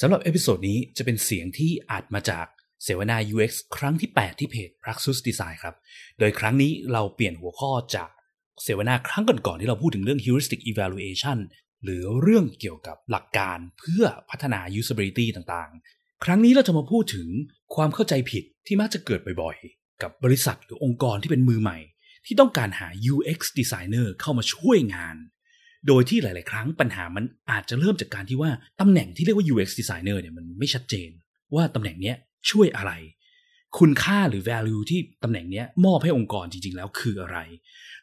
สำหรับเอพิโซดนี้จะเป็นเสียงที่อัดมาจากเสวนา UX ครั้งที่ 8 ที่เพจ Praxis Design ครับ โดยครั้งนี้เราเปลี่ยนหัวข้อจากเสวนาครั้งก่อนๆที่เราพูดถึงเรื่อง heuristic evaluation หรือเรื่องเกี่ยวกับหลักการเพื่อพัฒนา usability ต่างๆ ครั้งนี้เราจะมาพูดถึงความเข้าใจผิดที่มักจะเกิดบ่อยๆ กับบริษัทหรือองค์กรที่เป็นมือใหม่ ที่ต้องการหา UX designer เข้ามาช่วยงาน โดยที่หลาย ๆ ครั้งปัญหามันอาจจะเริ่มจากการที่ว่าตำแหน่งที่เรียกว่า UX designer เนี่ยมันไม่ชัดเจน ว่าตำแหน่งเนี้ยช่วยอะไร คุณค่าหรือ value ที่ตำแหน่งเนี้ยมอบให้องค์กรจริง ๆ แล้วคืออะไร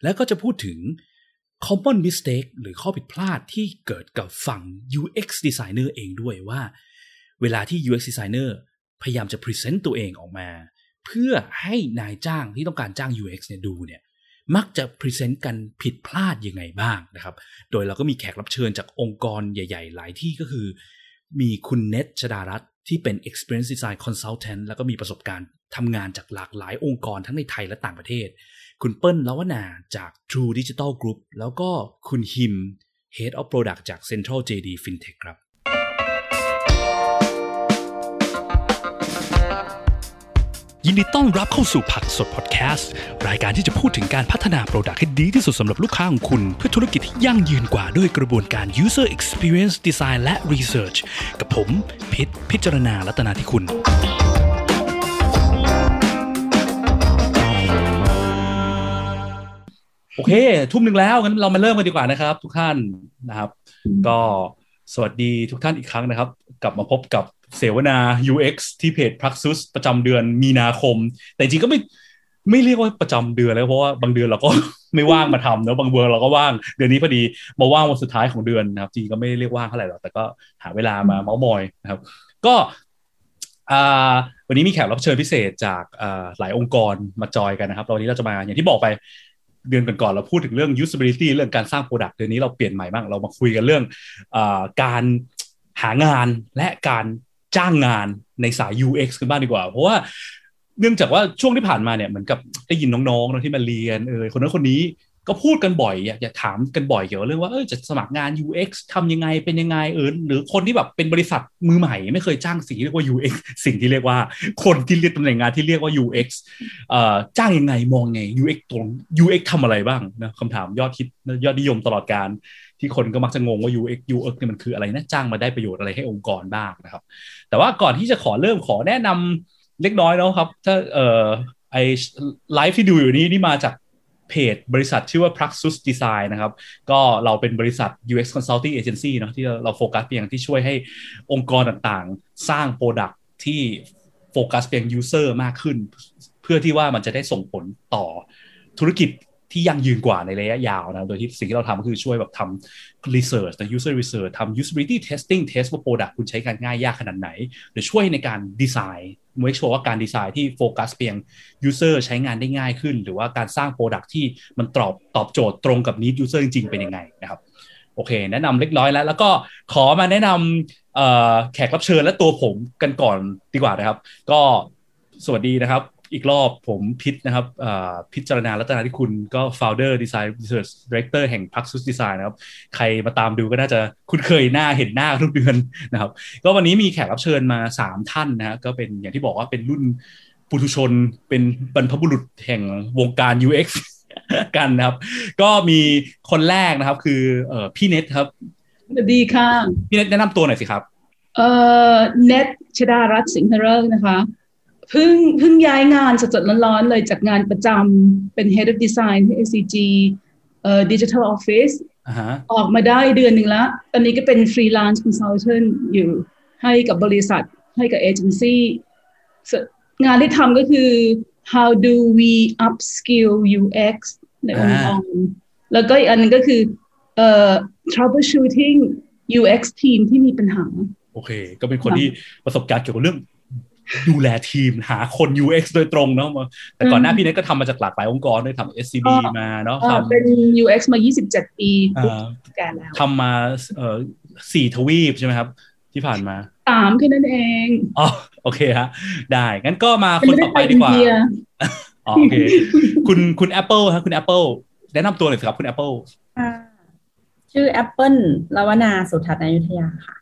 แล้วก็จะพูดถึง common mistake หรือข้อผิดพลาดที่เกิดกับฝั่ง UX designer เองด้วยว่า เวลาที่ UX designer พยายามจะ present ตัวเองออกมา เพื่อให้นายจ้างที่ต้องการจ้าง UX เนี่ยดูเนี่ย มักจะ present กันผิดพลาดยังไงบ้างนะครับ โดยเราก็มีแขกรับเชิญจากองค์กรใหญ่ ๆ หลายที่ก็คือ มีคุณเนตชดารัตที่เป็น experience design consultant แล้วก็มีประสบการณ์ทำงานจากหลากหลายองค์กรทั้งในไทยและต่างประเทศ คุณเปิ้ลลวนาจาก True Digital Group แล้วก็คุณฮิม Head of Product จาก Central JD FinTech ครับ ยินดีต้อนรับเข้าสู่ผักสดพอดแคสต์ รายการที่จะพูดถึงการพัฒนาโปรดักต์ให้ดีที่สุดสำหรับลูกค้าของคุณ เพื่อธุรกิจที่ยั่งยืนกว่าด้วยกระบวนการ user experience design และ research กับผม พิษพิจารณาลัตนาที่คุณโอเค ทุ่มหนึ่งแล้วงั้นเรามาเริ่มกันดีกว่านะครับ ทุกท่านนะครับ ก็สวัสดีทุกท่านอีกครั้งนะครับ กลับมาพบกับ เสวนา UX ที่เพจ Praxis ประจำเดือนมีนาคม แต่จริงก็ไม่ไม่เรียกว่าประจำเดือนแล้วเพราะว่าบางเดือนเราก็ไม่ว่างมาทำเนอะบางเดือนเราก็ว่าง เดือนนี้พอดีมาว่างวันสุดท้ายของเดือนนะครับ จริงก็ไม่เรียกว่างเท่าไหร่หรอกแต่ก็หาเวลามาเมาส์มอยนะครับ ก็อ่าวันนี้มีแขกรับเชิญพิเศษจากอ่าหลายองค์กรมาจอยกันนะครับวันนี้เราจะมาอย่างที่บอกไปเดือนก่อนๆเราพูดถึงเรื่อง usability เรื่องการสร้าง product เดือนนี้เราเปลี่ยนใหม่บ้างเรามาคุยกันเรื่องอาการหางานและการ จ้างงานในสาย UX กันบ้างดีกว่า เพราะว่าเนื่องจากว่าช่วงที่ผ่านมาเนี่ยเหมือนกับได้ยินน้องๆที่มาเรียนเออคนนั้นคนนี้ก็พูดกันบ่อยอยากถามกันบ่อยเกี่ยวกับเรื่องว่าเออจะสมัครงาน UX ทำยังไงเป็นยังไงเออหรือคนที่แบบเป็นบริษัทมือใหม่ ไม่เคยจ้างสิ่งที่เรียกว่า UX สิ่งที่เรียกว่าคนที่เรียกตำแหน่งงานที่เรียกว่า UX เอ่อจ้างยังไงมองไง UX ตรง UX ทำอะไรบ้างนะคำถามยอดคิดยอดนิยมตลอดการ ที่คนก็มักจะงงว่า UX UX เนี่ยมันคืออะไรนะจ้างมาได้ประโยชน์อะไรให้องค์กรบ้างนะครับ แต่ว่าก่อนที่จะขอเริ่มขอแนะนำเล็กน้อยแล้วครับ ถ้าเอ่อไอไลฟ์ที่ดูอยู่นี้นี่มาจากเพจบริษัทชื่อว่า Praxis Design นะครับ ก็เราเป็นบริษัท UX Consulting Agency เนาะที่เราโฟกัสเพียงที่ช่วยให้องค์กรต่างๆ สร้าง Product ที่โฟกัสเพียง User มากขึ้น เพื่อที่ว่ามันจะได้ส่งผลต่อธุรกิจ ที่ยั่งยืนกว่าในระยะยาวนะโดยที่สิ่งที่เราทำก็คือช่วยแบบทำ research แต่ user research ทำ usability testing test ว่า product คุณใช้การง่ายยากขนาดไหน หรือช่วยในการดีไซน์ make sure ว่าการดีไซน์ที่โฟกัสเพียง user ใช้งานได้ง่ายขึ้น หรือว่าการสร้าง product ที่มันตอบตอบโจทย์ตรงกับ need user จริง ๆ เป็นยังไงนะครับ โอเค แนะนำเล็กน้อยแล้ว แล้วก็ขอมาแนะนำแขกรับเชิญและตัวผมกันก่อนดีกว่านะครับ ก็สวัสดีนะครับ อีกรอบผมพิษนะครับพิจารณาลัตนาที่คุณก็ founder design research director แห่ง Praxis Design นะครับ ใครมาตามดูก็น่าจะคุ้นเคยหน้าเห็นหน้าทุกเดือนนะครับ ก็วันนี้มีแขกรับเชิญมา 3 ท่านนะฮะก็เป็นอย่างที่บอกว่าเป็นรุ่นปุถุชน เป็นบรรพบุรุษแห่งวงการ UX กันนะครับ ก็มีคนแรกนะครับ คืออพี่เน็ตครับสวัสดีค่ะ พี่เน็ตแนะนำตัวหน่อยสิครับ เอ่อเน็ตชดารัตน์สิงห์เริกนะคะ เพิ่งเพิ่งย้ายงานสดๆร้อนๆเลยจากงานประจำเป็น Head of Design ที่ ACG เอ่อ Digital Office ออกมาได้เดือนหนึ่งแล้วตอนนี้ก็เป็น Freelance Consultant อยู่ให้กับบริษัทให้กับเอเจนซี่งานที่ทำก็คือ how do we upskill UX ในองค์กรแล้วก็อีกอันนึงก็คือเอ่อ troubleshooting UX team ที่มีปัญหา โอเค ก็เป็นคนที่ประสบการณ์เกี่ยวกับเรื่อง ดูแลทีมหาคน UX โดยตรงเนาะแต่ก่อนหน้าพี่เน็ตก็ทำมาจากหลากหลายองค์กรด้วยทำ SCB มาเนาะทำเป็น UX มา 27 ปีแกแล้วทำมาเอ่อสี่ทวีปใช่ไหมครับ ที่ผ่านมาสามแค่นั้นเองอ๋อโอเคฮะได้งั้นก็มาคนต่อไปดีกว่าอ๋อโอเค คุณคุณ Apple ฮะคุณ Apple แนะนำตัวหน่อยสิครับคุณ Apple ชื่อ Apple ลาวนาสุทัศน์อยุธยาค่ะ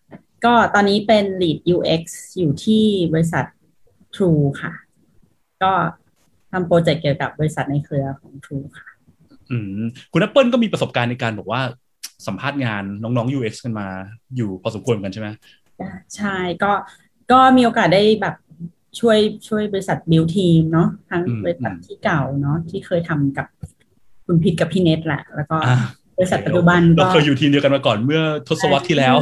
ก็ตอนนี้เป็น lead UX อยู่ที่บริษัท True ค่ะ ก็ทำโปรเจกต์เกี่ยวกับบริษัทในเครือของ True ค่ะ อืมคุณแอปเปิลก็มีประสบการณ์ในการบอกว่าสัมภาษณ์งานน้องๆ UX กันมาอยู่พอสมควรกันใช่ไหมใช่ก็ก็มีโอกาสได้แบบช่วยช่วยบริษัทบิวทีมเนาะทั้งบริษัทที่เก่าเนาะที่เคยทำกับคุณพิทกับพี่เน็ตแหละ แล้วก็บ ริษัทปัจจุบันเราเคยอยู่ทีมเดียวกันมาก่อนเมื่อทศวรรษที่แล้ว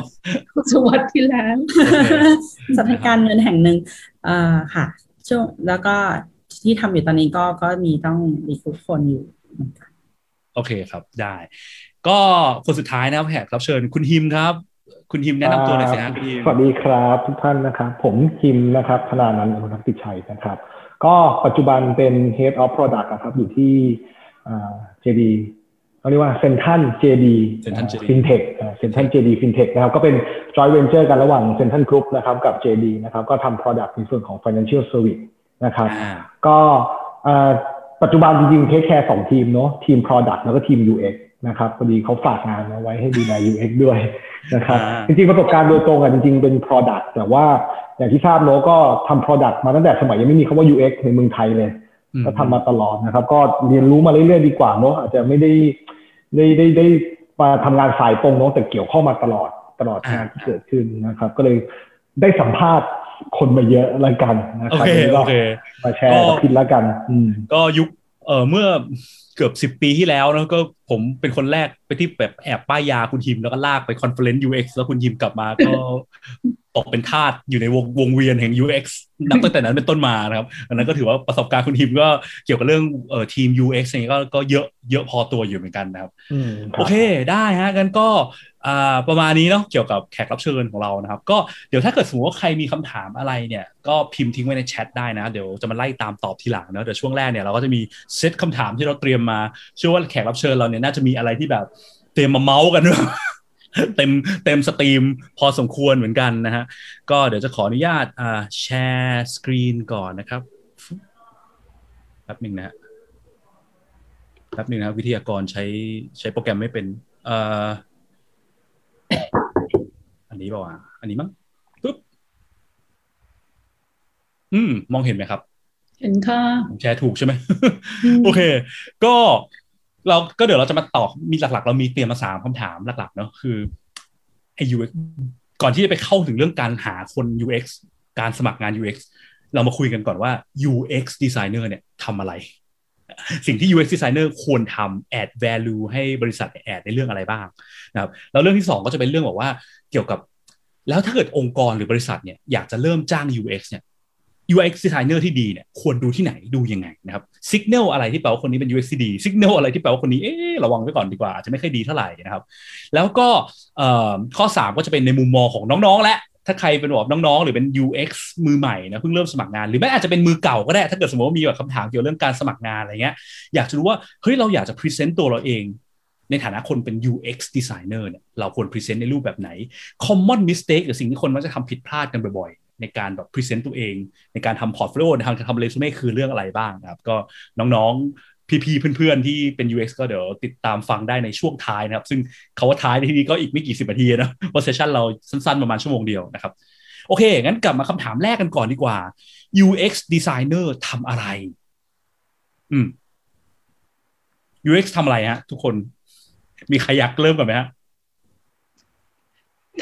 ทศวรรษที่แล้วสถานการเงินแห่งหนึ่งเอ่อค่ะ ช่วงแล้วก็ที่ทำอยู่ตอนนี้ก็ก็มีต้องรีคูดคนอยู่เหมือนกันโอเคครับได้ ก็คนสุดท้ายนะครับแขกรับเชิญคุณฮิมครับ คุณฮิมแนะนำตัวหน่อยสิฮะคุณฮิมสวัสดีครับทุกท่านนะครับผมฮิมนะครับธนานันท์อนุรักษ์ติชัยนะครับ ก็ปัจจุบันเป็น Head of Product นะครับอยู่ที่ JD เขาเรียกว่าเซนทัน JD เซ็นทรัล JD ฟินเทคเซนทัน JD ฟินเทคนะครับก็เป็น joint venture กันระหว่างเซ็นทรัลกรุ๊ปนะครับกับ JD นะครับก็ทำ product ในส่วนของ financial service นะครับอ่าก็เอ่อปัจจุบันจริงๆ take care สองทีมเนาะทีม Product แล้วก็ทีม UX นะครับพอดีเขาฝากงานมาไว้ให้ดูแล UX ด้วยนะครับอ่าจริงๆ ประสบการณ์โดยตรงอะจริงๆ เป็น Product แต่ว่าอย่างที่ทราบเนาะก็ทำ Product มาตั้งแต่สมัยยังไม่มีคำว่า UX ในเมืองไทยเลยอืม ก็ทำมาตลอดนะครับ ก็เรียนรู้มาเรื่อยๆดีกว่าเนาะอาจจะไม่ได้ได้ได้ได้มาทำงานสายตรงเนาะแต่เกี่ยวข้องมาตลอดตลอดงานที่เกิดขึ้นนะครับ ก็เลยได้สัมภาษณ์คนมาเยอะแล้วกันนะคโอรับเควันนี้โอก็เคมาแชร์กับพินแล้วกันอืมก็ยุคเออเมื่อเกือบสิบปีที่แล้วเนอะก็ผมเป็นคนแรกไปที่แบบแอบป้ายยาคุณฮิมแล้วก็ลากไป conference UX แล้วคุณฮิมกลับมาก็ต กเป็นทาสอยู่ในวงวงเวียนแห่ง UX นับตั้งแต่นั้นเป็นต้นมานะครับอันนั้นก็ถือว่าประสบการณ์คุณฮิมก็เกี่ยวกับเรื่องเอ่อทีม UX อะไรเงี้ยก็ก็เยอะเยอะพอตัวอยู่เหมือนกันนะครับอืมโอเคได้ฮะงั้นก็อ่าประมาณนี้เนาะเกี่ยวกับแขกรับเชิญของเรานะครับ ก็เดี๋ยวถ้าเกิดสมมติว่าใครมีคำถามอะไรเนี่ย ก็พิมพ์ทิ้งไว้ในแชทได้นะ เดี๋ยวจะมาไล่ตามตอบทีหลังเนาะเดี๋ยวช่วงแรกเนี่ยเราก็จะมีเซตคำถามที่เราเตรียมมาเชื่อว่าแขกรับเชิญเราเนี่ยน่าจะมีอะไรที่แบบเตรียมมาเมาส์กันด้วย เต็มเต็ม stream พอสมควรเหมือนกันนะฮะ ก็เดี๋ยวจะขออนุญาตอ่า share screen ก่อนนะครับแป๊บหนึ่งนะฮะแป๊บหนึ่งนะครับวิทยากรใช้ใช้โปรแกรมไม่เป็นเอ่ออันนี้เปล่าวะอันนี้มั้งปุ๊บอืม มองเห็นไหมครับ เห็นค่ะผมแชร์ถูกใช่ไหมอืมโอเค ก็ เราก็เดี๋ยวเราจะมาตอบมีหลักๆ เรามีเตรียมมาสามคำถามหลักๆเนาะคือไอ้ UX ก่อนที่จะไปเข้าถึงเรื่องการหาคน UX การสมัครงาน UX เรามาคุยกันก่อนว่า UX designer เนี่ยทำอะไร สิ่งที่ UX designer ควรทำ add value ให้บริษัท add ในเรื่องอะไรบ้างนะครับแล้วเรื่องที่สองก็จะเป็นเรื่องบอกว่าเกี่ยวกับ แล้วถ้าเกิดองค์กรหรือบริษัทเนี่ยอยากจะเริ่มจ้าง UX เนี่ย UX designer ที่ดีเนี่ยควรดูที่ไหนดูยังไงนะครับ signal อะไรที่แปลว่าคนนี้เป็น UX ที่ดี signal อะไรที่แปลว่าคนนี้เอ๊ระวังไว้ก่อนดีกว่าอาจจะไม่ค่อยดีเท่าไหร่นะครับ แล้วก็เอ่อข้อ 3 ก็จะเป็นในมุมมองของน้องๆ และถ้าใครเป็นแบบน้องๆ หรือเป็น UX มือใหม่นะเพิ่งเริ่มสมัครงาน หรือแม้อาจจะเป็นมือเก่าก็ได้ ถ้าเกิดสมมติว่ามีแบบคำถามเกี่ยวกับเรื่องการสมัครงานอะไรเงี้ยอยากจะรู้ว่าเฮ้ยเราอยากจะ present ตัวเราเองในฐานะคนเป็น UX designer เนี่ยเราควร present ในรูปแบบไหน common mistake หรือสิ่งที่คนมักจะทำผิดพลาดกันบ่อยๆ ในการแบบ present ตัวเอง ในการทำ portfolio ในการทำ resume คือเรื่องอะไรบ้างนะครับ ก็น้องๆ พี่ๆ เพื่อนๆ ที่เป็น UX ก็เดี๋ยวติดตามฟังได้ในช่วงท้ายนะครับ ซึ่งเขาว่าท้ายในที่นี้ก็อีกไม่กี่สิบนาทีนะเพราะเซสชันเราสั้นๆ ประมาณชั่วโมงเดียวนะครับ โอเค งั้นกลับมาคำถามแรกกันก่อนดีกว่า UX designer ทำอะไร อืม UX ทำอะไรฮะ ทุกคน มีใครอยากเริ่มก่อนไหมฮะ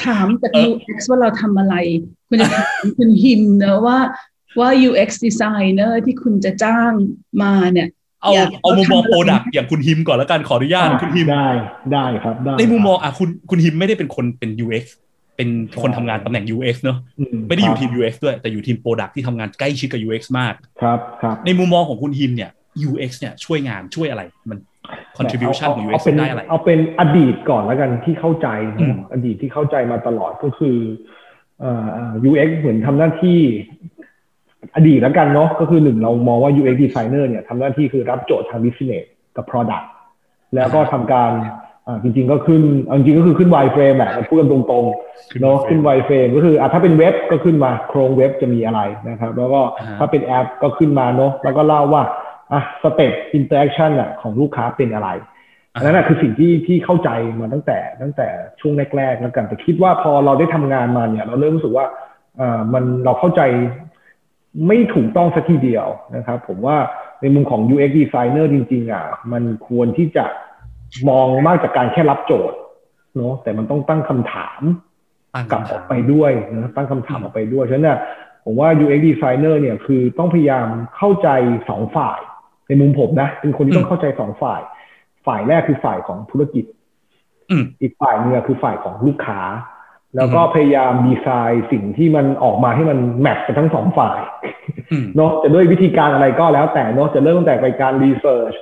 ถามจากเออ UX ว่าเราทำอะไร คุณจะถามคุณฮิมเนอะว่าว่า UX designer ที่คุณจะจ้างมาเนี่ยเอาอยากเอามุมมองทำอะไรโปรดักอย่างคุณฮิมก่อนแล้วกันขออนุญาตคุณฮิมได้ได้ครับได้ในมุมมองอะคุณคุณฮิมไม่ได้เป็นคนเป็น UX เป็นคนทำงานตำแหน่ง UX เนอะอืไม่ได้อยู่ทีมครับ UX ด้วย แต่อยู่ทีมโปรดักที่ทำงานใกล้ชิดกับ UX มากครับครับในมุมมองของคุณฮิมเนี่ย UX เนี่ยช่วยงานช่วยอะไร มัน contribution ของเา UX เาเป็นได้อะไร เอาเป็นอดีตก่อนแล้วกันที่เข้าใจอืมเนอะอดีตที่เข้าใจมาตลอดก็คือเอ่อเอ่อ UX เหมือนทำหน้าที่อดีตแล้วกันเนาะก็คือหนึ่งเรามองว่า UX designer เนี่ยทำหน้าที่คือรับโจทย์ทาง business กับ product แล้วก็ทำการอ่าจริงๆก็ขึ้นเอาจริงๆก็คือขึ้น wireframe แหละพูดกันตรงๆเนาะขึ้น wireframe ก็คืออะถ้าเป็นเว็บก็ขึ้นมาโครงเว็บจะมีอะไรนะครับ แล้วก็อ่าฮะถ้าเป็นแอปก็ขึ้นมาเนาะแล้วก็เล่าว่า อะ step interaction อะของลูกค้าเป็นอะไรอันนั้นนะคือสิ่งที่ที่เข้าใจมาตั้งแต่ตั้งแต่ช่วงแรกๆแล้วกันแต่คิดว่าพอเราได้ทำงานมาเนี่ย เราเริ่มรู้สึกว่าอ่ามันเราเข้าใจไม่ถูกต้องสักทีเดียวนะครับ ผมว่าในมุมของ UX designer จริง ๆ อะ มันควรที่จะมองมากจากการแค่รับโจทย์เนาะแต่มันต้องตั้งคำถามตั้งกลับคำอถาอกมไปด้วยนะตั้งคำถามออกไปด้วยฉะนั้นเนี่ยผมว่า UX designer เนี่ยคือต้องพยายามเข้าใจสองฝ่าย ในมุมผมนะเป็นคนที่ต้องเข้าใจสองฝ่าย ฝ่ายแรกคือฝ่ายของธุรกิจอืมอีกฝ่ายหนึงอะคือฝ่ายของลูกค้า แล้วก็อือฮึพยายามดีไซน์สิ่งที่มันออกมาให้มันแมทกันทั้งสองฝ่ายอืมเนาะจะด้วยวิธีการอะไรก็แล้วแต่เนาะจะเริ่มตั้งแต่ไปการรีเสิร์ช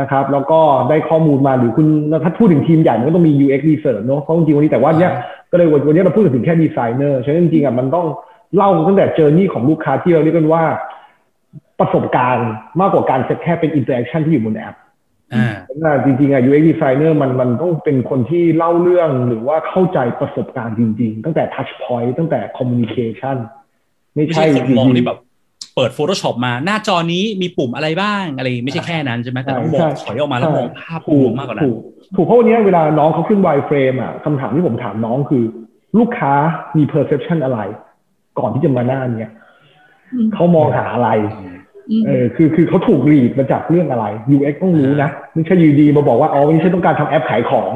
นะครับ แล้วก็ได้ข้อมูลมาหรือคุณถ้าพูดถึงทีมใหญ่มันก็ต้องมี UX research เนาะเพราะจริงๆวันนี้แต่ว่าเนี้ยก็เลยวันนี้เราพูดถึงแค่ดีไซเนอร์ฉะนั้นจริงๆอะมันต้องเล่าตั้งแต่ journey ของลูกค้าที่เราเรียกกันว่า ประสบการณ์มากกว่าการแค่เป็น interaction ที่อยู่บนแอปอ่าเพราะว่าจริงๆอะ UX designer มันมันต้องเป็นคนที่เล่าเรื่องหรือว่าเข้าใจประสบการณ์จริง ๆ ตั้งแต่ touch point ตั้งแต่ communication ไม่ไม่ใช่ใช่คนมองอยู่ๆที่แบบ เปิด Photoshop มาหน้าจอนี้มีปุ่มอะไรบ้างอะไรไม่ใช่แค่นั้นใช่ไหมแต่ต้องมองถอยออกมาแล้วมองภาพรวมมากกว่านั้นถูกถูกเพราะวันนี้เวลาน้องเขาขึ้น wireframe อะคำถามที่ผมถามน้องคือ ลูกค้ามี perception อะไร ก่อนที่จะมาหน้าเนี้ยอืมเขามองหาอะไรอืม เออคือคือเขาถูกรีดมาจากเรื่องอะไร UX ต้องรู้นะไม่ใช่อยูดีมาบอกว่าอ๋อวันนี้ฉันต้องการทำแอปขายของ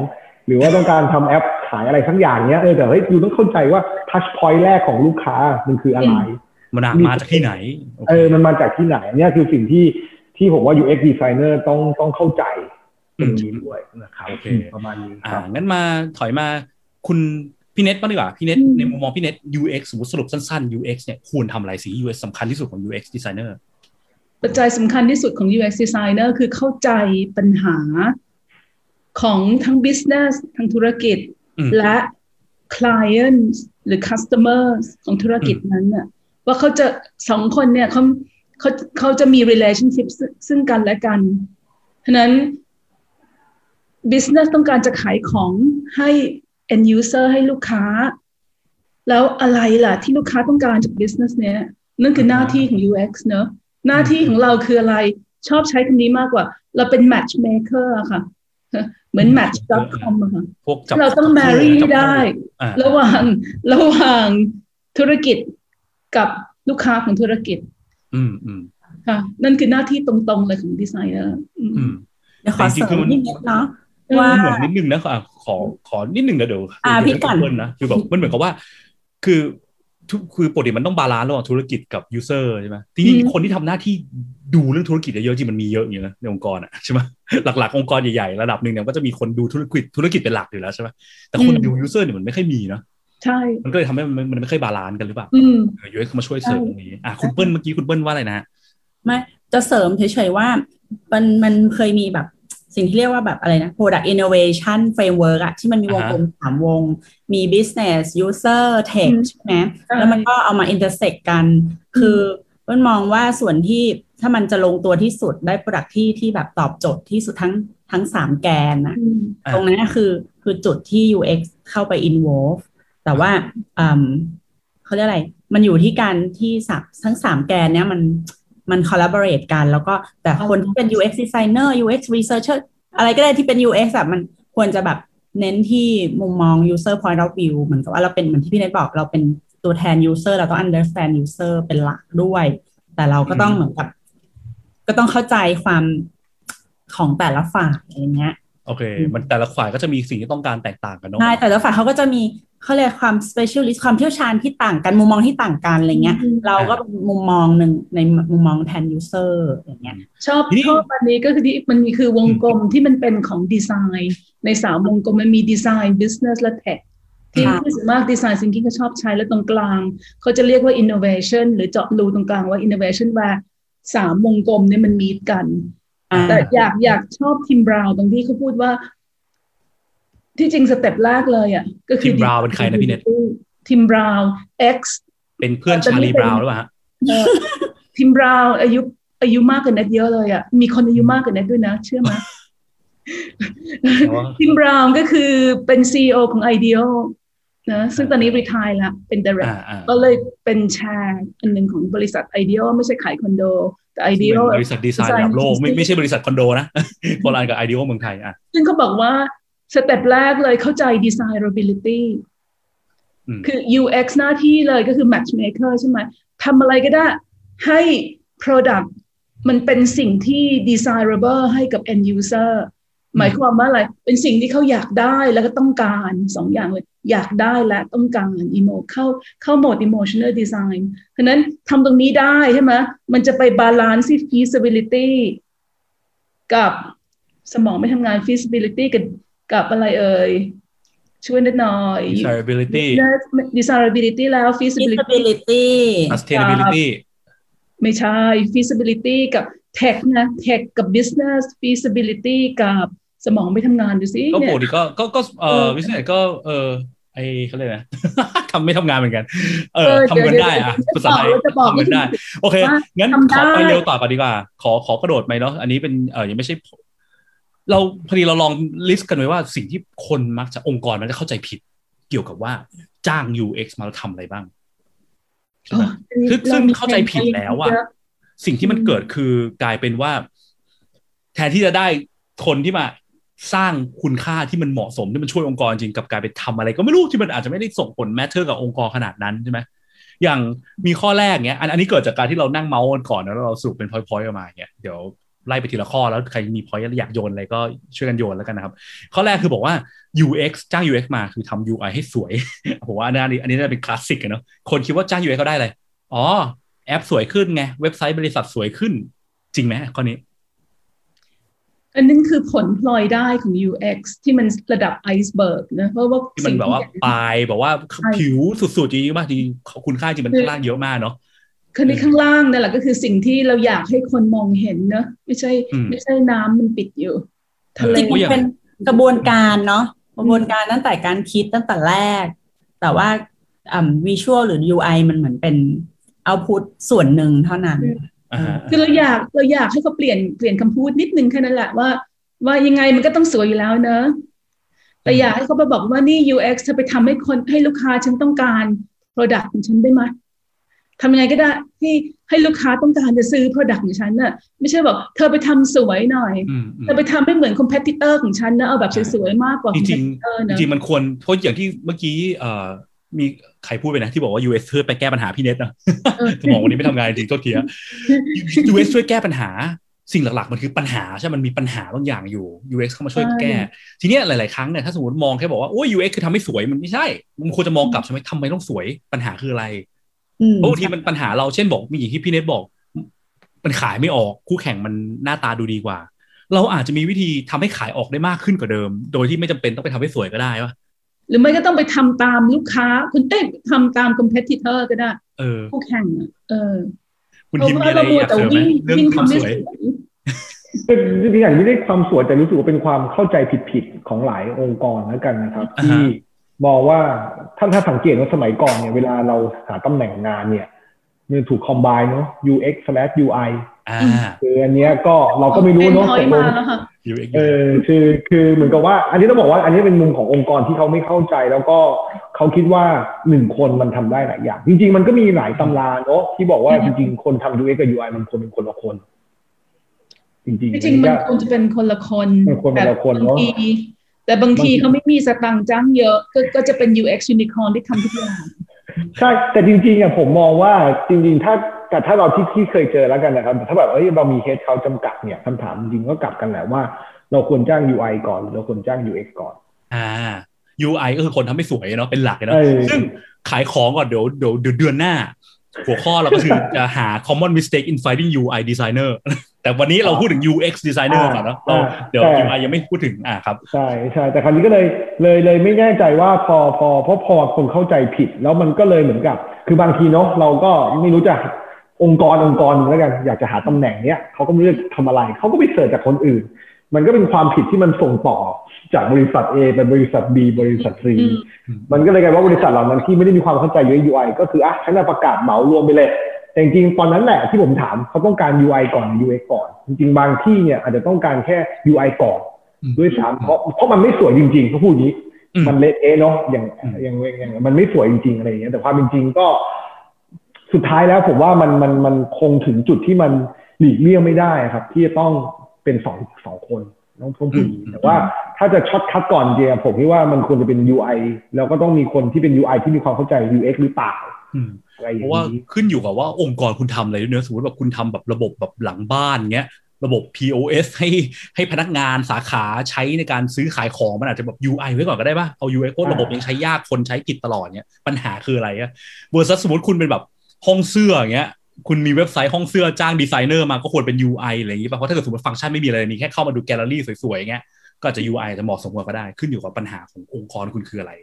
หรือว่าต้องการทำแอปขายอะไรสักอย่างเนี้ยเออแต่เฮ้ยยูต้องเข้าใจว่า touch point แรกของลูกค้ามันคืออะไร มันอะมาจากที่ไหนโอเคเออมันมาจากที่ไหนเนี่ยคือสิ่งที่ที่ผมว่า UX designer ต้องต้องเข้าใจตรงนี้ด้วยนะครับโอเคประมาณนี้คอ่ารับงั้นมาถอยมาคุณพี่เน็ตบ้างดีกว่าพี่เน็ตอืมในมุมมองพี่เน็ต UX สมมติสรุปสั้นๆ UX เนี่ยควรทำอะไรสิ่งที่ UX สำคัญที่สุดของ UX designer ปัจจัยสำคัญที่สุดของ UX designer คือเข้าใจปัญหาของทั้ง business ทั้งธุรกิจอืมและ clients หรือ customers ของธุรกิจนั้นน่ะว่าเขาจะสองคนเนี่ยเขาเขาเขาจะมี relationship ซึ่งซึ่งกันและกันฉะนั้น business ต้องการจะขายของให้ end user ให้ลูกค้า แล้วอะไรล่ะที่ลูกค้าต้องการจาก business เนี้ยนั่นคือหน้าที่ของ UX เนอะ หน้าที่ของเราคืออะไรชอบใช้คำนี้มากกว่า เราเป็น matchmaker อะค่ะ เหมือน match.com อะค่ะพวกจับเราต้องจับ marry จับได้อ่าระหว่างระหว่างธุรกิจกับลูกค้าของธุรกิจ อืมอืมค่ะ นั่นคือหน้าที่ตรงๆเลยของดีไซเนอร์อืมอืมเดี๋ยวขอเสริเสริงๆคือมันนิดนึงเนาะอืมว่าเหมือนนิดนึงนะขอขอขอนิดนึงนะเดี๋ยวอ่าเดี๋ยวพี่ก่อนเปิ้ลนะคือแบบมันเหมือนกับว่า คือทุก คือปกติมันต้อง balance ระหว่างธุรกิจกับ user ใช่ไหมทีนี้อืมคนที่ทำหน้าที่ดูเรื่องธุรกิจเยอะๆจริงมันมีเยอะอยู่นะในองค์กรอะใช่ไหมหลักๆองค์กรใหญ่ๆระดับหนึ่งเนี่ยก็จะมีคนดูธุรกิจธุรกิจเป็นหลักอยู่แล้วใช่ไหมแต่คนดู user เนี่ยมันไม่ค่อยมีเนาะใช่ มันก็เลยทำให้มันมันไม่ค่อย balance กันหรือเปล่าอืม UX มาช่วยเสริมตรงนี้อะคุณเปิ้ลเมื่อกี้คุณเปิ้ลว่าอะไรนะฮะไม่จะเสริมเฉยๆว่ามันมันเคยมีแบบ สิ่งที่เรียกว่าแบบอะไรนะ product innovation framework อะที่มันมีวงกลมสามวง มี business user tech อืมใช่ไหมใช่แล้วมันก็เอามา intersect กัน คือมันมองว่าส่วนที่ถ้ามันจะลงตัวที่สุดได้ product ที่ที่แบบตอบโจทย์ที่สุดทั้งทั้งสามแกนนะอืมอ่าตรงนั้นคือคือจุดที่ UX เข้าไป involve แต่ว่าอืมเขาเรียกอะไร มันอยู่ที่การที่สามทั้งสามแกนเนี้ยมัน มัน collaborate กัน แล้วก็แต่คนที่เป็น UX designer UX researcher อะไรก็ได้ที่เป็น UX อะมันควรจะแบบเน้นที่มุมมอง user point of view เหมือนกับว่าเราเป็นเหมือนที่พี่เนทบอกเราเป็นตัวแทน user เราต้อง understand user เป็นหลักด้วย แต่เราก็ต้องเหมือนกับ ก็ต้องเข้าใจความของแต่ละฝ่ายอะไรเงี้ยโอเค มันแต่ละฝ่ายก็จะมีสิ่งที่ต้องการแตกต่างกันเนาะใช่แต่ละฝ่ายเขาก็จะมี เขาเรียกความ specialist ความเชี่ยวชาญที่ต่างกันมุมมองที่ต่างกันอะไรเงี้ยอืมเราก็เป็นมุมมองหนึ่งในมุมมองแทน user อย่างเงี้ยชอบทีนี้ชอบอันนี้ก็คือที่มันมีคือวงกลมที่มันเป็นของดีไซน์ในสามวงกลมมันมีดีไซน์ business และ tech ที่ค่ะที่ส่วนมากดีไซน์ thinking ก็ชอบใช้แล้วตรงกลาง เขาจะเรียกว่า innovation หรือเจาะรูตรงกลางว่า innovation ว่าสามวงกลมเนี่ยมันมีกันอ่าแต่อยากอยากชอบ Tim Brown ตรงที่เขาพูดว่า ที่จริง step แรกเลยอะก็คือ Tim Brown เป็นใครนะพี่เน็ตทิมบราวน์ X เป็นเพื่อนชาลีบราวน์หรือเปล่าฮะเอ่อ Tim Brown อายุอายุมากกว่าเน็ตเยอะเลยอะมีคนอายุมากกว่าเน็ตด้วยนะ เชื่อไหมอ๋อ Tim Brown ก็คือเป็นซีอของ Ideal นะซึ่งตอนนี้รีทายแล้วเป็น direct อ่าอ่าก็เลยเป็นแชร์อันหนึ่งของบริษัท Ideal ไม่ใช่ขายคอนโด แต่ ideal บริษัทดีไซน์ระดับโลกไม่ไม่ใช่บริษัทคอนโดนะโคลานกับ ideal เมืองไทยอะซึ่งเขาบอกว่า สเต็ปแรกเลยเข้าใจ desirability อืมคือ UX หน้าที่เลยก็คือ matchmaker ใช่ไหมทำอะไรก็ได้ให้ product มันเป็นสิ่งที่ desirable ให้กับ end user หมายความว่าอะไร เป็นสิ่งที่เขาอยากได้แล้วก็ต้องการสองอย่างเลย อยากได้และต้องการ emo เข้าเข้าโหมด emotional design เพราะฉะนั้นทำตรงนี้ได้ใช่ไหมมันจะไป balance ที่ feasibility กับสมองไม่ทำงาน feasibility กับ กับอะไรเอ่ยช่วยนิดหน่อย desirability desirability แล้ว feasibility feasibility sustainability ไม่ใช่ feasibility กับ tech นะ tech กับ business feasibility กับสมองไม่ทำงานดูสิก็เนี่ปยกติก็ก็ก็เอเอออวิสเนสก็เออไอเขาเรียกนะทำไม่ทำงานเหมือนกัน เอเอออทำเงินได้อะเดี๋ยวภาษาไทยเราจะบอกทำเงินได้ โอเคว่างั้นทำได้ขอไปเร็วต่อก่อนดีกว่า ขอขอกระโดดไหมเนาะอันนี้เป็นเออยังไม่ใช่ เราพอดีเราลองลิสต์กันไว้ว่าสิ่งที่คนมักจะองค์กรมันจะเข้าใจผิด เกี่ยวกับว่าจ้าง UX มาทำอะไรบ้างใช่ไหมซึ่งซึ่งเข้าใจผิดแล้วอะสิ่งที่มันเกิดคือกลายเป็นว่า แทนที่จะได้คนที่มาสร้างคุณค่าที่มันเหมาะสมที่มันช่วยองค์กรจริงกับกลายไปทำอะไร ก็ไม่รู้ที่มันอาจจะไม่ได้ส่งผล matter กับองค์กรขนาดนั้นใช่ไหมอย่างมีข้อแรกเนี้ยอันอันนี้เกิดจากการที่เรานั่งเมาท์กันก่อนแล้วเราสรุปเป็น point ๆออกมาเนี้ยเดี๋ยว ไล่ไปทีละข้อแล้วใครมี point อยากโยนอะไรก็ช่วยกันโยนแล้วกันนะครับ ข้อแรกคือบอกว่า UX จ้าง UX มาคือทำ UI ให้สวยผมว่าอันนี้อันนี้น่าจะเป็นคลาสสิกอะเนาะคนคิดว่าจ้าง UX เขาได้อะไรอ๋อ แอปสวยขึ้นไง เว็บไซต์บริษัทสวยขึ้น จริงไหมข้อนี้ อันนั้นคือผลพลอยได้ของ UX ที่มันระดับไอซ์เบิร์กนะเพราะว่าที่มันแบบว่าปลายแบบว่าใช่ผิวสุดๆจริงๆมากจริงๆคุณค่าจริงมันข้างล่างเยอะมากเนาะ คือในข้างล่างนั่นแหละก็คือสิ่งที่เราอยากให้คนมองเห็นเนอะไม่ใช่อืมไม่ใช่น้ำมันปิดอยู่ทะเลจริงๆมันเป็นกระบวนการเนาะกระบวนการตั้งแต่การคิดตั้งแต่แรก แต่ว่าอ่าวิชวลหรือ UI มันเหมือนเป็นเอาพุตส่วนหนึ่งเท่านั้นอ่าฮะคือเราอยากเราอยากให้เขาเปลี่ยนเปลี่ยนคำพูดนิดนึงแค่นั้นแหละว่า ว่ายังไงมันก็ต้องสวยอยู่แล้วเนอะแต่อยากให้เขาไปบอกว่านี่ UX เธอไปทำให้คนให้ลูกค้าฉันต้องการ Product ของฉันได้ไหม ทำยังไงก็ได้ให้ให้ลูกค้าต้องการจะซื้อ Product ของฉันน่ะไม่ใช่บอกเธอไปทำสวยหน่อยอืมอืมเธอไปทำให้เหมือน competitor ของฉันนะเอาแบบสวยๆมากกว่าจริง competitor ๆจนะริงๆมันควรเพราะอย่างที่เมื่อกี้เอ่อมีใครพูดไปนะ ที่บอกว่า US ช่วยไปแก้ปัญหาพี่เน็ตนะเออสมองวันนี้ไม่ทำงานจริงโทษทีอะ US ช่วยแก้ปัญหาสิ่งหลักๆ มันคือปัญหาใช่มันมีปัญหาบางอย่างอยู่ UX เข้ามาช่วยแก้ ทีเนี้ยหลายๆ ครั้งเนี่ยถ้าสมมติมองแค่บอกว่าโอ้ย UX คือทำให้สวยมันไม่ใช่ มันควรจะมองกลับใช่ไหมทำไมต้องสวยปัญหาคืออะไรอืม เพราะบางทีมันปัญหาเราเช่นบอกมีอย่างที่พี่เน็ตบอก มันขายไม่ออกคู่แข่งมันหน้าตาดูดีกว่า เราอาจจะมีวิธีทำให้ขายออกได้มากขึ้นกว่าเดิม โดยที่ไม่จำเป็นต้องไปทำให้สวยก็ได้วะหรือไม่ก็ต้องไปทำตามลูกค้า คุณเต้ทำตาม competitor ก็ได้เออคู่แข่งอะเออ คุณเพราะทิมมีว่าอะไรเรามัวอยากแต่เสริมไหมวิ่งเรื่องวิ่งความทำให้สวยสวยเป็นจริงๆอย่างที่ได้ความสวยแต่รู้สึกว่าเป็นความเข้าใจผิดๆของหลายองค์กรแล้วกันนะครับอ่าฮะที่ มองว่าท่านถ้าสังเกตว่าสมัยก่อนเนี่ยเวลาเราหาตำแหน่งงานเนี่ยมันถูกคอมไบเนาะ UX slash UI อ่าคืออันเนี้ยก็เราก็ไม่รู้เนาะเป็นต point กลมางแล้วค่ะ UX เออคือคือเหมือนกับว่า อันนี้ต้องบอกว่า อันนี้เป็นมุมขององค์กรที่เขาไม่เข้าใจ แล้วก็เขาคิดว่าหนึ่งคนมันทำได้หลายอย่าง จริง ๆ มันก็มีหลายตำราเนาะที่บอกว่าอืจมริง ๆ คนทำ UX กับ UI มันควรเป็นคนละคน จริงๆจริงๆมันควรจะเป็นคนละคนมันควรเป็นคนละคนแต่เนบางอะที แต่บางทีบางทีเขาไม่มีสตังค์จ้างเยอะก็ก็จะเป็น UX unicorn ที่ทำทุกอย่างใช่แต่จริงๆอะผมมองว่าจริงๆ ถ้าแต่ถ้าเราที่ที่เคยเจอแล้วกันนะครับ ถ้าแบบเอ้ยเรามีเฮดเขาจำกัดเนี่ยคำถามจริงๆก็กลับกันแหละว่า เราควรจ้าง UI ก่อนหรือเราควรจ้าง UX ก่อน อ่า UI ก็คือคนทำให้สวยเนาะเป็นหลักเลยเนาะเออซึ่งขายของก่อนเดี๋ยวเดี๋ยวเดี๋ยวเดือนหน้า หัวข้อเราก็คือจะหา common mistake in finding UI designer แต่วันนี้เราพูดถึง UX designer ก่อนเนาะเราอ่าเดี๋ยวแต่ UI ยังไม่พูดถึงอ่าครับ ใช่ใช่แต่คราวนี้ก็เลยเลยเลยไม่แน่ใจว่าพอพอเพราะพอคนเข้าใจผิด แล้วมันก็เลยเหมือนกับ คือบางทีเนาะเราก็ไม่รู้จะองค์กรองค์กรหนึ่งแล้วกันอยากจะหาตำแหน่งเนี้ยเขาก็ไม่รู้จะทำอะไรเขาก็ไปเสิร์ชจากคนอื่น มันก็เป็นความผิดที่มันส่งต่อจากบริษัท A ไปบริษัท B บริษัท C อืมมันก็เลยกลายว่าบริษัทเหล่านั้นที่ไม่ได้มีความเข้าใจ UX UI ก็คืออะฉันจะประกาศเหมารวมไปเลย แต่จริงๆตอนนั้นแหละที่ผมถามเขาต้องการ UI ก่อนหรือ UX ก่อน จริง ๆ บางที่เนี่ยอาจจะต้องการแค่ UI ก่อนอืมด้วยซ้ำเพราะเพราะมันไม่สวยจริงๆเขาพูดอย่างนี้อืมมันเละเอะเนาะอย่างอืมอย่างอย่างมันไม่สวยจริงๆอะไรอย่างเงี้ยแต่ความเป็นจริงก็ สุดท้ายแล้วผมว่ามันมันมันคงถึงจุดที่มันหลีกเลี่ยงไม่ได้ครับ ที่จะต้องเป็นสองสองคนต้องต้องพูดอย่างนี้แต่ว่าถ้าจะช็อตคัดก่อนเดียผมคิดว่ามันควรจะเป็น UI แล้วก็ต้องมีคนที่เป็น UI ที่มีความเข้าใจ UX หรือเปล่า อืมอะไรอย่างนี้เพราะว่าขึ้นอยู่กับว่าองค์กรคุณทำอะไรด้วยเนอะสมมติแบบคุณทำแบบระบบแบบหลังบ้านเงี้ยระบบ POS ให้ให้พนักงานสาขาใช้ในการซื้อขายของมันอาจจะแบบ UI ไว้ก่อนก็ได้ป่ะ เอา UI เพราะระบบยังใช้ยากคนใช้ผิดตลอดเนี้ยปัญหาคืออะไรอะ versus สมมติคุณเป็นแบบห้องเสื้ออย่างเงี้ยคุณมีเว็บไซต์ห้องเสื้อจ้างดีไซเนอร์มาก็ควรเป็น UI อะไรอย่างงี้ป่ะเพราะถ้าเกิดสมมติฟังก์ชันไม่มีอะไรมีแค่เข้ามาดูแกลเลอรี่สวยๆอย่างเงี้ยก็อาจจะ UI จะเหมาะสมกว่าก็ได้ขึ้นอยู่กับปัญหาขององค์กรคุณคืออะไร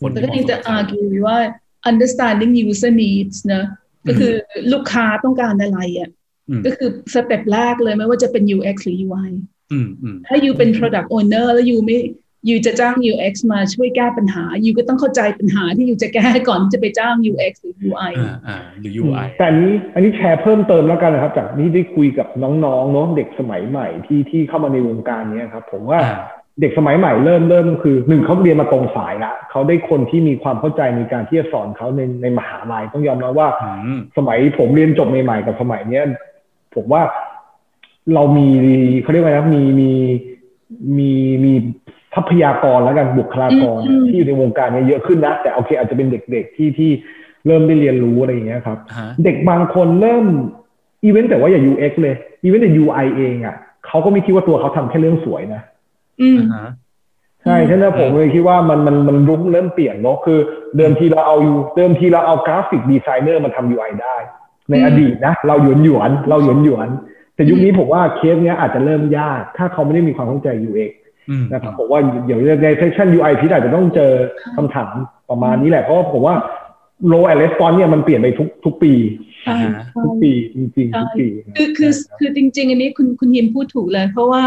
คนที่แต่ก็ยังจะมองสนใจ argue ว่า understanding user needs นะก็คือลูกค้าต้องการอะไรอะอืมก็คือสเต็ปแรกเลยไม่ว่าจะเป็น UX หรือ UI อืมอืมถ้า you เป็น product owner แล้ว you ไม่ you จะจ้าง UX มาช่วยแก้ปัญหา you ก็ต้องเข้าใจปัญหาที่ you จะแก้ก่อนที่จะไปจ้าง UX หรือ UI อ่าอ่าหรือ UI แต่อันนี้อันนี้แชร์เพิ่มเติมแล้วกันนะครับ จากที่ได้คุยกับน้องๆเนาะเด็กสมัยใหม่ที่ที่เข้ามาในวงการเนี้ยครับ ผมว่าอ่า เด็กสมัยใหม่เริ่มเริ่มคือหนึ่งเขาเรียนมาตรงสายละเขาได้คนที่มีความเข้าใจในการที่จะสอนเขาในในมหาลัยต้องยอมรับว่าอืมสมัยผมเรียนจบใหม่ๆกับสมัยเนี้ยผมว่าเรามีเขาเรียกว่านะมีมีมีมีทรัพยากรแล้วกันบุคลากรอืมที่อยู่ในวงการเนี้ยเยอะขึ้นนะแต่โอเค อาจจะเป็นเด็กๆที่ที่เริ่มได้เรียนรู้อะไรอย่างเงี้ยครับฮะเด็กบางคนเริ่มอีเวนต์แต่ว่าอย่า UX เลยอีเวนต์แต่ UI เองอะเขาก็ไม่คิดว่าตัวเขาทำแค่เรื่องสวยนะ อืมอ่าฮะใช่ฉะนั้นผมเลยคิดว่ามันมันมันรุ้งเริ่มเปลี่ยนเนาะคือ เดิมทีเราเอาเดิมทีเราเอา graphic designer มาทำ UI ได้ ในอืมอดีตนะ เราหยวนหยวนๆเราหยวนหยวนๆแต่ยุคนี้ผมว่าเคสเนี้ยอาจจะเริ่มยาก ถ้าเขาไม่ได้มีความเข้าใจ UX อืมนะครับผมว่าเดี๋ยวในเซสชัน UI พี่อาจจะต้องเจอคำถามประมาณนี้แหละ เพราะว่าผมว่า role and response เนี่ยมันเปลี่ยนไปทุกทุกปีใช่อ่าฮะใช่ทุกปีจริงๆทุกปีคือคือคือจริง ๆ อันนี้คุณคุณยิมพูดถูกเลย เพราะว่า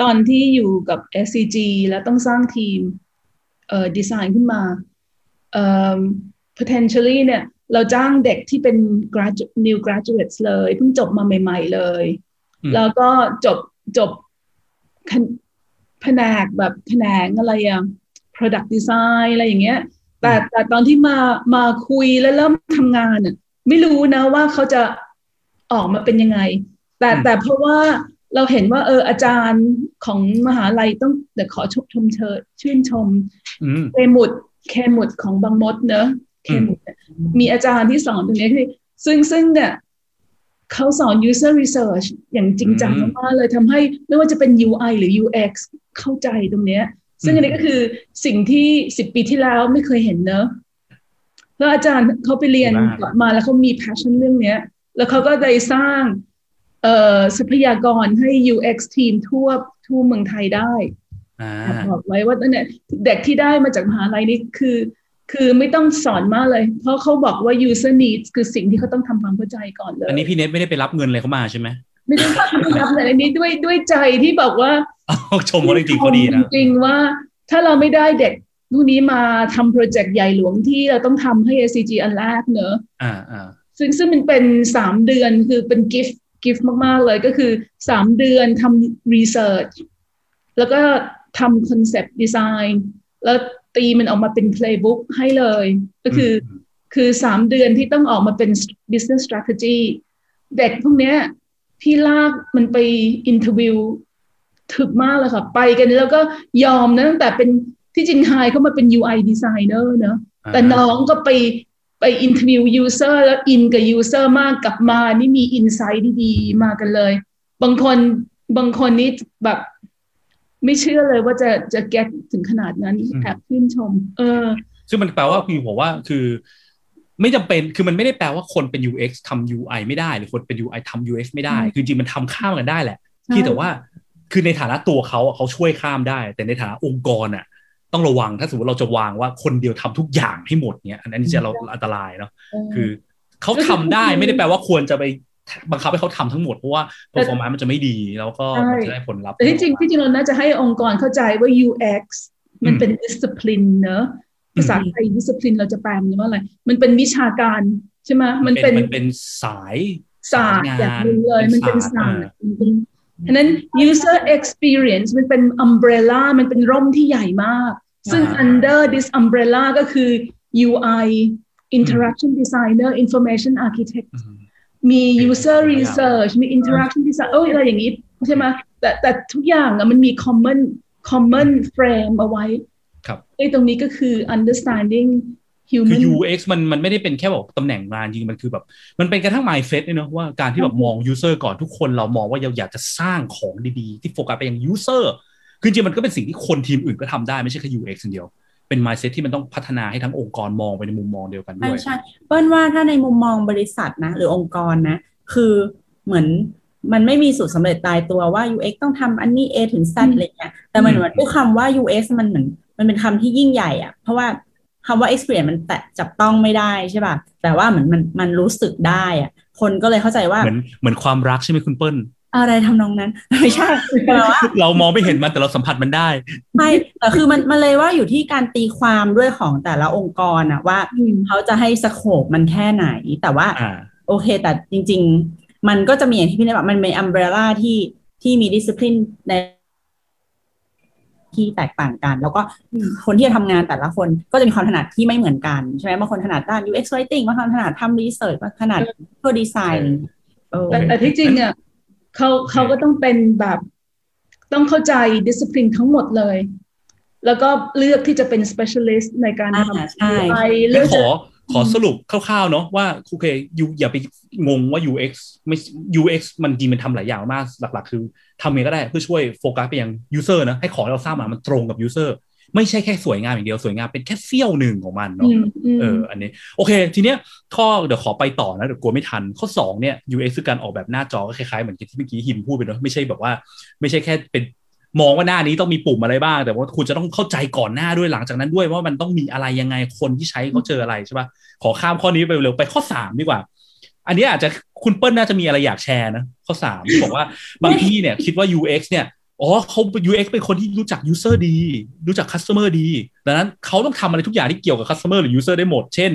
ตอนที่อยู่กับ SCG แล้วต้องสร้างทีมเอ่อดีไซน์ขึ้นมาเอ่อ potentially เนี่ย เราจ้างเด็กที่เป็น gradu- new graduates เลย เพิ่งจบมาใหม่ ๆ เลยอืมแล้วก็จบจบคณแผนกแบบแผนกอะไรอะ product design อะไรอย่างเงี้ย แต่แต่ตอนที่มามาคุยแล้วเริ่มทำงานน่ะไม่รู้นะว่าเขาจะออกมาเป็นยังไง แต่อืมแต่เพราะว่า เราเห็นว่าเอออาจารย์ของมหาลัยต้องเดี๋ยวขอชมชมเชยชื่นชมอืมเคมุดเคมุดของบางมดเนอะเคมุดเนี่ยมีอาจารย์ที่สอนตรงนี้คือซึ่งซึ่งเนี่ยเขาสอน user research อย่างจริงจังอืมมากๆเลยทำให้ไม่ว่าจะเป็น UI หรือ UX เข้าใจตรงเนี้ย ซึ่งอันนี้ก็คือสิ่งที่สิบปีที่แล้วไม่เคยเห็นเนอะแล้วอาจารย์เขาไปเรียนดีมากกลับมาแล้วเขามี passion เรื่องเนี้ย แล้วเขาก็ได้สร้างเอ่อ ทรัพยากรให้ UX ทีมทั่วทั่วเมืองไทยได้อ่าบอกไว้ว่าเนี่ยเด็กที่ได้มาจากมหาลัยนี่คือ คือไม่ต้องสอนมากเลย เพราะเขาบอกว่า user needs คือสิ่งที่เขาต้องทำความเข้าใจก่อนเลย อันนี้พี่เน็ตไม่ได้ไปรับเงินอะไรเขามาใช่ไหมไม่ต้องไม่รับเลยอันนี้ด้วยด้วยใจที่บอกว่าเอาชมเขาจริงๆเขาดีนะจริงๆว่าถ้าเราไม่ได้เด็กพวกนี้มาทำ project ใหญ่หลวงที่เราต้องทำให้ SCG อันแรกเนอะอ่าอ่าซึ่งซึ่งมันเป็นสามเดือนคือเป็นกิฟต์ กิฟต์มากๆเลยก็คือสามเดือนทำ research แล้วก็ทำ concept design แล้วตีมันออกมาเป็น playbook ให้เลย ก็คืออคือสามเดือนที่ต้องออกมาเป็น business strategy เด็กพวกเนี้ยพี่ลากมันไป interview ถึกมากเลยค่ะ ไปกันแล้วก็ยอมนะตั้งแต่เป็นที่จริงไฮเขามาเป็น UI designer เนอะแต่น้องก็ไป ไป interview user แล้วอินกับ user มากกลับมานี่มี insight ดีๆ มากันเลย บางคนบางคนนี่แบบ ไม่เชื่อเลยว่าจะจะ get ถึงขนาดนั้นอืมแอบชื่นชม เออ ซึ่งมันแปลว่าพี่ผมว่าคือ ไม่จำเป็นคือมันไม่ได้แปลว่าคนเป็น UX ทำ UI ไม่ได้ หรือคนเป็น UI ทำ UX ไม่ได้อืมคือจริงมันทำข้ามกันได้แหละใช่ที่แต่ว่าคือในฐานะตัวเขาอะเขาช่วยข้ามได้ แต่ในฐานะองค์กรอะ ต้องระวังถ้าสมมติเราจะวางว่าคนเดียวทำทุกอย่างให้หมดเนี้ยอันนี้จะเราอันตรายเนาะเออคือเขาทำได้ไม่ได้แปลว่าควรจะไปบังคับให้เขาทำทั้งหมดเพราะว่า performance มันจะไม่ดีแล้วก็ใช่มันจะได้ผลลัพธ์แต่ที่จริงที่จริงเราน่าจะให้องค์กรเข้าใจว่า UX มันเป็น discipline เนอะภาษาไทย discipline เราจะแปลมันว่าอะไร มันเป็นวิชาการใช่ไหมมันเป็นมันเป็นสายศาสตร์อย่างหนึ่งเลยมันเป็นศาสตร์อ่มันเป็นฉะนั้น user experience มันเป็น umbrella มันเป็นร่มที่ใหญ่มาก ซึ่งอ่า under this umbrella ก็คือ UI interaction designer information architect อืมมี user research มี interaction design เอออะไรอย่างนี้ใช่ไหมแต่แต่ทุกอย่างอะมันมี common common frame เอาไว้ครับไอ้ตรงนี้ก็คือ understanding คือ human UX มันมันไม่ได้เป็นแค่แบบตำแหน่งงานจริงมันคือแบบ มันเป็นกระทั่ง mindset ด้วยเนอะว่าการที่แบบมอง user ก่อนทุกคนเรามองว่าเราอยากจะสร้างของดีๆ ที่โฟกัสไปยัง user คือจริงๆมันก็เป็นสิ่งที่คนทีมอื่นก็ทำได้ไม่ใช่แค่ UX อย่างเดียวเป็น mindset ที่มันต้องพัฒนาให้ทั้งองค์กรมองไปในมุมมองเดียวกันด้ใช่วยใช่เปิ้ลว่าถ้าในมุมมองบริษัทนะ หรือองค์กรนะ คือเหมือนมันไม่มีสูตรสำเร็จตายตัวว่า UX ต้องทำอันนี้ A ถึง Z อืมอะไรเงี้ยแต่มันอืมเหมือนด้วยคำว่า UX มันเหมือนมันเป็นคำที่ยิ่งใหญ่อะเพราะว่าคำว่า experience มันแตะจับต้องไม่ได้ใช่ป่ะแต่ว่าเหมือนมันมันรู้สึกได้อะคนก็เลยเข้าใจว่าเหมือนเหมือนความรักใช่ไหมคุณเปิ้ล อะไรทำนองนั้นไม่ใช่แต่ว่าเรามองไม่เห็นมันแต่เราสัมผัสมันได้ใช่แต่คือมันมันเลยว่าอยู่ที่การตีความด้วยของแต่ละองค์กรอะว่าอืมเขาจะให้สโคปมันแค่ไหน แต่ว่าอ่า โอเค แต่จริง ๆ มันก็จะมีอย่างที่พี่เนยบอกมันมีอัมเบรล่าที่ที่มีดิสซิ p ลินในที่แตกต่างกัน แล้วก็อืมคนที่จะทำงานแต่ละคนก็จะมีความถนัดที่ไม่เหมือนกัน ใช่ไหมบางคนถนัดด้าน UX writing บางคนถนัดทำรีเสิร์ชบางคนถนัดเพื่อดีไซน์เออแต่แต่ที่จริงอะ เขาเขาก็ต้องเป็นแบบต้องเข้าใจ discipline ทั้งหมดเลย แล้วก็เลือกที่จะเป็น specialist ในการอ่าทำใช่ไปเลืงั้อนกขจะอขอสรุปคร่าวๆเนาะว่าโอเคยูอย่าไปงงว่า UX ไม่ UX มันจริงมันทำหลายอย่างมากหลักๆ คือทำยังไงก็ได้เพื่อช่วยโฟกัสไปยัง user นะให้ของที่เราสร้างมามันตรงกับ user ไม่ใช่แค่สวยงามอย่างเดียวสวยงามเป็นแค่เสี้ยวหนึ่งของมันอืเนาะมอืมเอออันนี้ โอเค ทีเนี้ยข้อเดี๋ยวขอไปต่อนะเดี๋ยวกลัวไม่ทันข้อ 2 เนี่ย UX คือการออกแบบหน้าจอก็คล้ายๆเหมือนที่เมื่อกี้หิมพูดไปเนอะไม่ใช่แบบว่า ไม่ใช่แค่เป็นมองว่าหน้านี้ต้องมีปุ่มอะไรบ้าง แต่ว่าคุณจะต้องเข้าใจก่อนหน้าด้วยหลังจากนั้นด้วยว่ามันต้องมีอะไรยังไงคนที่ใช้เขาเจออะไรใช่ปะขอข้ามข้อนี้ไปเร็วไปข้อ3ดีกว่า อันนี้อาจจะคุณเปิ้ลน่าจะมีอะไรอยากแชร์นะ ข้อ3ที่บอกว่าบางที่เนี่ยคิดว่า UX เนี่ย อ๋อเขา UX เป็นคนที่รู้จัก user ดี รู้จัก customer ดี ดังนั้นเขาต้องทำอะไรทุกอย่างที่เกี่ยวกับ customer หรือ user ได้หมด เช่น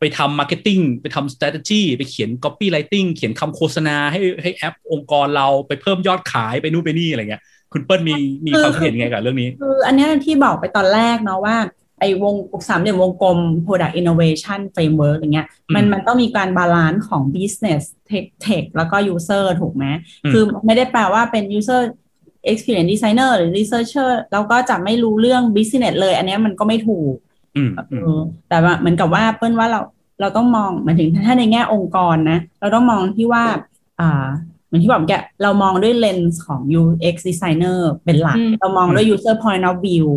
ไปทำ marketing ไปทำ strategy ไปเขียน copywriting เขียนคำโฆษณาให้ให้แอปองค์กรเราไปเพิ่มยอดขายไปนู่นไปนี่อะไรเงี้ย คุณเปิ้ลมีมีความคิดเห็นยังไงกับเรื่องนี้ คืออันเนี้ยที่บอกไปตอนแรกเนาะว่าไอ้วงสามเหลี่ยมวงกลม product innovation framework อย่างเงี้ยมันอืมมันต้องมีการ balance ของ business tech tech แล้วก็ user ถูกไหมอืมคือไม่ได้แปลว่าเป็น user experience designer หรือ researcher แล้วก็จะไม่รู้เรื่อง business เลย อันเนี้ยมันก็ไม่ถูกอืมเออืมอแต่ว่าเหมือนกับว่าเปิ้ลว่าเราเราต้องมองหมายถึงถ้าในแง่องค์กรนะ เราต้องมองที่ว่าอ่าเหมือนที่บอกแกเรามองด้วยเลนส์ของ UX designer เป็นหลักอืมเรามองด้วย user point of view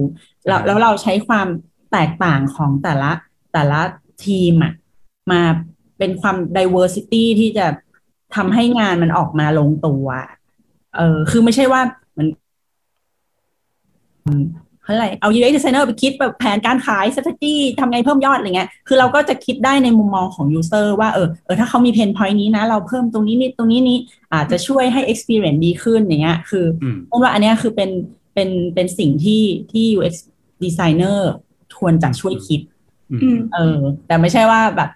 แล้วอ่าแล้วเราใช้ความแตกต่างของแต่ละแต่ละทีมอะมาเป็นความ diversity ที่จะทำให้งานมันออกมาลงตัว เออคือไม่ใช่ว่า เหมือนอืมเขาเรียกอะไรเอา UX designer ไปคิดแบบแผนการขาย strategy ทำไงเพิ่มยอดอะไรเงี้ย คือเราก็จะคิดได้ในมุมมองของ user ว่าเออเออถ้าเขามี pain point นี้นะ เราเพิ่มตรงนี้นิดตรงนี้นี้อาจจะช่วยให้ experience ดีขึ้นอย่างเงี้ย คืออืมเพราะว่าอันเนี้ยคือเป็นเป็นเป็นสิ่งที่ที่ UX designer ควรจะช่วยคิดอืมอืมเออ แต่ไม่ใช่ว่าแบบ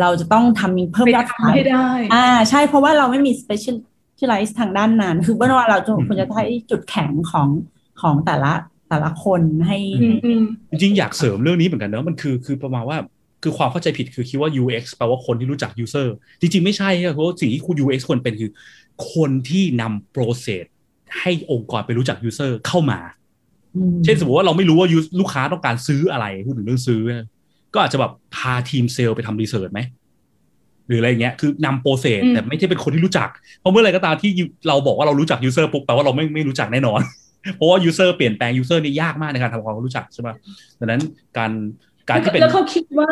เราจะต้องทำเพิ่มไปยอดทำขายให้ได้ อ่า ใช่เพราะว่าเราไม่มี specialize ทางด้านนั้น คือเมื่อว่าเราจะอืมควรจะใช้จุดแข็งของ ของแต่ละแต่ละคนให้อืมอืมจริงๆอยากเสริมเรื่องนี้เหมือนกันเนอะมันคือคือประมาณว่าคือความเข้าใจผิดคือคิดว่า UX แปลว่าคนที่รู้จัก user จริง ๆ ไม่ใช่ครับเพราะว่าสิ่งที่คุณ UX ควรเป็นคือ คนที่นำโปรเซสให้องค์กรไปรู้จัก user เข้ามาอืมเช่นสมมติว่าเราไม่รู้ว่า use- ลูกค้าต้องการซื้ออะไรพูดถึงเรื่องซื้อ ก็อาจจะแบบพาทีมเซลล์ไปทำรีเสิร์ชไหมหรืออะไรเงี้ยคือนำโปรเซสอืมแต่ไม่ใช่เป็นคนที่รู้จัก เพราะเมื่อไหรก็ตามที่เราบอกว่าเรารู้จัก user ปุ๊บแปลว่าเราไม่ไม่รู้จักแน่นอน เพราะว่า user เปลี่ยนแปลง user นี่ยากมากในการทำความรู้จักใช่ไหมดังนั้นการการที่เป็นแล้วเขาคิดว่า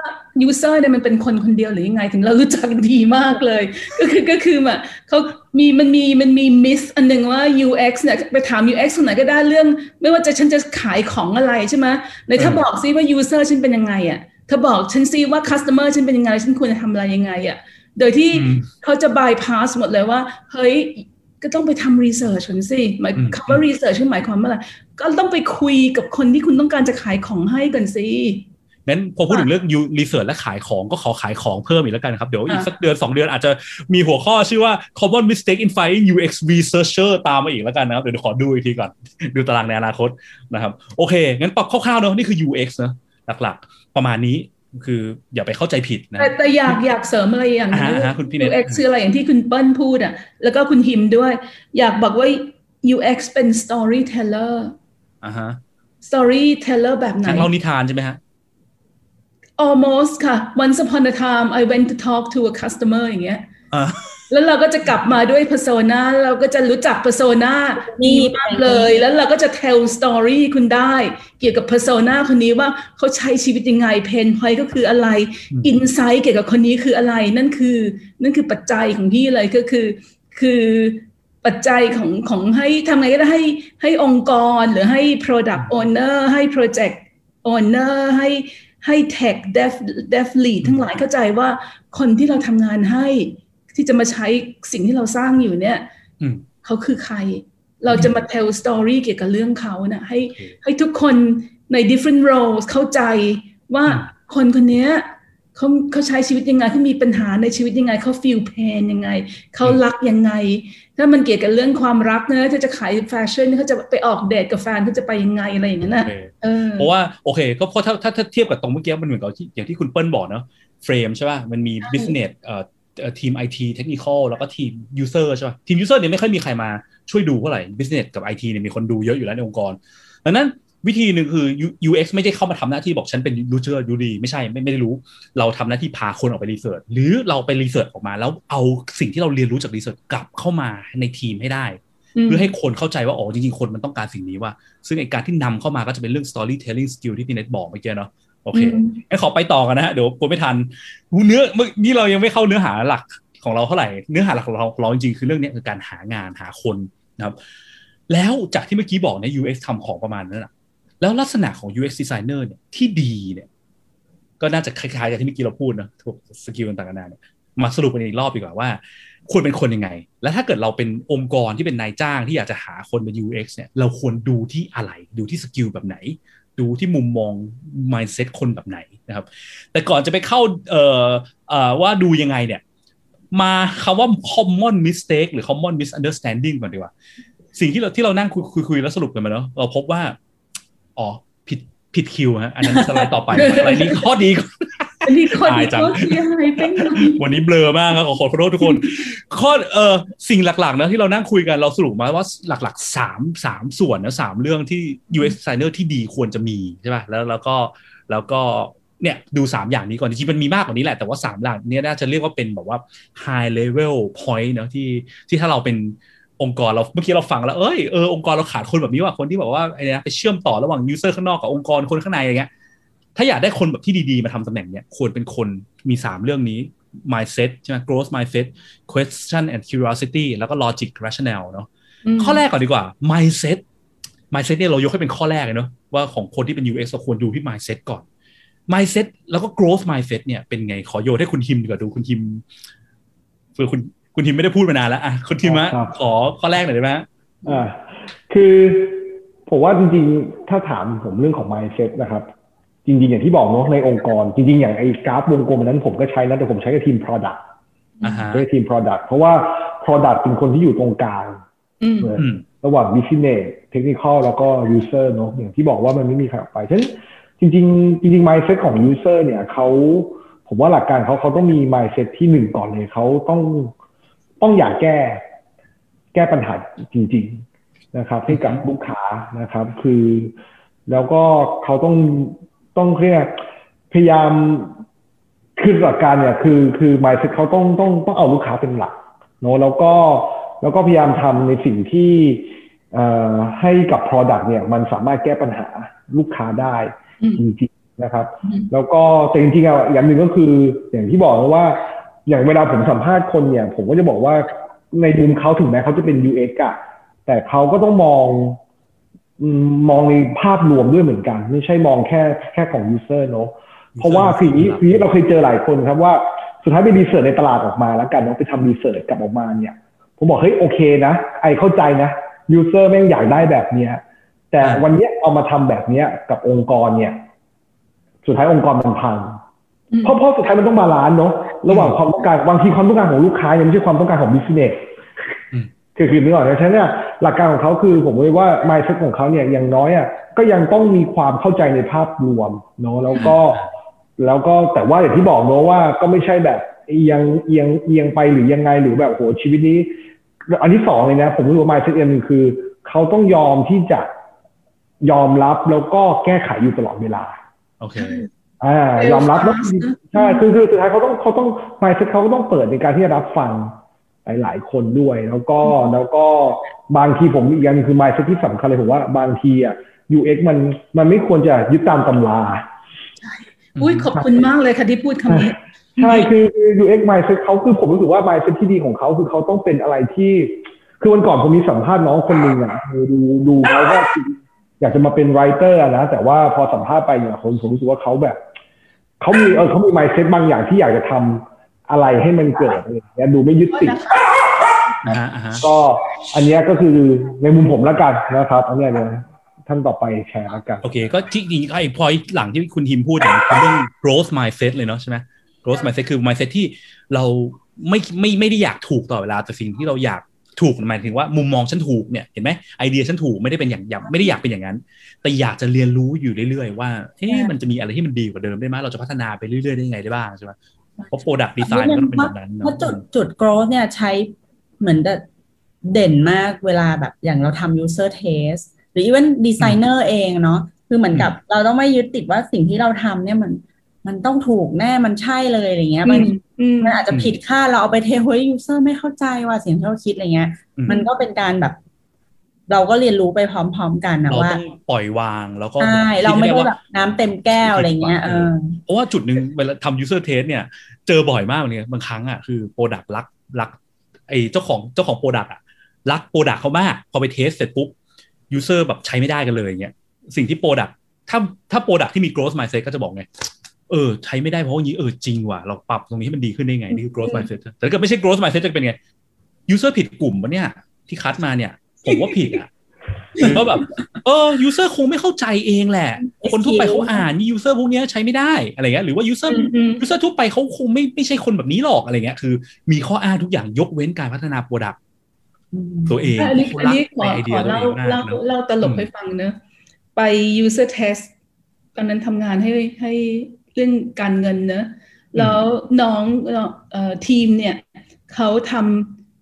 user เนี่ยมันเป็นคนคนเดียวหรือยังไงถึงเรารู้จักดีมากเลย ก็คือก็คือแบบเขามีมันมีมันมีมิสอันหนึ่งว่า UX เนี่ยไปถาม UX คนไหนก็ได้เรื่อง ไม่ว่าจะฉันจะขายของอะไรใช่ไหมในถ้าเออบอกซิว่า user ฉันเป็นยังไงอะถ้าบอกฉันซิว่า customer ฉันเป็นยังไง ฉันควรจะทำอะไรยังไงอะโดยที่อืมเขาจะ bypass หมดเลยว่า เฮ้ย ก็ต้องไปทำ research ก่อนสิหมายอืมคำว่า research คือหมายความว่าอะไรก็ต้องไปคุยกับคนที่คุณต้องการจะขายของให้ก่อนสิงั้นพอพูดถึงเรื่องยูรีเสิร์ชและขายของก็ขอขายของเพิ่มอีกแล้วกันครับ เดี๋ยวอีกอะสักเดือน 2 เดือนอาจจะมีหัวข้อชื่อว่า common mistake in finding UX researcher ตามมาอีกแล้วกันนะครับ เดี๋ยวขอดูอีกทีก่อน ดูตารางในอนาคตนะครับ โอเค งั้นปรับคร่าวๆเนอะนี่คือ UX นะหลักๆ ประมาณนี้ คืออย่าไปเข้าใจผิดนะแต่แต่อยากอยากเสริมอะไรอย่างหนึงอ่าฮะคุณพี่เน็ต UX คืออะไรอย่างที่คุณเปิ้ลพูดอะ แล้วก็คุณฮิมด้วย อยากบอกว่า UX เป็น storyteller อ่าฮะ storyteller แบบไหนนักเล่านิทานใช่ไหมฮะ almost ค่ะ once upon a time I went to talk to a customer อย่างเงี้ยอ่า แล้วเราก็จะกลับมาด้วย persona เราก็จะรู้จัก persona มีดีมากเลย แล้วเราก็จะ tell story คุณได้ เกี่ยวกับ persona คนนี้ว่าเขาใช้ชีวิตยังไง pain point ก็คืออะไรอืม insight เกี่ยวกับคนนี้คืออะไร นั่นคือ นั่นคือปัจจัยของพี่เลยก็คือ คือปัจจัยของของให้ทำไงก็ได้ให้ให้องค์กรหรือให้ product owner ให้ project owner ให้ให้ tech dev dev lead ทั้งหลายเข้าใจว่าคนที่เราทำงานให้ ที่จะมาใช้สิ่งที่เราสร้างอยู่เนี่ยอืมเขาคือใคร เราจะมา tell story เกี่ยวกับเรื่องเขานะให้โอเคให้ทุกคนใน different roles เข้าใจว่าอืมคนคนเนี้ยเขาเขาใช้ชีวิตยังไงเขามีปัญหาในชีวิตยังไงเขา feel pain ยังไงเขารักยังไง ถ้ามันเกี่ยวกับเรื่องความรักนะถ้าจะขายแฟชั่นเขาจะไปออกเดทกับแฟนเขาจะไปยังไงอะไรอย่างนั้นนะโอเคเออเพราะว่าโอเค ก็เพราะถ้าถ้าถ้าเทียบกับตรงเมื่อกี้มันเหมือนกับที่อย่างที่คุณเปิ้ลบอกเนาะเฟรมใช่ป่ะมันมีใช่ business เอ่อเอ่อ ทีม IT technical แล้วก็ทีม user ใช่ป่ะทีม user เนี่ยไม่ค่อยมีใครมาช่วยดูเท่าไหร่ business กับ IT เนี่ยมีคนดูเยอะอยู่แล้วในองค์กรดังนั้นวิธีหนึ่งคือ U- UX ไม่ได้เข้ามาทำหน้าที่บอกฉันเป็น user รู้ดีไม่ใช่ไม่ไม่ได้รู้ เราทำหน้าที่พาคนออกไป research หรือเราไป research ออกมา แล้วเอาสิ่งที่เราเรียนรู้จาก research กลับเข้ามาในทีมให้ได้ เพื่อให้คนเข้าใจว่าอ๋อจริงๆ คนมันต้องการสิ่งนี้ว่า ซึ่งไอการที่นำเข้ามาก็จะเป็นเรื่อง storytelling skill ที่พี่เน็ตบอกเมื่อกี้เนาะ โอเคอืมงั้นขอไปต่อกันนะฮะเดี๋ยวกลัวไม่ทันเนื้อเมื่อนี่เรายังไม่เข้าเนื้อหาหลักของเราเท่าไหร่เนื้อหาหลักของเราของเราจริงๆคือเรื่องเนี้ยคือการหางานหาคนนะครับ แล้วจากที่เมื่อกี้บอกเนี่ย UX ทำของประมาณนั้นนะแล้วลักษณะของ UX designer เนี่ยที่ดีเนี่ย ก็น่าจะคล้ายๆกับที่เมื่อกี้เราพูดนะทุกสกิลต่างๆนานาเนี่ยมาสรุปกันอีกรอบดีกว่าว่าควรเป็นคนยังไง และถ้าเกิดเราเป็นองค์กรที่เป็นนายจ้างที่อยากจะหาคนเป็น UX เนี่ย เราควรดูที่อะไร ดูที่ skill แบบไหน ดูที่มุมมอง mindset คนแบบไหนนะครับ แต่ก่อนจะไปเข้าเอ่อเอ่อว่าดูยังไงเนี่ย มาคำว่า common mistake หรือ common misunderstanding ก่อนดีกว่า สิ่งที่เราที่เรานั่งคุยคุยคุยแล้วสรุปกันมาเนาะเราพบว่า อ๋อผิดผิดคิวฮะอันนั้นสไลด์ต่อไปอะไรนี้ข้อดี นอันนี้คนอายจังเขาเสียหายไปหน่อยวันนี้เบลอมากครับขอขอโทษทุกคน ข้อเออสิ่งหลักๆนะที่เรานั่งคุยกันเราสรุปมาว่าหลักๆสามสามส่วนนะสามเรื่องที่ UX designer ที่ดีควรจะมีใช่ป่ะแล้วแล้วก็แล้วก็เนี่ยดูสามอย่างนี้ก่อนจริงๆมันมีมากกว่านี้แหละ แต่ว่าสามอย่างเนี้น่าจะเรียกว่าเป็นแบบว่า high level point เนอะที่ที่ถ้าเราเป็นองค์กรเราเมื่อกี้เราฟังแล้วเอ้ยเออองค์กรเราขาดคนแบบนี้ว่ะคนที่แบบว่าไอ้เนี่ยไปเชื่อมต่อระหว่าง user ข้างนอกกับองค์กรคนข้างในอย่างเงี้ย ถ้าอยากได้คนแบบที่ดีๆ มาทำตำแหน่งเนี้ยควรเป็นคนมี 3 เรื่องนี้ mindset ใช่ไหม growth mindset question and curiosity แล้วก็ logic rationale เนาะมข้อแรกก่อนดีกว่า mindset mindset เนี่ยเรายกให้เป็นข้อแรกเลยเนาะว่าของคนที่เป็น UX เราควรดูที่ mindset ก่อน mindset แล้วก็ growth mindset เนี่ยเป็นไงขอโยนให้คุณทิมดีกว่าดูคุณทิมเพื่อคุณคุณทิมไม่ได้พูดมานานแล้วอะคุณทิมฮะครับขอข้อแรกหน่อยได้ไหมฮะอ่าคือผมว่าจริงๆ ถ้าถามผมเรื่องของ mindset นะครับ จริงๆ อย่างที่บอกเนาะในองค์กร จริงๆ อย่างไอ้กราฟวงกลมอันนั้นผมก็ใช้นะแต่ผมใช้กับทีม product อ่าฮะใช้กับทีม product เพราะว่า product เป็นคนที่อยู่ตรงกลางอืมอืมระหว่าง business technical แล้วก็ user เนาะอย่างที่บอกว่ามันไม่มีใครออกไปฉะนั้นจริงๆ จริงๆ mindset ของ user เนี่ยเขาผมว่าหลักการเขาเขาต้องมี mindset ที่หนึ่งก่อนเลยเขาต้องต้องอยากแก้ แก้ปัญหาจริง ๆ นะครับ ให้กับลูกค้านะครับ คือ แล้วก็เขาต้อง ต้องเรียกพยายามคือหลักการเนี่ยคือคือ mindset เขาต้องต้องต้องเอาลูกค้าเป็นหลักเนอะแล้วก็แล้วก็พยายามทำในสิ่งที่เอ่อให้กับ product เนี่ยมันสามารถแก้ปัญหาลูกค้าได้อืมจริงๆนะครับอืมแล้วก็แต่จริงๆอะอย่างหนึ่งก็คืออย่างที่บอกนะว่า อย่างเวลาผมสัมภาษณ์คนเนี่ย ผมก็จะบอกว่าในมุมเขาถึงแม้เขาจะเป็น UX อะแต่เขาก็ต้องมองอื มมองในภาพรวมด้วยเหมือนกัน ไม่ใช่มองแค่แค่ของ user เนอะเพราะว่าคืออย่างนี้คืออย่างนี้เราเคยเจอหลายคนครับว่าสุดท้ายไปรีเสิร์ชในตลาดออกมาแล้วกันเนาะไปทำรีเสิร์ชกลับออกมาเนี่ย ผมบอกเฮ้ยโอเคนะ ไอเข้าใจนะ user แม่งอยากได้แบบเนี้ยแต่อ่าวันเนี้ยเอามาทำแบบเนี้ยกับองค์กรเนี่ย สุดท้ายองค์กรมันพังอืมเพราะเพราะสุดท้ายมันต้อง balance เนาะระหว่างความต้องการบางทีความต้องการของลูกค้ายังไม่ใช่ความต้องการของ business อืม คือคือนึกออกไหมฉะนั้นเนี่ยหลักการของเขาคือผมเลยว่า mindset ของเขาเนี่ยอย่างน้อยอะก็ยังต้องมีความเข้าใจในภาพรวมเนาะแล้วก็แล้วก็แต่ว่าอย่างที่บอกเนอะว่าก็ไม่ใช่แบบเอียงเอียงเอียงไปหรือยังไงหรือแบบโหชีวิตนี้ อันที่สองเลยนะ ผมรู้ว่า mindset อันหนึ่งคือเขาต้องยอมที่จะยอมรับแล้วก็แก้ไขอยู่ตลอดเวลา โอเคอ่ายอมรับแล้วใช่คือคือสุดท้ายเขาต้องเขาต้อง mindset เขาก็ต้องเปิดในการที่จะรับฟัง หลาย ๆ คนด้วย แล้วก็แล้วก็บางทีผมอีกอย่างหนึงคือ mindset ที่สำคัญเลยผมว่าบางทีอะ UX มันมันไม่ควรจะยึดตามตำราอุ้ยขอบคุณมากเลยค่ะที่พูดคำนี้ใช่คือคือ UX mindset เขาคือผมรู้สึกว่า mindset ที่ดีของเขาคือเขาต้องเป็นอะไรที่ คือวันก่อนผมมีสัมภาษณ์น้องคนหนึ่งอะคือดูดูเขาว่าอยากจะมาเป็น writer อะนะแต่ว่าพอสัมภาษณ์ไปเนี่ยผมผมรู้สึกว่าเขาแบบเขามีเออเขามี mindset บางอย่างที่อยากจะทำ อะไรให้มันเกิดอะไรอย่างเงี้ยดูไม่ยึดติดอ่าฮะอ่าฮะก็อันเนี้ยก็คือในมุมผมละกันนะครับ อันเนี้ยเดี๋ยวท่านต่อไปแชร์ละกัน โอเค ก็ที่จริงๆไอ้พอยหลังที่คุณทีมพูดเนี่ยคือเรื่อง growth mindset เลยเนาะใช่ไหม growth mindset คือ mindset ที่เราไม่ไม่ไม่ได้อยากถูกตลอดเวลาแต่สิ่งที่เราอยากถูกหมายถึงว่ามุมมองฉันถูกเนี่ยเห็นไหมไอเดียฉันถูกไม่ได้เป็นอย่างอยากไม่ได้อยากเป็นอย่างนั้น แต่อยากจะเรียนรู้อยู่เรื่อยๆว่าเอ๊ะมันจะมีอะไรที่มันดีกว่าเดิมได้ไหมเราจะพัฒนาไปเรื่อยๆได้ยังไงได้บ้างใช่ไหม เพราะ product design มันก็ต้องเป็นแบบนั้นเพราะเนาะจุดจุด growth เนี่ยใช้เหมือนจะเด่นมากเวลาแบบอย่างเราทำ user test หรือ even designer เองเนาะคือเหมือนกับเราต้องไม่ยึดติดว่าสิ่งที่เราทำเนี่ยมันมันต้องถูกแน่มันใช่เลยอะไรเงี้ยบางทีอืมมันอาจจะผิดคาดเราเอาไปเทเฮ้ย user ไม่เข้าใจว่าสิ่งที่เราคิดอะไรเงี้ยอืมมันก็เป็นการแบบ เราก็เรียนรู้ไปพร้อม ๆ กันนะเราว่าต้องปล่อยวางแล้วก็ใช่เราไม่ได้คิแบบน้ำเต็มแก้วอะไรเงี้ยเออเพราะว่าจุดหนึ่งเวลาทำ user test เนี่ย เจอบ่อยมากเลยบางครั้งอะคือ product รักรักไอเจ้าของเจ้าของ product อะรัก product เขามาก พอไปเทสเสร็จปุ๊บ user แบบใช้ไม่ได้กันเลยเงี้ยสิ่งที่ product ถ้าถ้า product ที่มี growth mindset ก็จะบอกไงเออใช้ไม่ได้เพราะอย่างนี้เออจริงว่ะเราปรับตรงนี้ให้มันดีขึ้นได้ไงนี่คือ growth mindset แต่ถ้าเกิดไม่ใช่ growth mindset จะเป็นไง user ผิดกลุ่มปะเนี่ยที่คัดมาเนี่ย ผมว่าผิดอะผมก็แบบ เออ user คงไม่เข้าใจเองแหละ คนทั่วไปเขาอ่านนี่ user พวกเนี้ยใช้ไม่ได้อะไรเงี้ยหรือว่า user อืมอืม user ทั่วไปเขาคงไม่ไม่ใช่คนแบบนี้หรอกอะไรเงี้ยคือ มีข้ออ้างทุกอย่างยกเว้นการพัฒนา product ตัวเองอันนี้เขาอันรักนี้ขอในไอเดีขยอตัวเล่าเองมากเล่าเนอะเล่าตลกอืมให้ฟังเนอะไป user test ตอนนั้นทำงานให้ให้เรื่องการเงินเนอะแล้วน้องเอ่อทีมเนี่ยเขาท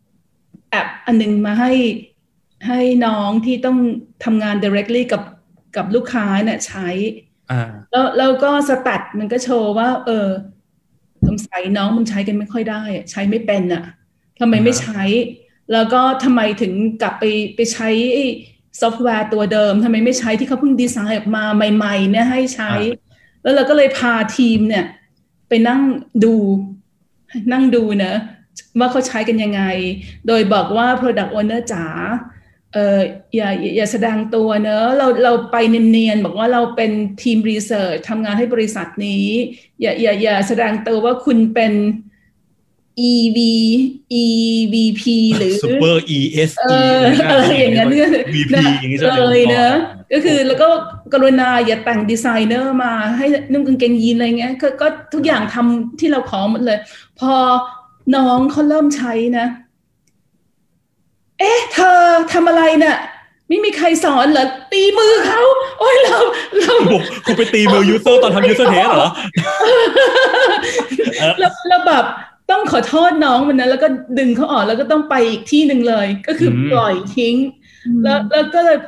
ำแอปอันหนึงมาให้ ให้น้องที่ต้องทำงาน directly กับกับลูกค้าเนี่ยใช้อ่าแล้วแล้วก็สแตทมันก็โชว์ว่า เออสงสัยน้องมันใช้กันไม่ค่อยได้อะใช้ไม่เป็นอะทำไมไม่ใช้ แล้วก็ทำไมถึงกลับไปไปใช้ไอ้ซอฟต์แวร์ตัวเดิมทำไมไม่ใช้ที่เขาเพิ่งดีไซน์ออกมาใหม่ ๆ เนี่ยให้ใช้ แล้วเราก็เลยพาทีมเนี่ย ไปนั่งดู นั่งดูนะว่าเขาใช้กันยังไง โดยบอกว่า Product Owner จ๋า เอออย่าอย่าอย่าแสดงตัวเนอะเราเราไปเนียนๆบอกว่าเราเป็นทีม research ทำงานให้บริษัทนี้ อย่าอย่าอย่าแสดงตัวว่าคุณเป็น EV EVP หรือ super ES เอออะไรอย่างนั้นเนี่ย VP อย่างนี้ใช่ไหมเลยเนอะก็คือแล้วก็กรุณาอย่าแต่งดีไซเนอร์มาให้นุ่งกางเกงยีนอะไรเงี้ยก็ก็ทุกอย่างทำที่เราขอหมดเลย พอน้องเขาเริ่มใช้นะ เอ๊ะ เธอทำอะไรเนี่ยไม่มีใครสอนเหรอ ตีมือเขา โอ้ยเราเราผมคุณไปตีมือ user ตอนทำ user test เหรอเออแล้วแล้วแบบต้องขอโทษน้องมันนะแล้วก็ดึงเขาออกแล้วก็ต้องไปอีกที่หนึ่งเลย ก็คืออมปล่อยทิ้ง แล้วแล้วก็เลย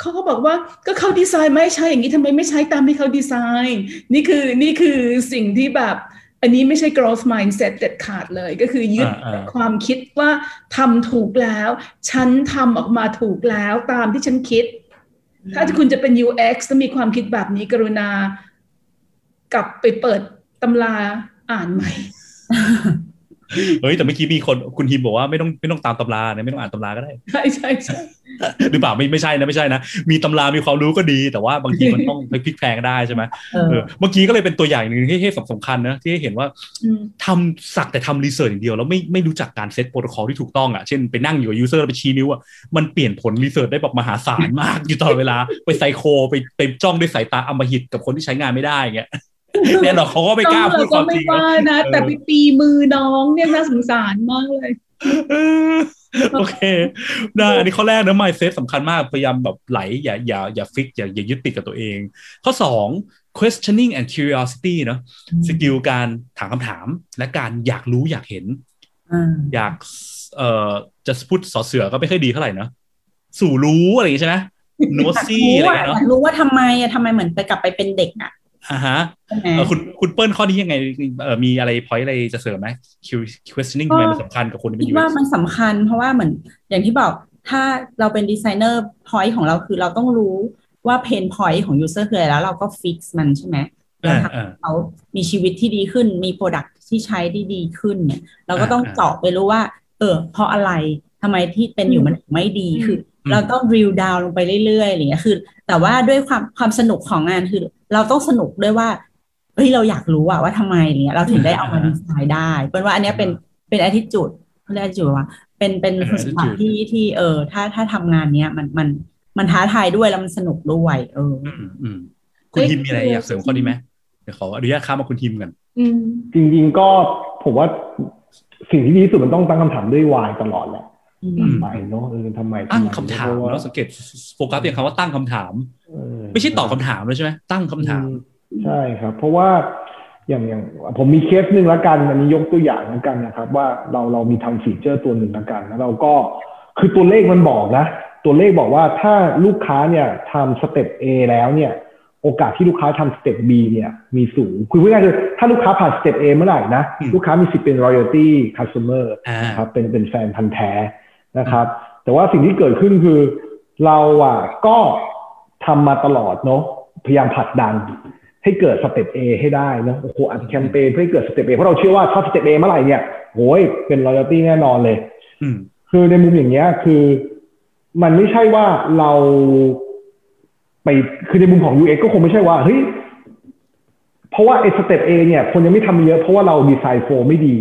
เขาก็บอกว่าก็เขาดีไซน์ไม่ใช่อย่างนี้ทำไมไม่ใช้ตามที่เขาดีไซน์ นี่คือนี่คือสิ่งที่แบบ อันนี้ไม่ใช่ growth mindset เด็ดขาดเลยก็คือยึดอ่าอ่าความคิดว่าทำถูกแล้ว ฉันทำออกมาถูกแล้วตามที่ฉันคิด ถ้าคุณจะเป็น UX ต้องมีความคิดแบบนี้กรุณากลับไปเปิดตำราอ่านใหม่ เฮ้ยแต่เมื่อกี้มีคนคุณทิมบอกว่าไม่ต้องไม่ต้องตามตำรานะไม่ต้องอ่านตำราก็ได้ใช่ใช่ใช่หรือเปล่าไม่ไม่ใช่นะไม่ใช่นะมีตำรามีความรู้ก็ดี แต่ว่าบางทีมันต้องไปพลิกแพลงได้ใช่ไหมเออเออเมื่อกี้ก็เลยเป็นตัวอย่างหนึ่งที่ให้สำคัญนะที่ให้เห็นว่าอืมทำสักแต่ทำ research อย่างเดียวแล้วไม่ไม่รู้จักการ set protocol ที่ถูกต้องอะเช่นไปนั่งอยู่กับ user ไปชี้นิ้วอะมันเปลี่ยนผล research ได้แบบมหาศาลมากอยู่ตลอดเวลาไปไซโคไปไปจ้องด้วยสายตาอำมหิตกับคนที่ใช้งานไม่ได้เงี้ย แน่นอนเขาก็ไม่กล้าพูดความจริงเก็ไม่ว่านะ แต่ไปตีมือน้องเนี่ยน่าสงสารมากเลยเออโอเคได้อันนี้ข้อแรกนะ mindset สำคัญมากพยายามแบบไหล อย่าอย่าอย่า fix อย่าอย่ายึดติดกับตัวเอง ข้อสอง questioning and curiosity เนาะ skill การถามคำถาม และการอยากรู้อยากเห็นอ่าอยากเอ่อจะพูดสอเสือก็ไม่ค่อยดีเท่าไหร่เนาะสู่รู้อะไรอย่างงี้ใช่ไหม nosy อะไรอย่างเงี้ยอเนาะยากรู้ว่าทำไมอะทำไมเหมือนไปกลับไปเป็นเด็กอะ อ่าฮะใช่ไหมเออคุณคุณเปิ้ลข้อนี้ยังไงเออมีอะไรพอยอะไรจะเสริมไหม Q- questioning ทำไมมันสำคัญกับคนที่เป็คินดว่า UX มันสำคัญเพราะว่าเหมือนอย่างที่บอกถ้าเราเป็นดีไซเนอร์ point ของเราคือเราต้องรู้ว่า pain point ของ user คืออะไรแล้วเราก็ fix มันใช่ไหมเราทำให้เขามีชีวิตที่ดีขึ้น มีโปรดักที่ใช้ได้ดีขึ้นเนี่ย เราก็ต้องอ่าเจาะไปรู้ว่า เออ เพราะอะไรทำไมที่เป็นอยู่มันถึงไม่ดีคืออืมเราต้องรีลดาวลงไปเรื่อยๆอะไรเงี้ยคือ แต่ว่าด้วยความความสนุกของงานคือ เราต้องสนุกด้วยว่าเฮ้ยเราอยากรู้อะว่าทำไมอะไรเงี้ยเราถึงได้เอามาดีไซน์ได้เป็นว่าอันเนี้ยเป็นเป็น attitude เขาเรียก attitude ว่าเป็นเป็นเป็นคุณสมบัติ attitude ที่ที่เออ ถ้าถ้าทำงานเนี้ยมันมันมันท้าทายด้วยแล้วมันสนุกด้วยเอออืมอืมคุณทิมมีอะไรอยากเสริมข้อนี้ไหมเดี๋ยวขออนุญาตข้ามมาคุณทิมกันอืมจริงๆก็ผมว่าสิ่งที่ดีที่สุดมันต้องตั้งคำถามด้วย why ตลอดแหละอืมอืม ทำไมเนาะเออทำไมตั้งทำคำถามเพระว่าเนาะสังเกตโฟกัสอย่างคำว่าตั้งคำถามเออไม่ใช่ตอบคำถามเลยใช่ไหมตั้งคำถามอืใช่ครับ เพราะว่าอย่างอย่างผมมีเคสหนึ่งละกันอันนี้ยกตัวอย่างละกันนะครับ ว่าเราเรามีทำฟีเจอร์ตัวหนึ่งละกันแล้วเราก็คือตัวเลขมันบอกนะ ตัวเลขบอกว่าถ้าลูกค้าเนี่ยทำสเต็ป A แล้วเนี่ย โอกาสที่ลูกค้าทำสเต็ป B เนี่ยมีสูงคือพูดง่ายๆคือถ้าลูกค้าผ่านสเต็ป A เมื่อไหร่นะอืมลูกค้ามีสิทธิ์เป็น loyalty customer อ่านะครับเป็นเป็นแฟนพันธุ์แท้ นะครับ แต่ว่าสิ่งที่เกิดขึ้นคือเราอะก็ทำมาตลอดเนาะพยายามผลักดัน ให้เกิดสเต็ป A ให้ได้เนอะโอ้โหอัดแคมเปญเพื่อให้เกิดสเต็ป A เพราะเราเชื่อว่าถ้าสเต็ป A เมื่อไหร่เนี่ยโอ้ยเป็น loyalty แน่นอนเลยอืมคือในมุมอย่างเงี้ยคือ มันไม่ใช่ว่าเราไปคือในมุมของ UX ก็คงไม่ใช่ว่าเฮ้ยเพราะว่าไอ้สเต็ป A เนี่ยคนยังไม่ทำเยอะเพราะว่าเราดีไซน์โฟไม่ดี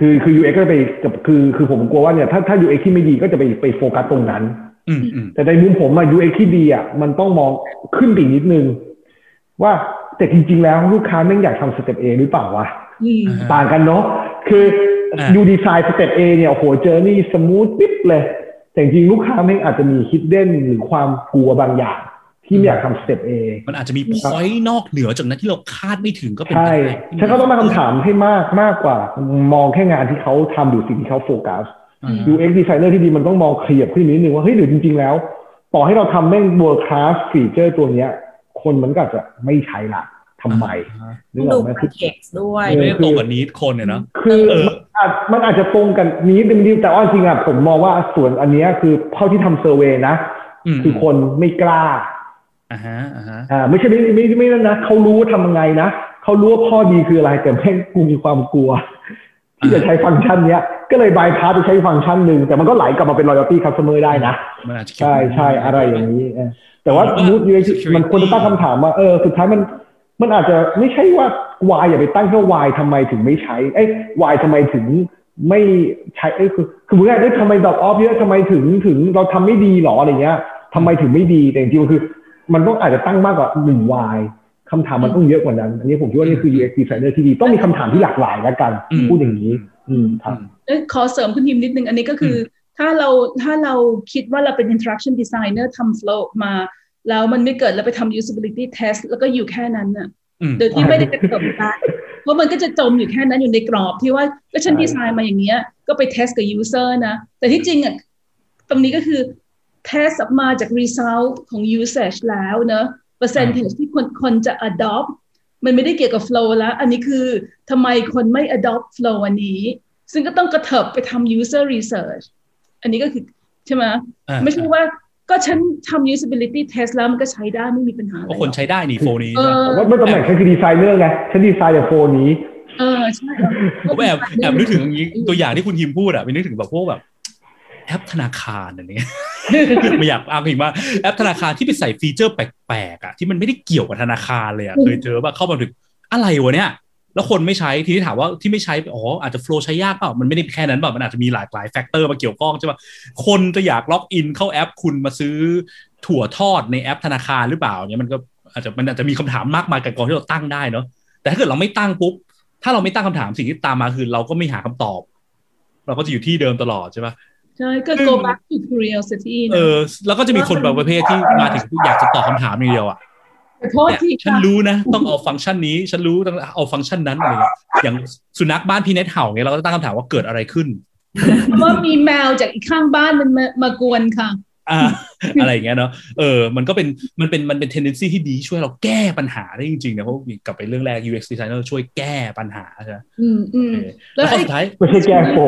คือคือ UX ก็จะไปกับคือคือผมกลัวว่าเนี่ยถ้าถ้า UX ที่ไม่ดีก็จะไปไปโฟกัสตรงนั้นอืมอืมแต่ในมุมผมอะ UX ที่ดีอะมันต้องมองขึ้นไปอีกนิดนึง ว่าแต่จริง ๆ แล้วลูกค้าแม่งอยากทำสเต็ป A หรือเปล่าวะอืมต่างกันเนาะคืออ่ะ you ดีไซน์สเต็ป A เนี่ยโอ้โห journey smooth ปิ๊บเลย แต่จริงๆลูกค้าแม่งอาจจะมี hidden หรือความกลัวบางอย่าง ที่ไม่อยากทำสเต็ป A มันอาจจะมีพอยต์นอกเหนือจากนั้นที่เราคาดไม่ถึงก็เป็นใช่ไปได้ฉันก็ต้องมาคำถามให้มากมากกว่า มองแค่งานที่เขาทำหรือสิ่งที่เขาโฟกัสอืม UX designer ที่ดีมันต้องมองขยับขึ้นนิดนึงว่าเฮ้ยหรือจริง ๆ แล้ว ต่อให้เราทำแม่ง world class feature ตัวเนี้ย คนมันก็อาจจะไม่ใช้ละทำไมนึต้อกงดูออกไหมคคืออนเท็กซ์ด้วยเออไม่ได้ตรงกับนี้คนเนี่ยเนาะคือเออมันอาจมันอาจจะตรงกันนี้นึงแต่ว่าจริงๆอะผมมองว่าส่วนอันเนี้ยคือเท่าที่ทำเซอร์เวยนะอืมคือคนไม่กล้า อ่าฮะอ่าฮะอ่าไม่ใช่ไม่ไม่ไม่ไม่นั่นนะเขารู้ว่าทำยังไงนะเขารู้ว่าข้อดีคืออะไรแต่แม่งกูมีความกลัว ที่จะใช้ฟังก์ชันเนี้ย ก็เลยบายพาสไปใช้ฟังก์ชันหนึ่งแต่มันก็ไหลกลับมาเป็น loyalty customer ได้นะมันอาจจะเกี่ยวใช่ใช่อะไรอย่างนี้เออแต่ว่าหรือว่ามูดยู security มันควรจะตั้งคำถามว่าเออสุดท้ายมันมันอาจจะไม่ใช่ว่าวายอย่าไปตั้งแค่วายทำไมถึงไม่ใช้เอ้ยวายทำไมถึงไม่ใช้เอ้ยคือคือมึงไงทำไมดอกออฟเยอะทำไมถึงถึงเราทำไม่ดีหรออะไรเงี้ยทำไมถึงไม่ดีแต่จริงๆมันคือ มันต้องอาจจะตั้งมากกว่าหนึ่งวายคำถามมันต้องเยอะกว่านั้น อันนี้ผมคิดว่านี่คือ UX designer ที่ดี ต้องมีคำถามที่หลากหลายแล้วกันอืมพูดอย่างนี้ อืมครับเอ้ยขอเสริมคุณทีมนิดนึง อันนี้ก็คืออถ้าเราถ้าเราคิดว่าเราเป็น interaction designer ทำ flow มา แล้วมันไม่เกิดแล้วไปทำ usability test แล้วก็อยู่แค่นั้นน่ะอืมโดยที่ไม่ได้กระเถิบไปเพราะมันก็จะจมอยู่แค่นั้นอยู่ในกรอบที่ว่าก็ฉันใช่ดีไซน์มาอย่างเงี้ย ก็ไปเทสกับ user นะ แต่ที่จริงอะตรงนี้ก็คือ เทสออกมาจาก result ของ usage แล้วเนอะ percentage ที่คนคนจะ adopt มันไม่ได้เกี่ยวกับ flow แล้ว อันนี้คือทำไมคนไม่ adopt flow อันนี้ ซึ่งก็ต้องกระเถิบไปทำ user research อันนี้ก็คือใช่ไหมอ่าไม่ใช่ว่าก็ฉันทำ usability test แล้วมันก็ใช้ได้ไม่มีปัญหาอะไรเพราะคนใช้ได้นี่โฟนี้เออว่าไม่ตำแหน่งฉันคือดีไซเนอร์ไงฉันดีไซน์แต่โฟนนี้ เออใช่ผมแอบแอบนึกถึงอย่างนี้ตัวอย่างที่คุณยิมพูดอะไปนึกถึงแบบพวกแบบแอปธนาคารอันนี้ ไม่อยากอ้างอีกว่าแอปธนาคารที่ไปใส่ฟีเจอร์แปลกๆอะที่มันไม่ได้เกี่ยวกับธนาคารเลยอะเคยเจอว่าเข้ามาถึงอะไรวะเนี่ยแล้วคนไม่ใช้ทีนี้ถามว่าที่ไม่ใช้อ๋ออาจจะ flow ใช้ยากเปล่ามันไม่ได้แค่นั้นเปล่ามันอาจจะมีหลากหลาย factor มาเกี่ยวข้องใช่ป่ะคนจะอยากล็อกอินเข้าแอปคุณมาซื้อถั่วทอดในแอปธนาคารหรือเปล่าเนี่ยมันก็อาจจะมันอาจจะมีคำถามมากมายกับกองที่เราตั้งได้เนาะแต่ถ้าเกิดเราไม่ตั้งปุ๊บถ้าเราไม่ตั้งคำถามสิ่งที่ตามมาคือเราก็ไม่หาคำตอบ เราก็จะอยู่ที่เดิมตลอดใช่ปะ ใช่ก็ go back to curiosity เอนะอแล้วก็จะมีคนบางประเภทที่มาถึงอยากจะตอบคำถามอย่างเดียวอะขอโทษทีเนี่ยฉันค่ะรู้นะ ต้องเอาฟังก์ชันนี้ ฉันรู้ต้องเอาฟังก์ชันนั้นอะไรเงี้ยอย่างสุนัขบ้านพี่เน็ตเห่าเงี้ยเราก็ตั้งคำถามว่าเกิดอะไรขึ้นเพราะว่ามีแมวจากอีกข้างบ้านมันมามากวนค่ะอ่าอะไรอย่างเงี้ยเนาะเออ มันก็เป็นมันเป็นมันเป็น tendency ที่ดีช่วยเราแก้ปัญหาได้จริงๆนะเพราะกลับไปเรื่องแรก UX designer ช่วยแก้ปัญหาใช่ไหมอืมอืมเออแล้แล้วแล้วข้อไอ้สุดท้ายไม่ใช่แก้ flow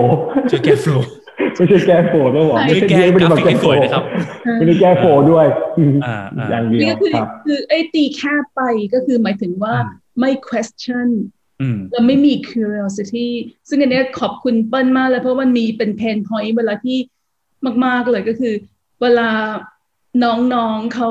ช่วยแก้ flow ไม่ใช่แก้ flow ต้องบอกช่วยแก้กราฟิกให้สวยนะครับไม่ได้แก้ flow ด้วยอ่าอ่าอย่างเดียวนี่ก็คือครับคือไอ้ตีแคบไปก็คือหมายถึงว่าอืมไม่ question อืมเราไม่มี curiosity ซึ่งอันเนี้ยขอบคุณเปิ้ลมากเลย เพราะมันมีเป็น pain point เวลาที่มาก ๆ เลยก็คือ เวลาน้องๆเขา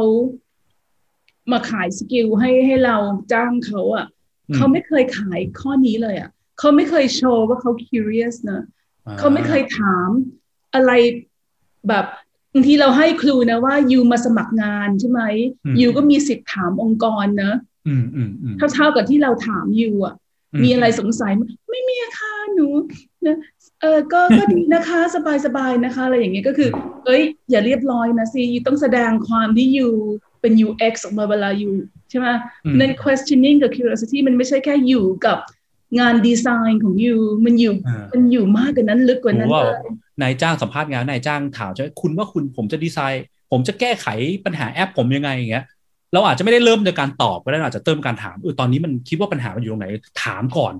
มาขาย skill ให้ให้เราจ้างเขาอะ่ะอืมเขาไม่เคยขายข้อนี้เลยอะ่ะเขาไม่เคยโชว์ว่าเขา curious นะเขาไม่เคยถามอะไรแบบบางทีเราให้ครูนะว่ายูมาสมัครงานใช่ไหมยูก็มีสิทธิ์ถามองค์กรนะอืมอืมอืมเท่าๆกับที่เราถามยูอะ มีอะไรสงสัยไหมไม่มีอะค่ะหนูนะเออก็ก็ดีนะคะสบายสบายๆนะคะ อะไรอย่างเงี้ยก็คือ เอ้ย อย่าเรียบร้อยนะสิต้องแสดงความที่ยูเป็น UX ออกมาเวลาอยู่ใช่ไหมอืมนั่น questioning กับ curiosity มันไม่ใช่แค่อยู่กับ งานดีไซน์ของยูมันอยู่อ่ามันอยู่มากกว่านั้นลึกกว่านั้นรู้ว่าเลยนายจ้างสัมภาษณ์งานนายจ้างถามใช่ไหมคุณว่าคุณผมจะดีไซน์ ผมจะแก้ไขปัญหาแอปผมยังไงอย่างเงี้ยเราอาจจะไม่ได้เริ่มจากการตอบก็ได้เราอาจจะเติมการถามเออตอนนี้มันคิดว่าปัญหามันอยู่ตรงไหนถามก่อน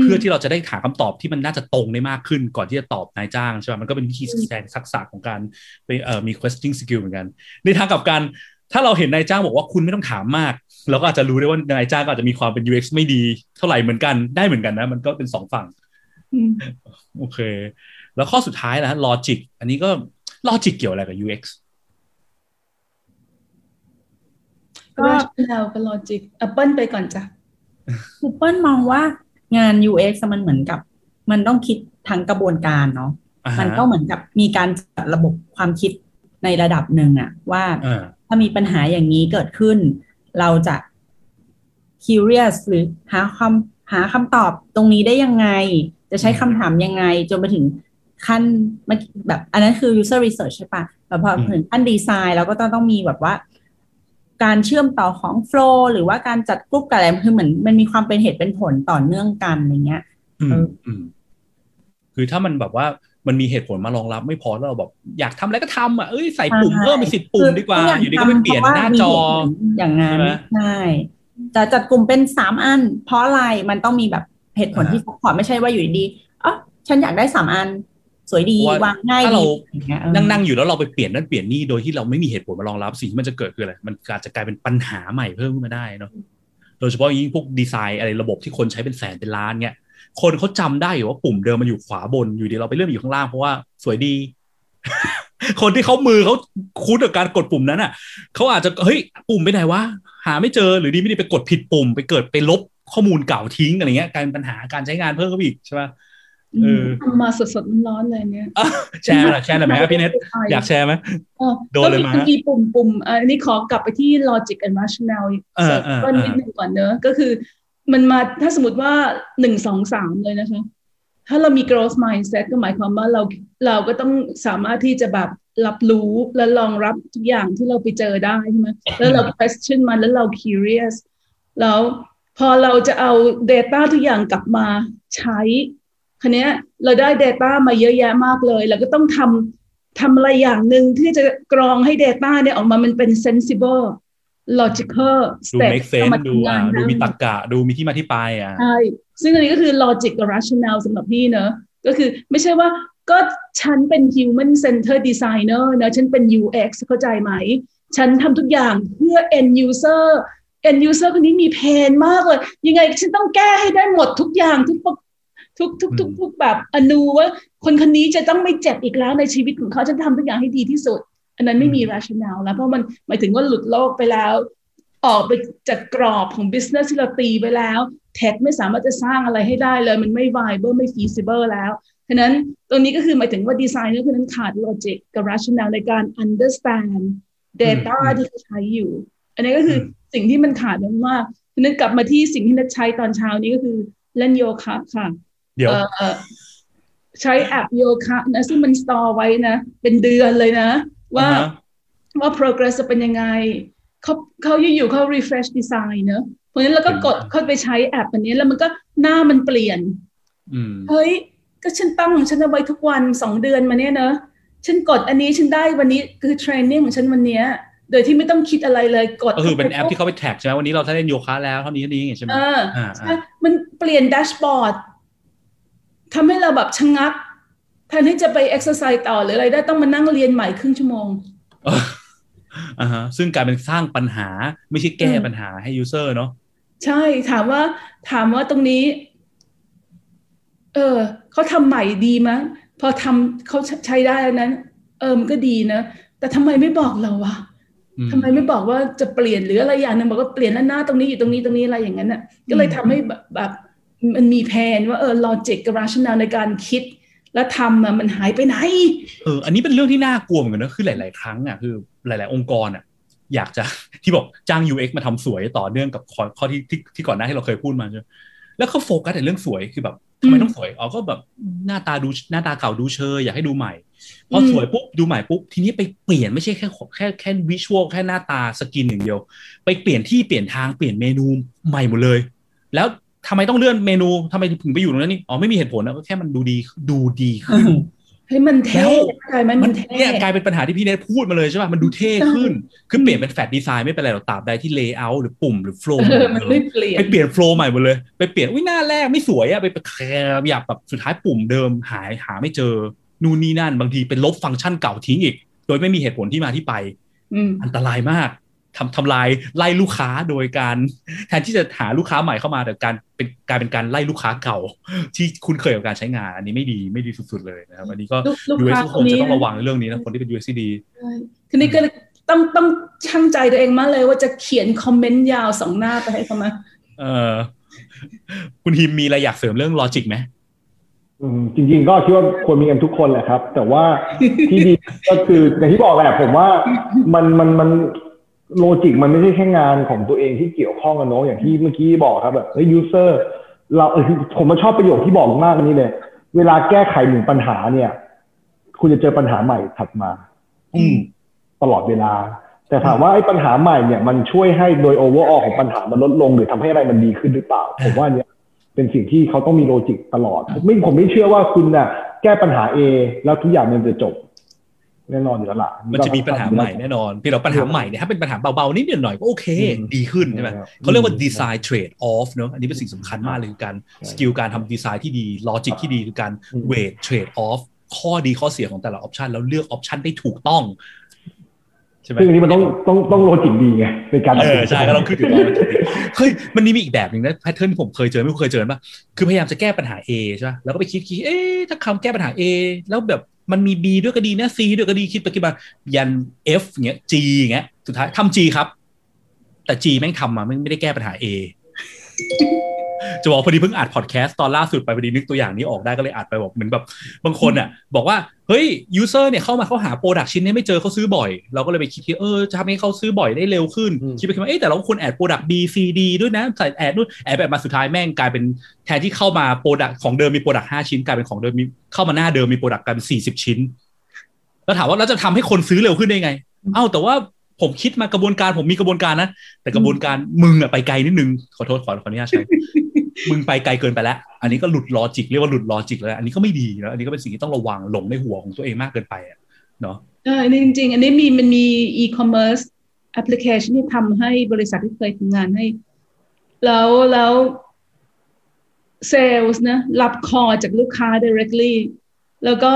มเพื่อที่เราจะได้หาคำตอบที่มันน่าจะตรงได้มากขึ้นก่อนที่จะตอบนายจ้างใช่ไหมมันก็เป็นวิธีแสดงทักษะของการไปเอ่อมี questioning skill เหมือนกัน ในทางกลับกัน ถ้าเราเห็นนายจ้างบอกว่าคุณไม่ต้องถามมากเราก็อาจจะรู้ได้ว่านายจ้างก็อาจจะมีความเป็น UX ไม่ดี เท่าไหร่เหมือนกันได้เหมือนกันนะ มันก็เป็นสองฝั่งอืมโอเค แล้วข้อสุดท้ายนะ logic อันนี้ก็ logic เกี่ยวอะไรกับ UX ก็ rational กับ logic อะเปิ้ลไปก่อนจ้ะคูเปิลมองว่างาน UX มันเหมือนกับ มันต้องคิดทั้งกระบวนการเนาะอ่าฮะมันก็เหมือนกับมีการจัดระบบความคิดในระดับหนึ่งอะว่าอ่าถ้ามีปัญหาอย่างนี้เกิดขึ้น เราจะ curious หรือหาคำหาคำตอบตรงนี้ได้ยังไง จะใช้คำถามยังไง จนไปถึงขั้นมันแบบอันนั้นคือ user research ใช่ปะแต่พอถึงขั้นดีไซน์เราก็ต้องต้องมีแบบว่า การเชื่อมต่อของ flow หรือว่าการจัดกรุ๊ปกับอะไรคือเหมือนมันมีความเป็นเหตุเป็นผลต่อเนื่องกันอะไรเงี้ยอืเอมออืมคือถ้ามันแบบว่า มันมีเหตุผลมารองรับไม่พอแล้วเราแบบอยากทำอะไรก็ทำอะเอ้ยใส่ปุ่มใช่เพิ่มไปสิบปุ่มดีกว่าคือยู่ดีก็ไปเปลี่ยนหน้าจออย่างนั้นใช่ไหมใช่จะจัดกลุ่มเป็นสามอัน เพราะอะไรมันต้องมีแบบเหตุผลอ่าที่ support ไม่ใช่ว่าอยู่ดีๆอ๋อฉันอยากได้สามอันสวยดีเพราะว่าวางง่ายถ้าดีเราอย่างเงี้ยเออนั่งนั่งอยู่แล้วเราไปเปลี่ยนนั่นเปลี่ยนนี่โดยที่เราไม่มีเหตุผลมารองรับสิ่งที่มันจะเกิดคืออะไรมันอาจจะกลายเป็นปัญหาใหม่เพิ่มขึ้นมาได้เนาะโดยเฉพาะยิ่งพวกดีไซน์อะไรระบบที่คนใช้เป็นแสนเป็นล้านเนี่ย คนเขาจำได้อยู่ว่าปุ่มเดิมมันอยู่ขวาบนอยู่ดีเราไปเลื่อนอยู่ข้างล่างเพราะว่าสวยดี คนที่เขามือเขาคุ้นกับการกดปุ่มนั้นอะเขาอาจจะเฮ้ยปุ่มไปไหนวะหาไม่เจอหรือดีไม่ดีไปกดผิดปุ่ม ไปเกิดไปลบข้อมูลเก่าทิ้งอะไรเงี้ยกลายเป็นปัญหาการใช้งานเพิ่มขึ้นอีกใช่ปะเออทำมาสดๆร้อนๆเลยเนี่ยอะแชร์หน่อยแชร์หน่อยไหมครับพี่เน็ตอยากแชร์ไหมเออโดนเลยมาก็มีปุ่มปุ่มๆอันนี้ขอกลับไปที่ logic and rationale เออเสริมเออต้นนิดเออหนึ่งก่อนเนอะก็คือ มันมาถ้าสมมติว่าหนึ่งสองสามเลยนะคะ ถ้าเรามี growth mindset ก็หมายความว่าเราเราก็ต้องสามารถที่จะแบบรับรู้และรองรับทุกอย่างที่เราไปเจอได้ใช่ไหมแล้วเรา question มันแล้วเรา curious แล้วพอเราจะเอา data ทุกอย่างกลับมาใช้คันนี้เราได้ data มาเยอะแยะมากเลย เราก็ต้องทำทำอะไรอย่างหนึ่งที่จะกรองให้ data เนี่ยออกมามันเป็น sensible logical ดู step make เอา sense มาดูทำงาอ่านดูได้มีตรรกะ ดูมีที่มาที่ไปอะใช่ซึ่งอันนี้ก็คือ logic กับ rationale สำหรับพี่เนอะก็คือไม่ใช่ว่าก็ฉันเป็น human center designer นะฉันเป็น UX เข้าใจไหม ฉันทำทุกอย่างเพื่อ end user end user คนนี้มีเพนมากเลย ยังไงฉันต้องแก้ให้ได้หมดทุกอย่างทุกปกทุกทุกทุกทุกแบบอนูว่าคนคนนี้จะต้องไม่เจ็บอีกแล้วในชีวิตของเขาฉันทำทุกอย่างให้ดีที่สุด อันนั้นไม่มี rationale แล้วเพราะมันหมายถึงว่าหลุดโลกไปแล้ว ออกไปจากกรอบของ business ที่เราตีไปแล้วเทคไม่สามารถจะสร้างอะไรให้ได้เลย มันไม่ viable ไม่ feasible แล้วฉะนั้นตรงนี้ก็คือหมายถึงว่าดีไซน์ก็คือนั้นขาด logic กับ rationale ในการ understand data อืมที่เขาใช้อยู่ อันนี้ก็คืออสิ่งที่มันขาดมากๆฉะนั้นกลับมาที่สิ่งที่นัดใช้ตอนเช้านี้ก็คือเล่นโยคะค่ะ เดี๋ยวเอ่อใช้แอปโยคะนะซึ่งมัน store ไว้นะ เป็นเดือนเลยนะ ว่าอ่าฮะว่า progress จะเป็นยังไงเขาเขาอยู่ๆเขา refresh design เนอะเพราะฉะนั้นเราก็กดเข้าไปใช้แอปอันนี้แล้วมันก็หน้ามันเปลี่ยนอืมเฮ้ย ก็ฉันตั้งของฉันเอาไว้ทุกวันสองเดือนมาเนี่ยเนอะฉันกดอันนี้ฉันได้วันนี้คือเทรนนิ่งของฉันวันเนี้ยโดยที่ไม่ต้องคิดอะไรเลยกดก็คือเป็นแอปที่เขาไป tag ใช่ไหมวันนี้เราถ้าเล่นโยคะแล้วเท่านี้เท่านี้ใช่ไหมเอออ่าใช่มันเปลี่ยน dashboard ทำให้เราแบบชะงัก แทนที่จะไปเอ็กซ์ไซส์ต่อหรืออะไรได้ต้องมานั่งเรียนใหม่ครึ่งชั่วโมงเอออ่าฮะซึ่งกลายเป็นสร้างปัญหาไม่ใช่แก้อืมปัญหาให้ user เนาะใช่ถามว่าถามว่าตรงนี้ เออเขาทำใหม่ดีมั้ยพอทำเขาใช้ได้แล้วนั้น เออมันก็ดีนะ แต่ทำไมไม่บอกเราวะอืมทำไมไม่บอกว่าจะเปลี่ยนหรืออะไรอย่างหนึ่งบอกว่าเปลี่ยนแล้วหน้าตรงนี้อยู่ตรงนี้ตรงนี้อะไรอย่างนั้นน่ะก็เลยทำให้แบบแบบมันมีแผนว่าเออลอจิกกับ rationale ในการคิด และทำอะมันหายไปไหน เออ อันนี้เป็นเรื่องที่น่ากลัวเหมือนกันนะคือหลาย ๆ ครั้งอะคือหลาย ๆ องค์กรอะอยากจะที่บอกจ้าง UX มาทำสวยต่อเนื่องกับข้อข้อที่ที่ที่ก่อนหน้าที่เราเคยพูดมาใช่ไหมแล้วเขาโฟกัสแต่เรื่องสวยคือแบบทำไมอืมต้องสวยอ๋อก็แบบหน้าตาดูหน้าตาเก่าดูเชยอยากให้ดูใหม่พออมสวยปุ๊บดูใหม่ปุ๊บทีนี้ไปเปลี่ยนไม่ใช่แค่แค่แค่ visual แค่หน้าตา skin อย่างเดียว ไปเปลี่ยนที่เปลี่ยนทางเปลี่ยนเมนูใหม่หมดเลย แล้ว ทำไมต้องเลื่อนเมนูทำไมถึงไปอยู่ตรงนั้นนี่อ๋อไม่มีเหตุผลนะก็แค่มันดูดีดูดีขึ้นให้มันเท่แล้วกลายไหมมัมันนเท่เนี่ยกลายเป็นปัญหาที่พี่เนทพูดมาเลยใช่ป่ะมันดูเท่ขึ้น คือเปลี่ยนเป็น flat design ไม่เป็นไรหรอกตราบใดที่ layer หรือปุ่มหรือ flow เออมันไม่เปลี่ยนไปเปลี่ยน flow ใหม่หมดเลย ไปเปลี่ยนอุ้ยหน้าแรกไม่สวยอะไปแคร์อยากแบบสุดท้ายปุ่มเดิมหายหาไม่เจอนู่นนี่นั่นบางทีเป็นลบฟังก์ชันเก่าทิ้งอีก โดยไม่มีเหตุผลที่มาที่ไปอืมอันตรายมาก ทำทำลายไล่ลูกค้าโดยการแทนที่จะหาลูกค้าใหม่เข้ามาแต่การเป็นกลายเป็นการไล่ลูกค้าเก่า ที่คุ้นเคยกับการใช้งาน อันนี้ไม่ดีไม่ดีสุดๆเลยนะครับอันนี้ก็ลูกลูก UX ค้าทุกคคนนนี้จะต้องระวังในเรื่องนี้นะคนที่เป็น UX ที่ดีใช่ทีนี้ก็เลยต้องต้องช่างใจตัวเองมากเลยว่าจะเขียนคอมเมนต์ยาวสองหน้าไปให้เขามาเออคุณฮิมมีอะไรอยากเสริมเรื่อง logic ไหมอืมจริงๆก็คิดว่าควรมีกันทุกคนแหละครับ แต่ว่าที่ดีก็คืออย่างที่บอกแหละผมว่ามันมันมัน logic มันไม่ใช่แค่งานของตัวเองที่เกี่ยวข้องกันเนอะอย่างที่เมื่อกี้บอกครับแบบเฮ้ย user เราเออผมมาชอบประโยคที่บอกมากอันนี้เลย เวลาแก้ไขหนึ่งปัญหาเนี่ย คุณจะเจอปัญหาใหม่ถัดมา อืมตลอดเวลา แต่ถามว่าไอ้ปัญหาใหม่เนี่ย มันช่วยให้โดย overall ของปัญหามันลดลงหรือทำให้อะไรมันดีขึ้นหรือเปล่า ผมว่าเนี่ยเป็นสิ่งที่เขาต้องมี logic ตลอดผมไม่ผมไม่เชื่อว่าคุณน่ะ แก้ปัญหา A แล้วทุกอย่างมันจะจบ แน่นอนอยู่แล้วล่ะมันจะมีปัญหาใหม่แน่นอนพี่เราปัญหาใหม่เนี่ยถ้าเป็นปัญหาเบาๆนิดหน่อยก็โอเคอืมดีขึ้นใช่ไหมครับเขาเรียกว่าอืม design trade-off เนอะอันนี้เป็นสิ่งสำคัญมากเลยคือการใช้ skill การทำดีไซน์ที่ดี logic ที่ดีคือการอืม weigh trade-off ข้อดีข้อเสียของแต่ละ option แล้วเลือก option ได้ถูกต้องใช่ไหมซึ่งอันนี้มันต้องต้องต้อง logic ดีไงในการเออใช่ก็ต้องขึ้นอยู่กับเราเฮ้ยมันนี่มีอีกแบบหนึ่งนะ pattern ที่ผมเคยเจอไม่เคยเจอป่ะคือพยายามจะแก้ปัญหา A ใช่ป่ะแล้วก็ไปคิดคิดเอ๊ะถ้าทำแก้ปัญหา A แล้วแบบ มันมี B ด้วยก็ดีนะ C ด้วยก็ดีคิดไปคิดมายัน F เงี้ย G เงี้ยสุดท้ายทำ G ครับ แต่ G แม่งทำมาไม่ไม่ได้แก้ปัญหา A จะบอกพอดีเพิ่งอัดพอดแคสต์ตอนล่าสุดไปพอดีนึกตัวอย่างนี้ออกได้ก็เลยอัดไปบอกเหมือนแบบบางคนอะ บอกว่าเฮ้ย user เนี่ยเข้ามาเขาหา product ชิ้นนี้ไม่เจอเขาซื้อบ่อย เราก็เลยไปคิดที่เออจะทำให้เขาซื้อบ่อยได้เร็วขึ้นอืมคิดไปคิดมาเอ๊ะแต่เราก็ควร add product B C D ด้วยนะใส่ add นู่น add แบบมาสุดท้ายแม่งกลายเป็นแทนที่เข้ามา product ของเดิมมี product ห้าชิ้นกลายเป็นของเดิมมีเข้ามาหน้าเดิมมี product กันสี่สิบชิ้น แล้วถามว่าเราจะทำให้คนซื้อเร็วขึ้นได้ไง เอ้าแต่ว่าผมคิดมากระบวนการผมมีกระบวนการนะ แต่กระบวนการมึงอะไปไกลนิดนึง ขอโทษขอขออนุญาตใช้ มึงไปไกลเกินไปแล้ว อันนี้ก็หลุด logic เรียกว่าหลุด logic แล้ว อันนี้ก็ไม่ดีแล้วอันนี้ก็เป็นสิ่งที่ต้องระวังหลงในหัวของตัวเองมากเกินไปอะเนาะเอออันนี้จริง ๆ อันนี้มีมันมี e-commerce application ที่ทำให้บริษัทที่เคยทำงานให้ แล้วแล้ว sales นะรับ call จากลูกค้า directly แล้วก็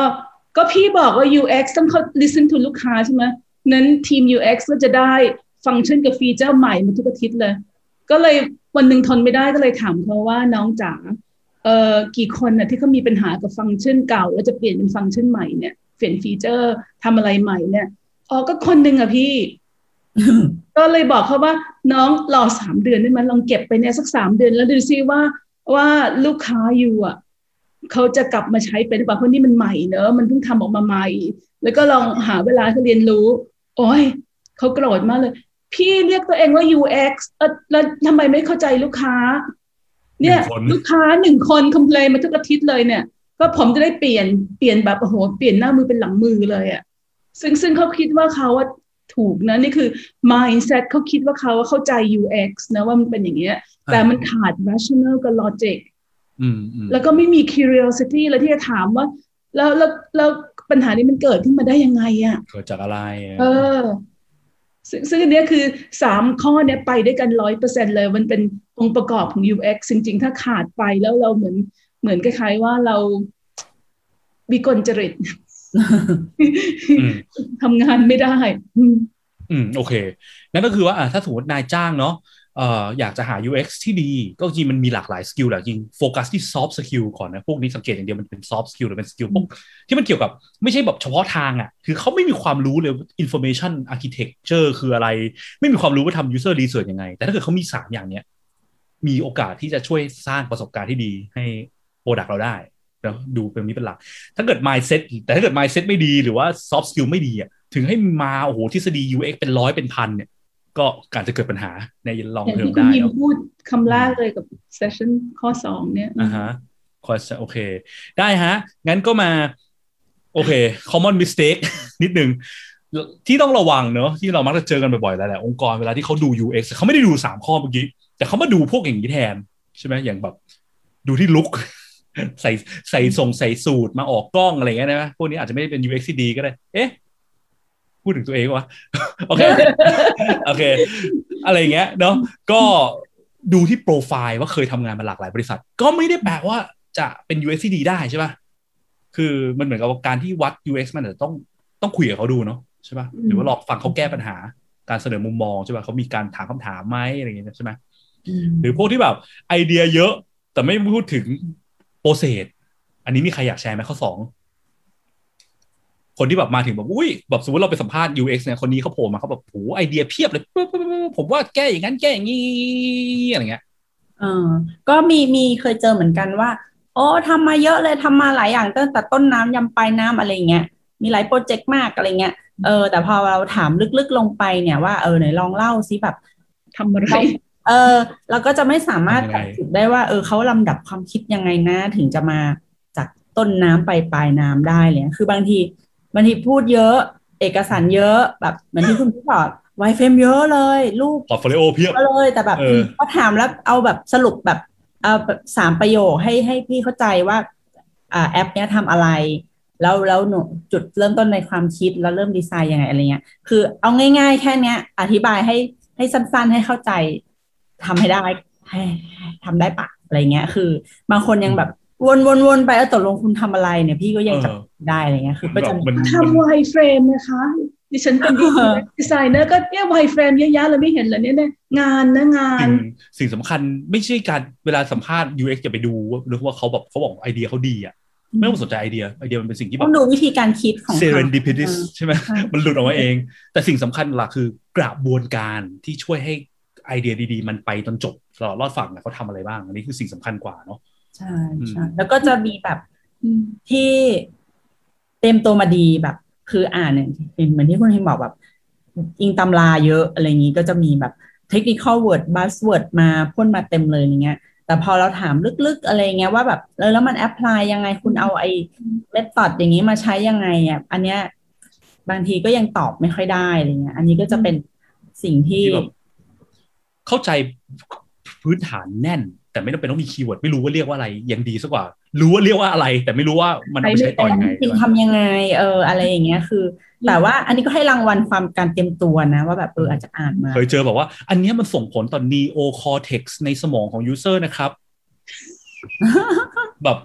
ก็พี่บอกว่า UX ต้องเขา listen to ลูกค้าใช่ไหมนั้นทีม UX ก็จะได้ฟังก์ชันกับ feature ใหม่มาทุกอาทิตย์เลย ก็เลยวันหนึ่งทนไม่ได้ก็เลยถามเขาว่าน้องจ๋าเอ่อกี่คนน่ะที่เขามีปัญหากับฟังก์ชันเก่า แล้วจะเปลี่ยนเป็นฟังก์ชันใหม่เนี่ยเปลี่ยน feature ทำอะไรใหม่เนี่ยอ๋อก็คนหนึ่งอะพี่ ก็เลยบอกเขาว่าน้องรอสามเดือนได้ไหมลองเก็บไปเนี่ยสักสามเดือน แล้วดูซิว่าว่าลูกค้าอยู่อะเขาจะกลับมาใช้เป็นหรือเปล่าเพราะนี่มันใหม่เนอะมันเพิ่งทำออกมาใหม่ แล้วก็ลองหาเวลาเขาเรียนรู้ โอ้ยเขาโกรธมากเลย พี่เรียกตัวเองว่า UX เออแล้วทำไมไม่เข้าใจลูกค้า เนี่ยหนึ่งคนลูกค้าหนึ่งคนคอมเพลนมาทุกอาทิตย์เลยเนี่ย ก็ผมจะได้เปลี่ยนเปลี่ยนแบบโอ้โหเปลี่ยนหน้ามือเป็นหลังมือเลยอะ่ะซึ่งซึ่งเขาคิดว่าเขาว่าถูกนะนี่คือ mindset เขาคิดว่าเขาเข้าใจ UX นะว่ามันเป็นอย่างเงี้ย แต่มันขาด rational กับ logic อืมอืมแล้วก็ไม่มี curiosity แล้วที่จะถามว่า แล้วแล้วแล้วปัญหานี้มันเกิดขึ้นมาได้ยังไงอะเกิดจากอะไร เออ ซึ่งซึ่งอันเนี้ยคือสามข้อเนี้ยไปด้วยกันร้อยเปอร์เซ็นเลย มันเป็นองค์ประกอบของ UX จริง ๆ ถ้าขาดไปแล้วเราเหมือนเหมือนคล้ายๆว่าเราวิกลจริตอืมทำงานไม่ได้อืมอืม โอเค นั่นก็คือว่าอะถ้าสมมตินายจ้างเนาะ เอ่ออยากจะหา UX ที่ดี ก็จริงมันมีหลากหลาย skill แหละจริงโฟกัสที่ soft skill ก่อนนะ พวกนี้สังเกตอย่างเดียวมันเป็น soft skill หรือเป็น skill พวกที่มันเกี่ยวกับไม่ใช่แบบเฉพาะทางอะ คือเขาไม่มีความรู้เลย information architecture คืออะไร ไม่มีความรู้ว่าทำ user research ยังไง แต่ถ้าเกิดเขามีสามอย่างเนี้ยมีโอกาสที่จะช่วยสร้างประสบการณ์ที่ดีให้ product เราได้แล้วดูเป็นนี้เป็นหลัก ถ้าเกิด mindset แต่ถ้าเกิด mindset ไม่ดีหรือว่า soft skill ไม่ดีอะถึงให้มาโอ้โหทฤษฎี UX เป็นร้อยเป็นพันเนี่ย ก็การจะเกิดปัญหาในลองอย่างเทอมที่คุณได้ยิมเนาะพูดคำแรกเลยกับ session ข้อสองเนี่ยอ่าฮะคอสโอเค ได้ฮะ งั้นก็มา โอเค common mistake นิดนึงที่ต้องระวังเนอะที่เรามักจะเจอกันบ่อยๆแล้วแหละองค์กรเวลาที่เขาดู UX เขาไม่ได้ดูสามข้อเมื่อกี้ แต่เขามาดูพวกอย่างนี้แทน ใช่ไหมอย่างแบบ ดูที่ลุกใส่ใส่ส่งใส่สูตรมาออกกล้องอะไรเงี้ยนะพวกนี้อาจจะไม่ได้เป็น UX ที่ดีก็ได้ เอ๊ะ พูดถึงตัวเองวะโอเคโอเค อะไรอย่างเงี้ยเนาะก็ดูที่โปรไฟล์ว่าเคยทำงานมาหลากหลายบริษัท ก็ไม่ได้แปลว่าจะเป็น UX ที่ดีได้ใช่ป่ะคือมันเหมือนกับการที่วัด UX มันอาจจะต้องต้องคุยกับเขาดูเนาะใช่ป่ะหรือว่าลองฟังเขาแก้ปัญหา การเสนอมุมมองใช่ป่ะเขามีการถามคำถามไหมอะไรอย่างเงี้ยใช่ไหมหรือพวกที่แบบไอเดียเยอะแต่ไม่พูดถึงโปรเซสอันนี้มีใครอยากแชร์ไหมข้อสอง คนที่แบบมาถึงแบบอุ้ยแบบสมมติเราไปสัมภาษณ์ UX เนี่ยคนนี้เขาโผล่มาเขาแบบโหไอเดียเพียบเลยปึ๊บปึ๊บปึ๊บผมว่าแก้อย่างนั้นแก้อย่างนี้อะไรเงี้ยเออก็มีมีเคยเจอเหมือนกันว่า โอ้ทำมาเยอะเลยทำมาหลายอย่างตั้งแต่ต้นน้ำยำปลายน้ำอะไรเงี้ยมีหลาย project มากอะไรเงี้ยเออแต่พอเราถามลึกๆลงไปเนี่ยว่าเออไหนลองเล่าซิแบบทำอะไรเออเราก็จะไม่สามารถยังไงตัดสินได้ว่า เออเขาลำดับความคิดยังไงนะ ถึงจะมาจากต้นน้ำไปปลายน้ำได้เลยคือบางที บางทีพูดเยอะ เอกสารเยอะแบบเหมือนที่คุณพี่บอก wireframe เยอะเลยรูป portfolio เพียบก็เลยแต่แบบเออพอถามแล้วเอาแบบสรุปแบบเอาแบบสามประโยคให้ให้พี่เข้าใจว่าอ่าแอปเนี้ยทำอะไร แล้วแล้วหนูจุดเริ่มต้นในความคิดแล้วเริ่มดีไซน์ยังไงอะไรเงี้ย คือเอาง่าย ๆ แค่เนี้ย อธิบายให้ให้สั้น ๆ ให้เข้าใจทำให้ได้ให้ทำได้ปะอะไรเงี้ย คือบางคนยังแบบ วนวนวนไปแล้วตกลงคุณทำอะไรเนี่ยพี่ก็ยังจับได้อะไรเงี้ยคือก็จะมันทำ wireframe นะคะดิฉันเป็นดีไซเนอร์ก็เนี่ย wireframe เยอะแยะเลยไม่เห็นเหรอเนี่ยเนี่ยงานนะงาน สิ่งสิ่งสำคัญไม่ใช่การเวลาสัมภาษณ์ UX อย่าไปดูว่าหรือว่าเขาแบบเขาบอกไอเดียเขาดีอะไม่ต้องสนใจไอเดียไอเดียมันเป็นสิ่งที่แบต้บองดูวิธีการคิดของเขา serendipitous เออใช่ไหมใช่มันหลุดออกมาเอง แต่สิ่งสำคัญหลักคือกระบวนการที่ช่วยให้ไอเดียดีๆ มันไปจนจบตลอดรอดฝั่งเนี่ยเขาทำอะไรบ้างอันนี้คือสิ่งสำคัญกว่าเนาะ ใช่ใช่อืมแล้วก็จะมีแบบอืมที่เต็มตัวมาดีแบบ คืออ่านเนี่ยเหมือนที่คุณพิมบอกแบบ อิงตำราเยอะอะไรอย่างนี้ก็จะมีแบบเทคนิค word buzzword มาพ่นมาเต็มเลยอย่างเงี้ย แต่พอเราถามลึกๆ อะไรเงี้ยว่าแบบเออแล้วมัน apply ยังไงคุณเอาไอ้ method อย่างนี้มาใช้ยังไงอะอันเนี้ยบางทีก็ยังตอบไม่ค่อยได้อะไรเงี้ย อันนี้ก็จะเป็นสิ่งที่ที่แบบเข้าใจพื้นฐานแน่น แต่ไม่ต้องเป็นต้องมี keyword ไม่รู้ว่าเรียกว่าอะไรยังดีสักกว่า รู้ว่าเรียกว่าอะไร แต่ไม่รู้ว่ามันเอาไปใช้ต่อยังไงจริงๆทำยังไงเอออะไรอย่างเงี้ยคือ แต่ว่าอันนี้ก็ให้รางวัลความการเตรียมตัวนะว่าแบบเอออาจจะอ่านมาเคยเจอแบบว่า อันเนี้ยมันส่งผลต่อ neo cortex ในสมองของ user นะครับ แบบ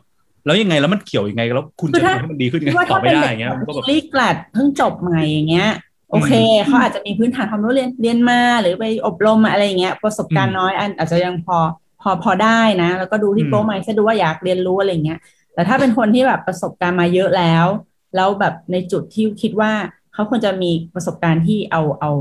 แล้วยังไงแล้วมันเกี่ยวยังไงแล้วคุณคือจะถ้าทำให้มันดีขึ้นยังไงว่าตอถ้าบไม่เป็นได้เด็กอย่างเงี้ยมันก็แบบรีกลัดเพิ่งจบใหม่อย่างเงี้ยโอเคเขาอาจจะมีพื้นฐานความรู้เรียนเรียนมาหรือไปอบรมมาอะไรอย่างเงี้ยประสบการณ์น้อยอันอาจจะยังพอ พอพอได้นะ แล้วก็ดูที่โปรไมซ์ดูว่าอยากเรียนรู้อะไรเงี้ย แต่ถ้าเป็นคนที่แบบประสบการณ์มาเยอะแล้ว แล้วแบบในจุดที่คิดว่าเขาควรจะมีประสบการณ์ที่เอาเอา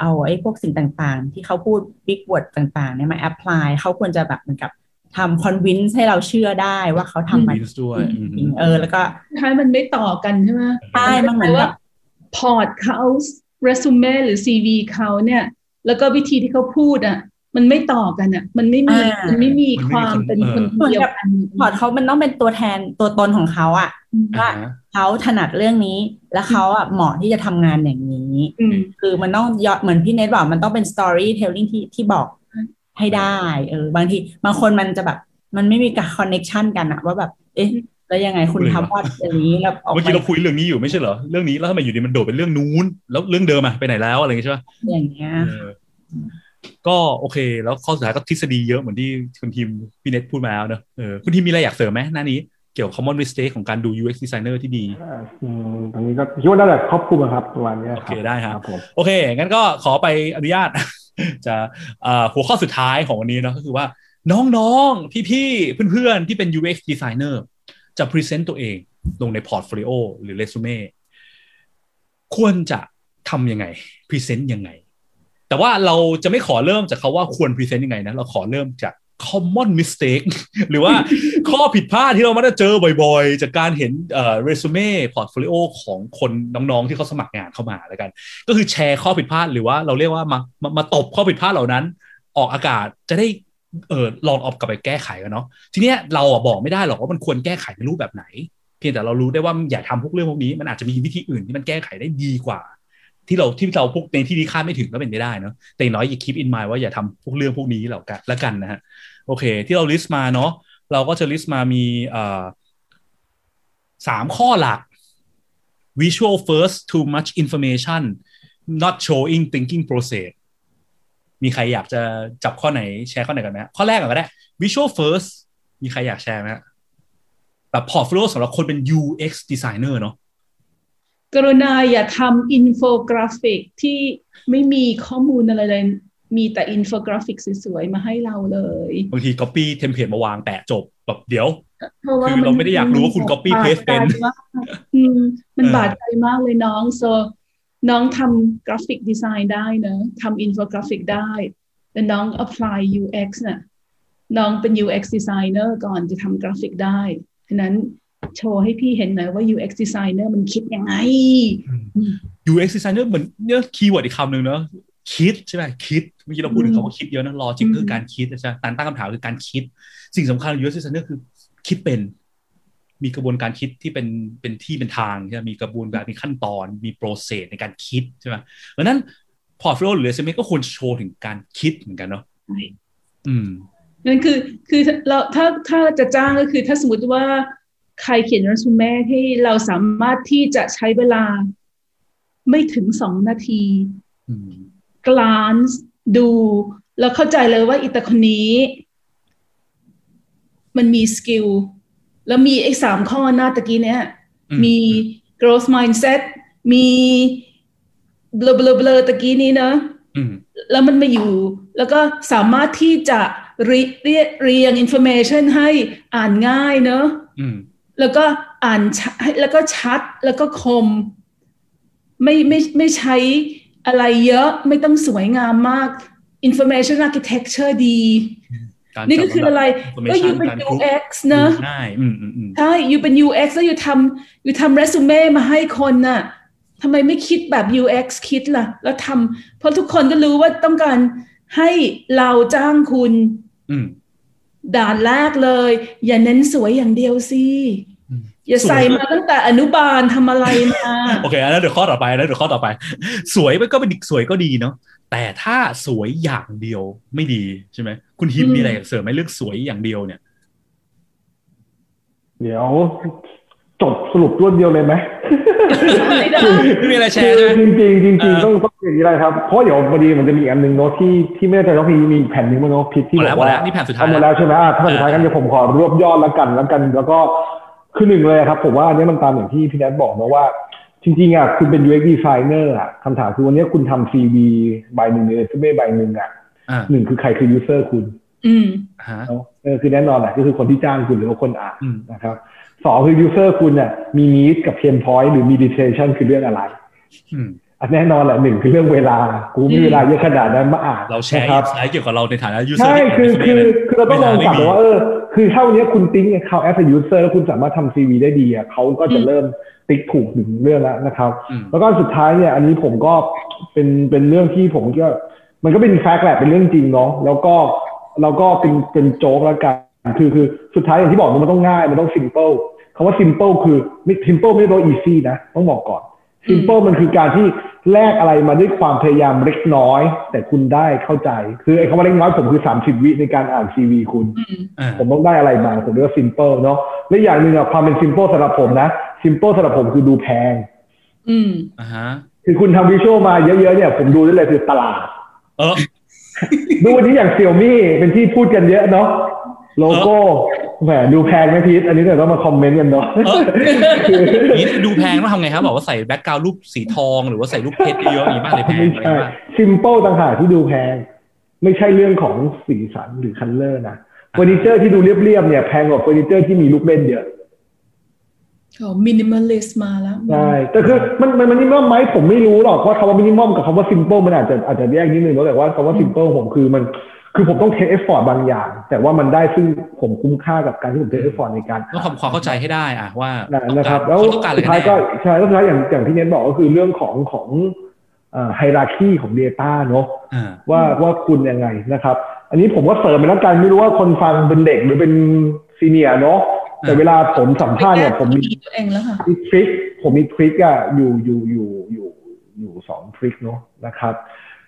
เอาไอ้พวกสิ่งต่างๆ ที่เขาพูด big word ต่างๆเนี่ยมา apply เขาควรจะแบบเหมือนกับทำ convince ให้เราเชื่อได้ว่าเขาทำมา Convince ด้วยอืมจริงๆเออ แล้วก็ท้ายมันไม่ต่อกันใช่ไหมใช่มันเหมือนแบบพอร์ตเขาเรซูเม่หรือ CV เขาเนี่ย แล้วก็วิธีที่เขาพูดอะ มันไม่ต่อกันอะ มันไม่มีอ่ามัมันไม่มีมันไม่มีความคนเป็นเออคนเหมือนเดียวกับกันพอร์ตเขามันต้องเป็นตัวแทนตัวตนของเขาอะว่าอ่าฮะเขาถนัดเรื่องนี้ แล้วเขาอะเหมาะที่จะทำงานอย่างนี้อืมคือมันต้องยอดเหมือนพี่เนทบอกมันต้องเป็น storytelling ที่ที่บอกให้ได้เออบางทีบางคนมันจะแบบ มันไม่มีการ connection กันอะว่าแบบ เอ๊ะแล้วยังไงคุณทำวอดอย่างนี้แล้วออกเมื่อไปกี้เราคุยเรื่องนี้อยู่ไม่ใช่เหรอเรื่องนี้แล้วทำไมอยู่ดีมันโดดเป็นเรื่องนู้น แล้วเรื่องเดิมอะไปไหนแล้วอะไรอย่างเงี้ยใช่ปะอย่างเงี้ยเออ ก็โอเค แล้วข้อสุดท้ายก็ทฤษฎีเยอะเหมือนที่คุณทีมพี่เน็ตพูดมาแล้วเนอะเออคุณทีมมีอะไรอยากเสริมไหมหน้านี้เกี่ยวกับ common mistake ของการดู UX designer ที่ดีอ่าอืมตรงนี้ก็คิดว่าน่าจะครอบคลุมอะครับประมาณเนี้ยโอเคได้ครับผมโอเค งั้นก็ขอไปอนุญาต จะอ่าหัวข้อสุดท้ายของวันนี้เนอะก็คือว่าน้องๆ พี่ๆ เพื่อนๆ ที่เป็น UX designer จะพรีเซนต์ตัวเองลงในพอร์ตโฟลิโอหรือเรซูเม่ควรจะทำยังไงพรีเซนต์ยังไง แต่ว่าเราจะไม่ขอเริ่มจากเขาว่าควรพรีเซนต์ยังไงนะ เราขอเริ่มจาก common mistake หรือว่าข้อผิดพลาดที่เรามักจะเจอบ่อยๆ จากการเห็นเรซูเม่พอร์ตโฟลิโอของคนน้องๆ ที่เขาสมัครงานเข้ามาแล้วกัน ก็คือแชร์ข้อผิดพลาดหรือว่าเราเรียกว่ามามามาตบข้อผิดพลาดเหล่านั้น ออกอากาศจะได้เออลองเอากลับไปแก้ไขกันเนาะทีเนี้ยเราอะบอกไม่ได้หรอกว่ามันควรแก้ไขในรูปแบบไหน เพียงแต่เรารู้ได้ว่าอย่าทำพวกเรื่องพวกนี้ มันอาจจะมีวิธีอื่นที่มันแก้ไขได้ดีกว่า ที่เราที่เราพวกในที่ที่คาดไม่ถึงก็เป็นไปได้เนาะแต่อย่างน้อยอย่า keep in mind ว่าอย่าทำพวกเรื่องพวกนี้แล้วกันละกันนะฮะโอเค ที่เรา list มาเนาะเราก็จะ list มามีสามข้อหลัก visual first too much information not showing thinking process มีใครอยากจะจับข้อไหนแชร์ข้อไหนกันไหมฮะข้อแรกก่อนก็ได้ visual first มีใครอยากแชร์ไหมแบบพอร์ตโฟลิโอสำหรับคนเป็น UX designer เนาะ กรุณาอย่าทำอินโฟกราฟิกที่ไม่มีข้อมูลอะไรเลย มีแต่อินโฟกราฟิกสวยๆ มาให้เราเลยบางที copy template มาวางแปะจบแบบเดี๋ยวเพราะว่าคือเราไม่ได้อยากรู้ว่าคุณ copy paste เป็นบาดใจมากอืมมันเออบาดใจมากเลยน้อง so น้องทำกราฟิกดีไซน์ได้เนอะทำอินโฟกราฟิกได้ แต่น้อง apply UX น่ะน้องเป็น UX designer ก่อนจะทำกราฟิกได้ฉะนั้น โชว์ให้พี่เห็นหน่อยว่า UX designer มันคิดยังไง UX designer เหมือนเนี่ยคีย์เวิร์ดอีกคำหนึ่งเนอะคิดใช่ไหมคิดเมื่อกี้เราพูดถึงคำว่าคิดเยอะนะ logic อืมคือการคิดใช่ไหมการตั้งคำถามคือการคิด สิ่งสำคัญของ UX designer คือคิดเป็น มีกระบวนการคิดที่เป็นเป็นที่เป็นทางใช่ไหมมีกระบวนการมีขั้นตอนมี process ในการคิดใช่ไหมเพราะฉะนั้นพอร์ตโฟลิโอหรือเรซูเม่ก็ควรโชว์ถึงการคิดเหมือนกันเนาะใช่อืมนั่นคือคือเราถ้าถ้าจะจ้างก็คือถ้าสมมติว่า ใครเขียนเรซูเม่ที่เราสามารถที่จะใช้เวลาไม่ถึงสองนาทีอืมกลานดู แล้วเข้าใจเลยว่าอิตาคนนี้ มันมี skill แล้วมีไอ้สามข้อหน้าตะกี้เนี่ยอืมมี growth mindset มี blah blah blah ตะกี้นี้เนอะอืมแล้วมันมาอยู่ แล้วก็สามารถที่จะเรีเรียเรียง information ให้อ่านง่ายเนอะอืม แล้วก็อ่านชัดแล้วก็ชัดแล้วก็คม ไม่ไม่ไม่ใช้อะไรเยอะไม่ต้องสวยงามมาก Information Architecture ดีการนี่ก็คืออะไรจัดลำดับก็อยู่ information เป็นการกรุ๊ป UX เนอะง่ายอืมอืมอืมใช่อยู่เป็น UX แล้วอยู่ทำอยู่ทำเรซูเม่มาให้คนน่ะทำไมไม่คิดแบบ UX คิดล่ะ แล้วทำเพราะทุกคนก็รู้ว่าต้องการให้เราจ้างคุณอืมด่านแรกเลย อย่าเน้นสวยอย่างเดียวสิ อืมอย่าใส่สวยมาตั้งแต่อนุบาลทำอะไรมาโอเคอันนั้นเดี๋ยวข้อต่อไปนะเดี๋ยวข้อต่อไป สวยมันก็เป็นสวยก็ดีเนาะแต่ถ้าสวยอย่างเดียวไม่ดีใช่ไหมคุณฮิมอืมมีอะไรอยากเสริมไหมเรื่องสวยอย่างเดียวเนี่ย เดี๋ยวจบสรุปรวดเดียวเลยไหมไม่ได้ไม่มีอะไรแชร์ใช่ไหมจริงจริงๆจริงๆเออต้องต้องอย่างนี้เลยครับ เพราะเดี๋ยวพอดีมันจะมีอีกอันหนึ่งเนาะที่ที่ไม่แน่ใจว่ามีมีอีกแผ่นหนึ่งมั้งเนาะพิษที่หมดบแล้วอกหมดว่าแล้วนี่แผ่นสุดท้ายเอาหมดแล้วใช่ไหมอะถ้าสุดท้ายกันเดี๋ยวผมขอรวบยอดแล้วกันแล้วกัน แล้วก็ คือหนึ่งเลยครับ ผมว่าอันนี้มันตามอย่างที่พี่แนทบอกนะว่า จริงๆอะคุณเป็น UX designer อะคำถามคือวันนี้คุณทำ CV ใบหนึ่งในซูเม่ใบหนึ่งอะอ่าหนึ่งคือใครคือ user คุณ อืมฮะเนาะเออคือแน่นอนแหละก็คือคนที่จ้างคุณหรือว่าคนอ่านอืมนะครับสองคือ user คุณเนี่ยมี need กับ pain point หรือมี decision คือเรื่องอะไรอืมอันแน่นอนแหละหนึ่งคือเรื่องเวลา กูมีเวลาเยอะขนาดนั้นมาอ่านเราแชร์นะคอิรับนไซต์เกี่ยวกับเราในฐานะยูเซอร์ใช่คือคือคือเราต้องลองกลับเวว่าเออ คือถ้าวันนี้คุณติ๊กเนี่ยเขา as a user แล้วคุณสามารถทำ CV ได้ดีอะเขาก็จะอืมเริ่มติ๊กถูกถึงเรื่องแล้วนะครับอืมแล้วก็สุดท้ายเนี่ยอันนี้ผมก็เป็นเป็นเรื่องที่ผมก็มันก็เป็น fact แหละเป็นเรื่องจริงเนาะแล้วก็แล้วก็เป็นเป็นโจ๊กแล้วกันคือคือสุดท้ายอย่างที่บอกมันต้องง่ายมันต้อง simple คำว่า simple คือไม่ simple ไม่ได้แปลว่า easy นะ ต้องบอกก่อน simple มันคือการที่แลกอะไรมาด้วยความพยายามเล็กน้อย แต่คุณได้เข้าใจ คือไอ้คำว่าเล็กน้อยผมคือสามสิบวิในการอ่าน CV คุณอืมอ่าผมต้องได้อะไรมาผมเรียกว่า simple เนาะและอย่างหนึ่งอะความเป็น simple สำหรับผมนะ simple สำหรับผมคือดูแพง อืมอ่าฮะคือคุณทำ visual มาเยอะๆเนี่ย ผมดูได้เลยคือตลาด เออดูวันนี้อย่าง Xiaomi เป็นที่พูดกันเยอะเนาะโลโก้ แหมดูแพงไหมพีทอันนี้เดี๋ยวต้องมาคอมเมนต์กันเนาะเออนี่ดูแพงต้องทำไงครับ บอกว่าใส่ background สีทองหรือว่าใส่รูปเพชรเยอะๆอย่างนี้บ้างเลยแพงไม่อะไรใช่บ้าง simple ต่างหากที่ดูแพง ไม่ใช่เรื่องของสีสันหรือ color นะเฟอร์นิเจอร์ที่ดูเรียบๆเนี่ยแพงกว่าเฟอร์นิเจอร์ที่มีลูกเล่นเยอะเขา minimalist มาแล้วใช่แต่คือมันมันมินิมอมไหมผมไม่รู้หรอกว่าคำว่ามินิมอมกับคำว่า simple มันอาจจะอาจจะแยกนิดนึงเนอะแต่ว่าคำว่า simple ผมคือมัน คือผมต้อง take effort บางอย่าง แต่ว่ามันได้ซึ่งผมคุ้มค่ากับการที่ผม take effort ในการต้องทำความเข้าใจให้ได้อะว่านะนะครับแล้วเขาต้องการอะไรสุดกันท้ายแน่ก็ใช่แล้วสุดท้ายอย่างอย่างที่เน้นบอกก็คือเรื่องของของไฮราคีของ Data เนอะอ่าว่าว่าคุณยังไงนะครับ อันนี้ผมก็เสริมไปแล้วกันไม่รู้ว่าคนฟังเป็นเด็กหรือเป็นซีเนียร์เนาะแต่เวลาผมสัมภาษณ์เนี่ยผมมีตัวเองแล้วค่ะมีทริคผมมีทริคอะอยู่อยู่อยู่อยู่อยู่สองทริคเนาะนะครับ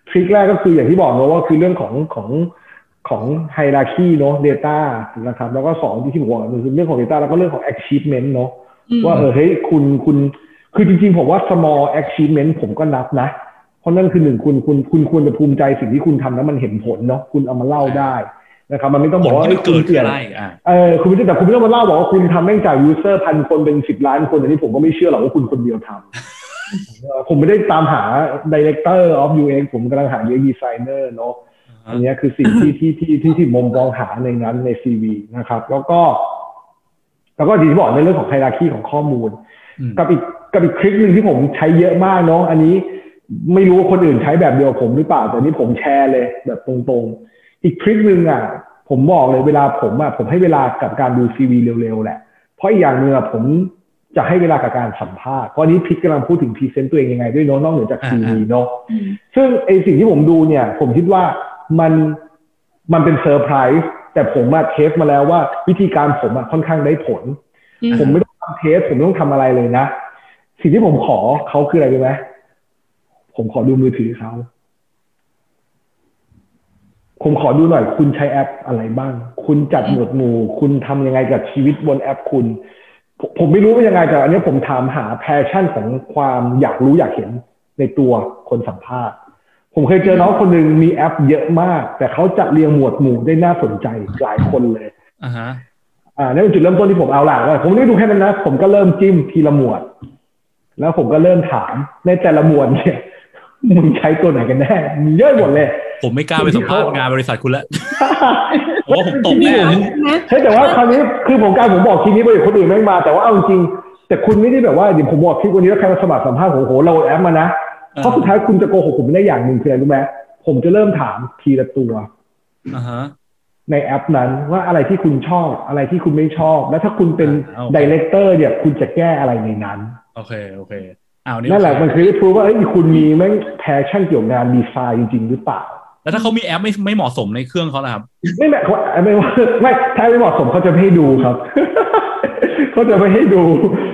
ทริคแรกก็คืออย่างที่บอกเนาะว่าคือเรื่องของของของไฮราคีเนาะ Data นะครับ แล้วก็สองที่ที่ผมบอกคือเรื่องของ Data แล้วก็เรื่องของ achievement เนาะอืมว่าเออเฮ้ยคุณคุณคือจริงๆ ผมว่า small achievement ผมก็นับนะ เพราะนั่นคือหนึ่งคุณคุณคุณควรจะภูมิใจสิ่งที่คุณทำแล้วมันเห็นผลเนาะคุณเอามาเล่าได้นะครับมันไม่ต้องผบอลกว่าที่มันคุเกิณดเปคือลี่ยนอะไรอ่าเออคุณไม่ได้แต่คุณไม่ต้องมาเล่าบอกว่าคุณทำแม่งจากยูเซอร์พันคนเป็นสิบล้านคนอันนี้ผมก็ไม่เชื่อหรอกว่าคุณคนเดียวทำเออ ผมไม่ได้ตามหา director of UX ผมกำลังหา UX designer เนาะอันเนี้ยคือสิ่งที่ที่ที่ที่ที่มุมมองหาในนั้นในซีวีนะครับ แล้วก็ แล้วก็ที่บอกในเรื่องของ hierarchy ของข้อมูลอืมกับอีกกับอีกคลิปหนึ่งที่ผมใช้เยอะมากเนาะอันนี้ไม่รู้ว่าคนอื่นใช้แบบเดียวกับผมหรือเปล่า แต่นี่ผมแชร์เลย แบบตรงๆ อีกคลิปหนึ่งอะ ผมบอกเลยเวลาผมอะผมให้เวลากับการดู CV เร็วๆแหละ เพราะอีกอย่างหนึ่งอะผม จะให้เวลากับการสัมภาษณ์เพราะอันนี้ topic กำลังพูดถึงพรีเซนต์ตัวเองยังไงด้วยเนาะนอกเหนือจาก CV เนาะอืมซึ่งไอสิ่งที่ผมดูเนี่ย ผมคิดว่ามันมันเป็นเซอร์ไพรส์แต่ผมอะ test มาแล้วว่าวิธีการผมอะค่อนข้างได้ผลอืมผมไม่ต้องทำ test ผมไม่ต้องทำอะไรเลยนะ สิ่งที่ผมขอเขาคืออะไรรู้ไหมผมขอดูมือถือเขา ผมขอดูหน่อย คุณใช้แอปอะไรบ้าง คุณจัดหมวดหมู่ คุณทำยังไงกับชีวิตบนแอปคุณ ผมผมไม่รู้ว่ายังไงแต่อันนี้ผมถามหา passion ของความอยากรู้อยากเห็นในตัวคนสัมภาษณ์ ผมเคยเจอน้องคนหนึ่งมีแอปเยอะมาก แต่เขาจัดเรียงหมวดหมู่ได้น่าสนใจหลายคนเลยอ่าฮะอ่านั่นเป็นจุดเริ่มต้นที่ผมเอาล่ะว่าผมไม่ได้ดูแค่นั้นนะผมก็เริ่มจิ้มทีละหมวด แล้วผมก็เริ่มถามในแต่ละหมวดเนี่ยมึงใช้ตัวไหนกันแน่มีเยอะหมดเลย ผมไม่กล้าไปสัมภาษณ์งานบริษัทคุณแล้วโอ้ผมตกแน่เฮ้ยแต่ว่าคราวนี้คือผมการผมบอกทีนี้ไปคนอื่นแม่งมา แต่ว่าเอาจริงๆแต่คุณไม่ได้แบบว่าเดี๋ยวผมบอกคลิปวันนี้แล้วใครมาสมัครสัมภาษณ์ผมโหเราแอปมานะเพราะสุดท้ายคุณจะโกหกผมไม่ได้อย่างหนึ่งคืออะไรรู้ไหมผมจะเริ่มถามทีละตัวอ่าฮะในแอปนั้นว่าอะไรที่คุณชอบอะไรที่คุณไม่ชอบ แล้วถ้าคุณเป็นอ่าโอเค director เนี่ยคุณจะแก้อะไรในนั้น โอเคโอเคอ้าวนี่นั่นแหละมันคือได้พูว่าเอ้ยคุณมีแม่ง passion เกี่ยวกับงานดีไซน์จริง ๆ หรือเปล่า แล้วถ้าเขามีแอปไม่ไม่เหมาะสมในเครื่องเขาล่ะครับ ไม่แม่เขาไม่ว่าไม่ถ้าไม่เหมาะสมเขาจะไม่ให้ดูครับเขาจะไม่ให้ดู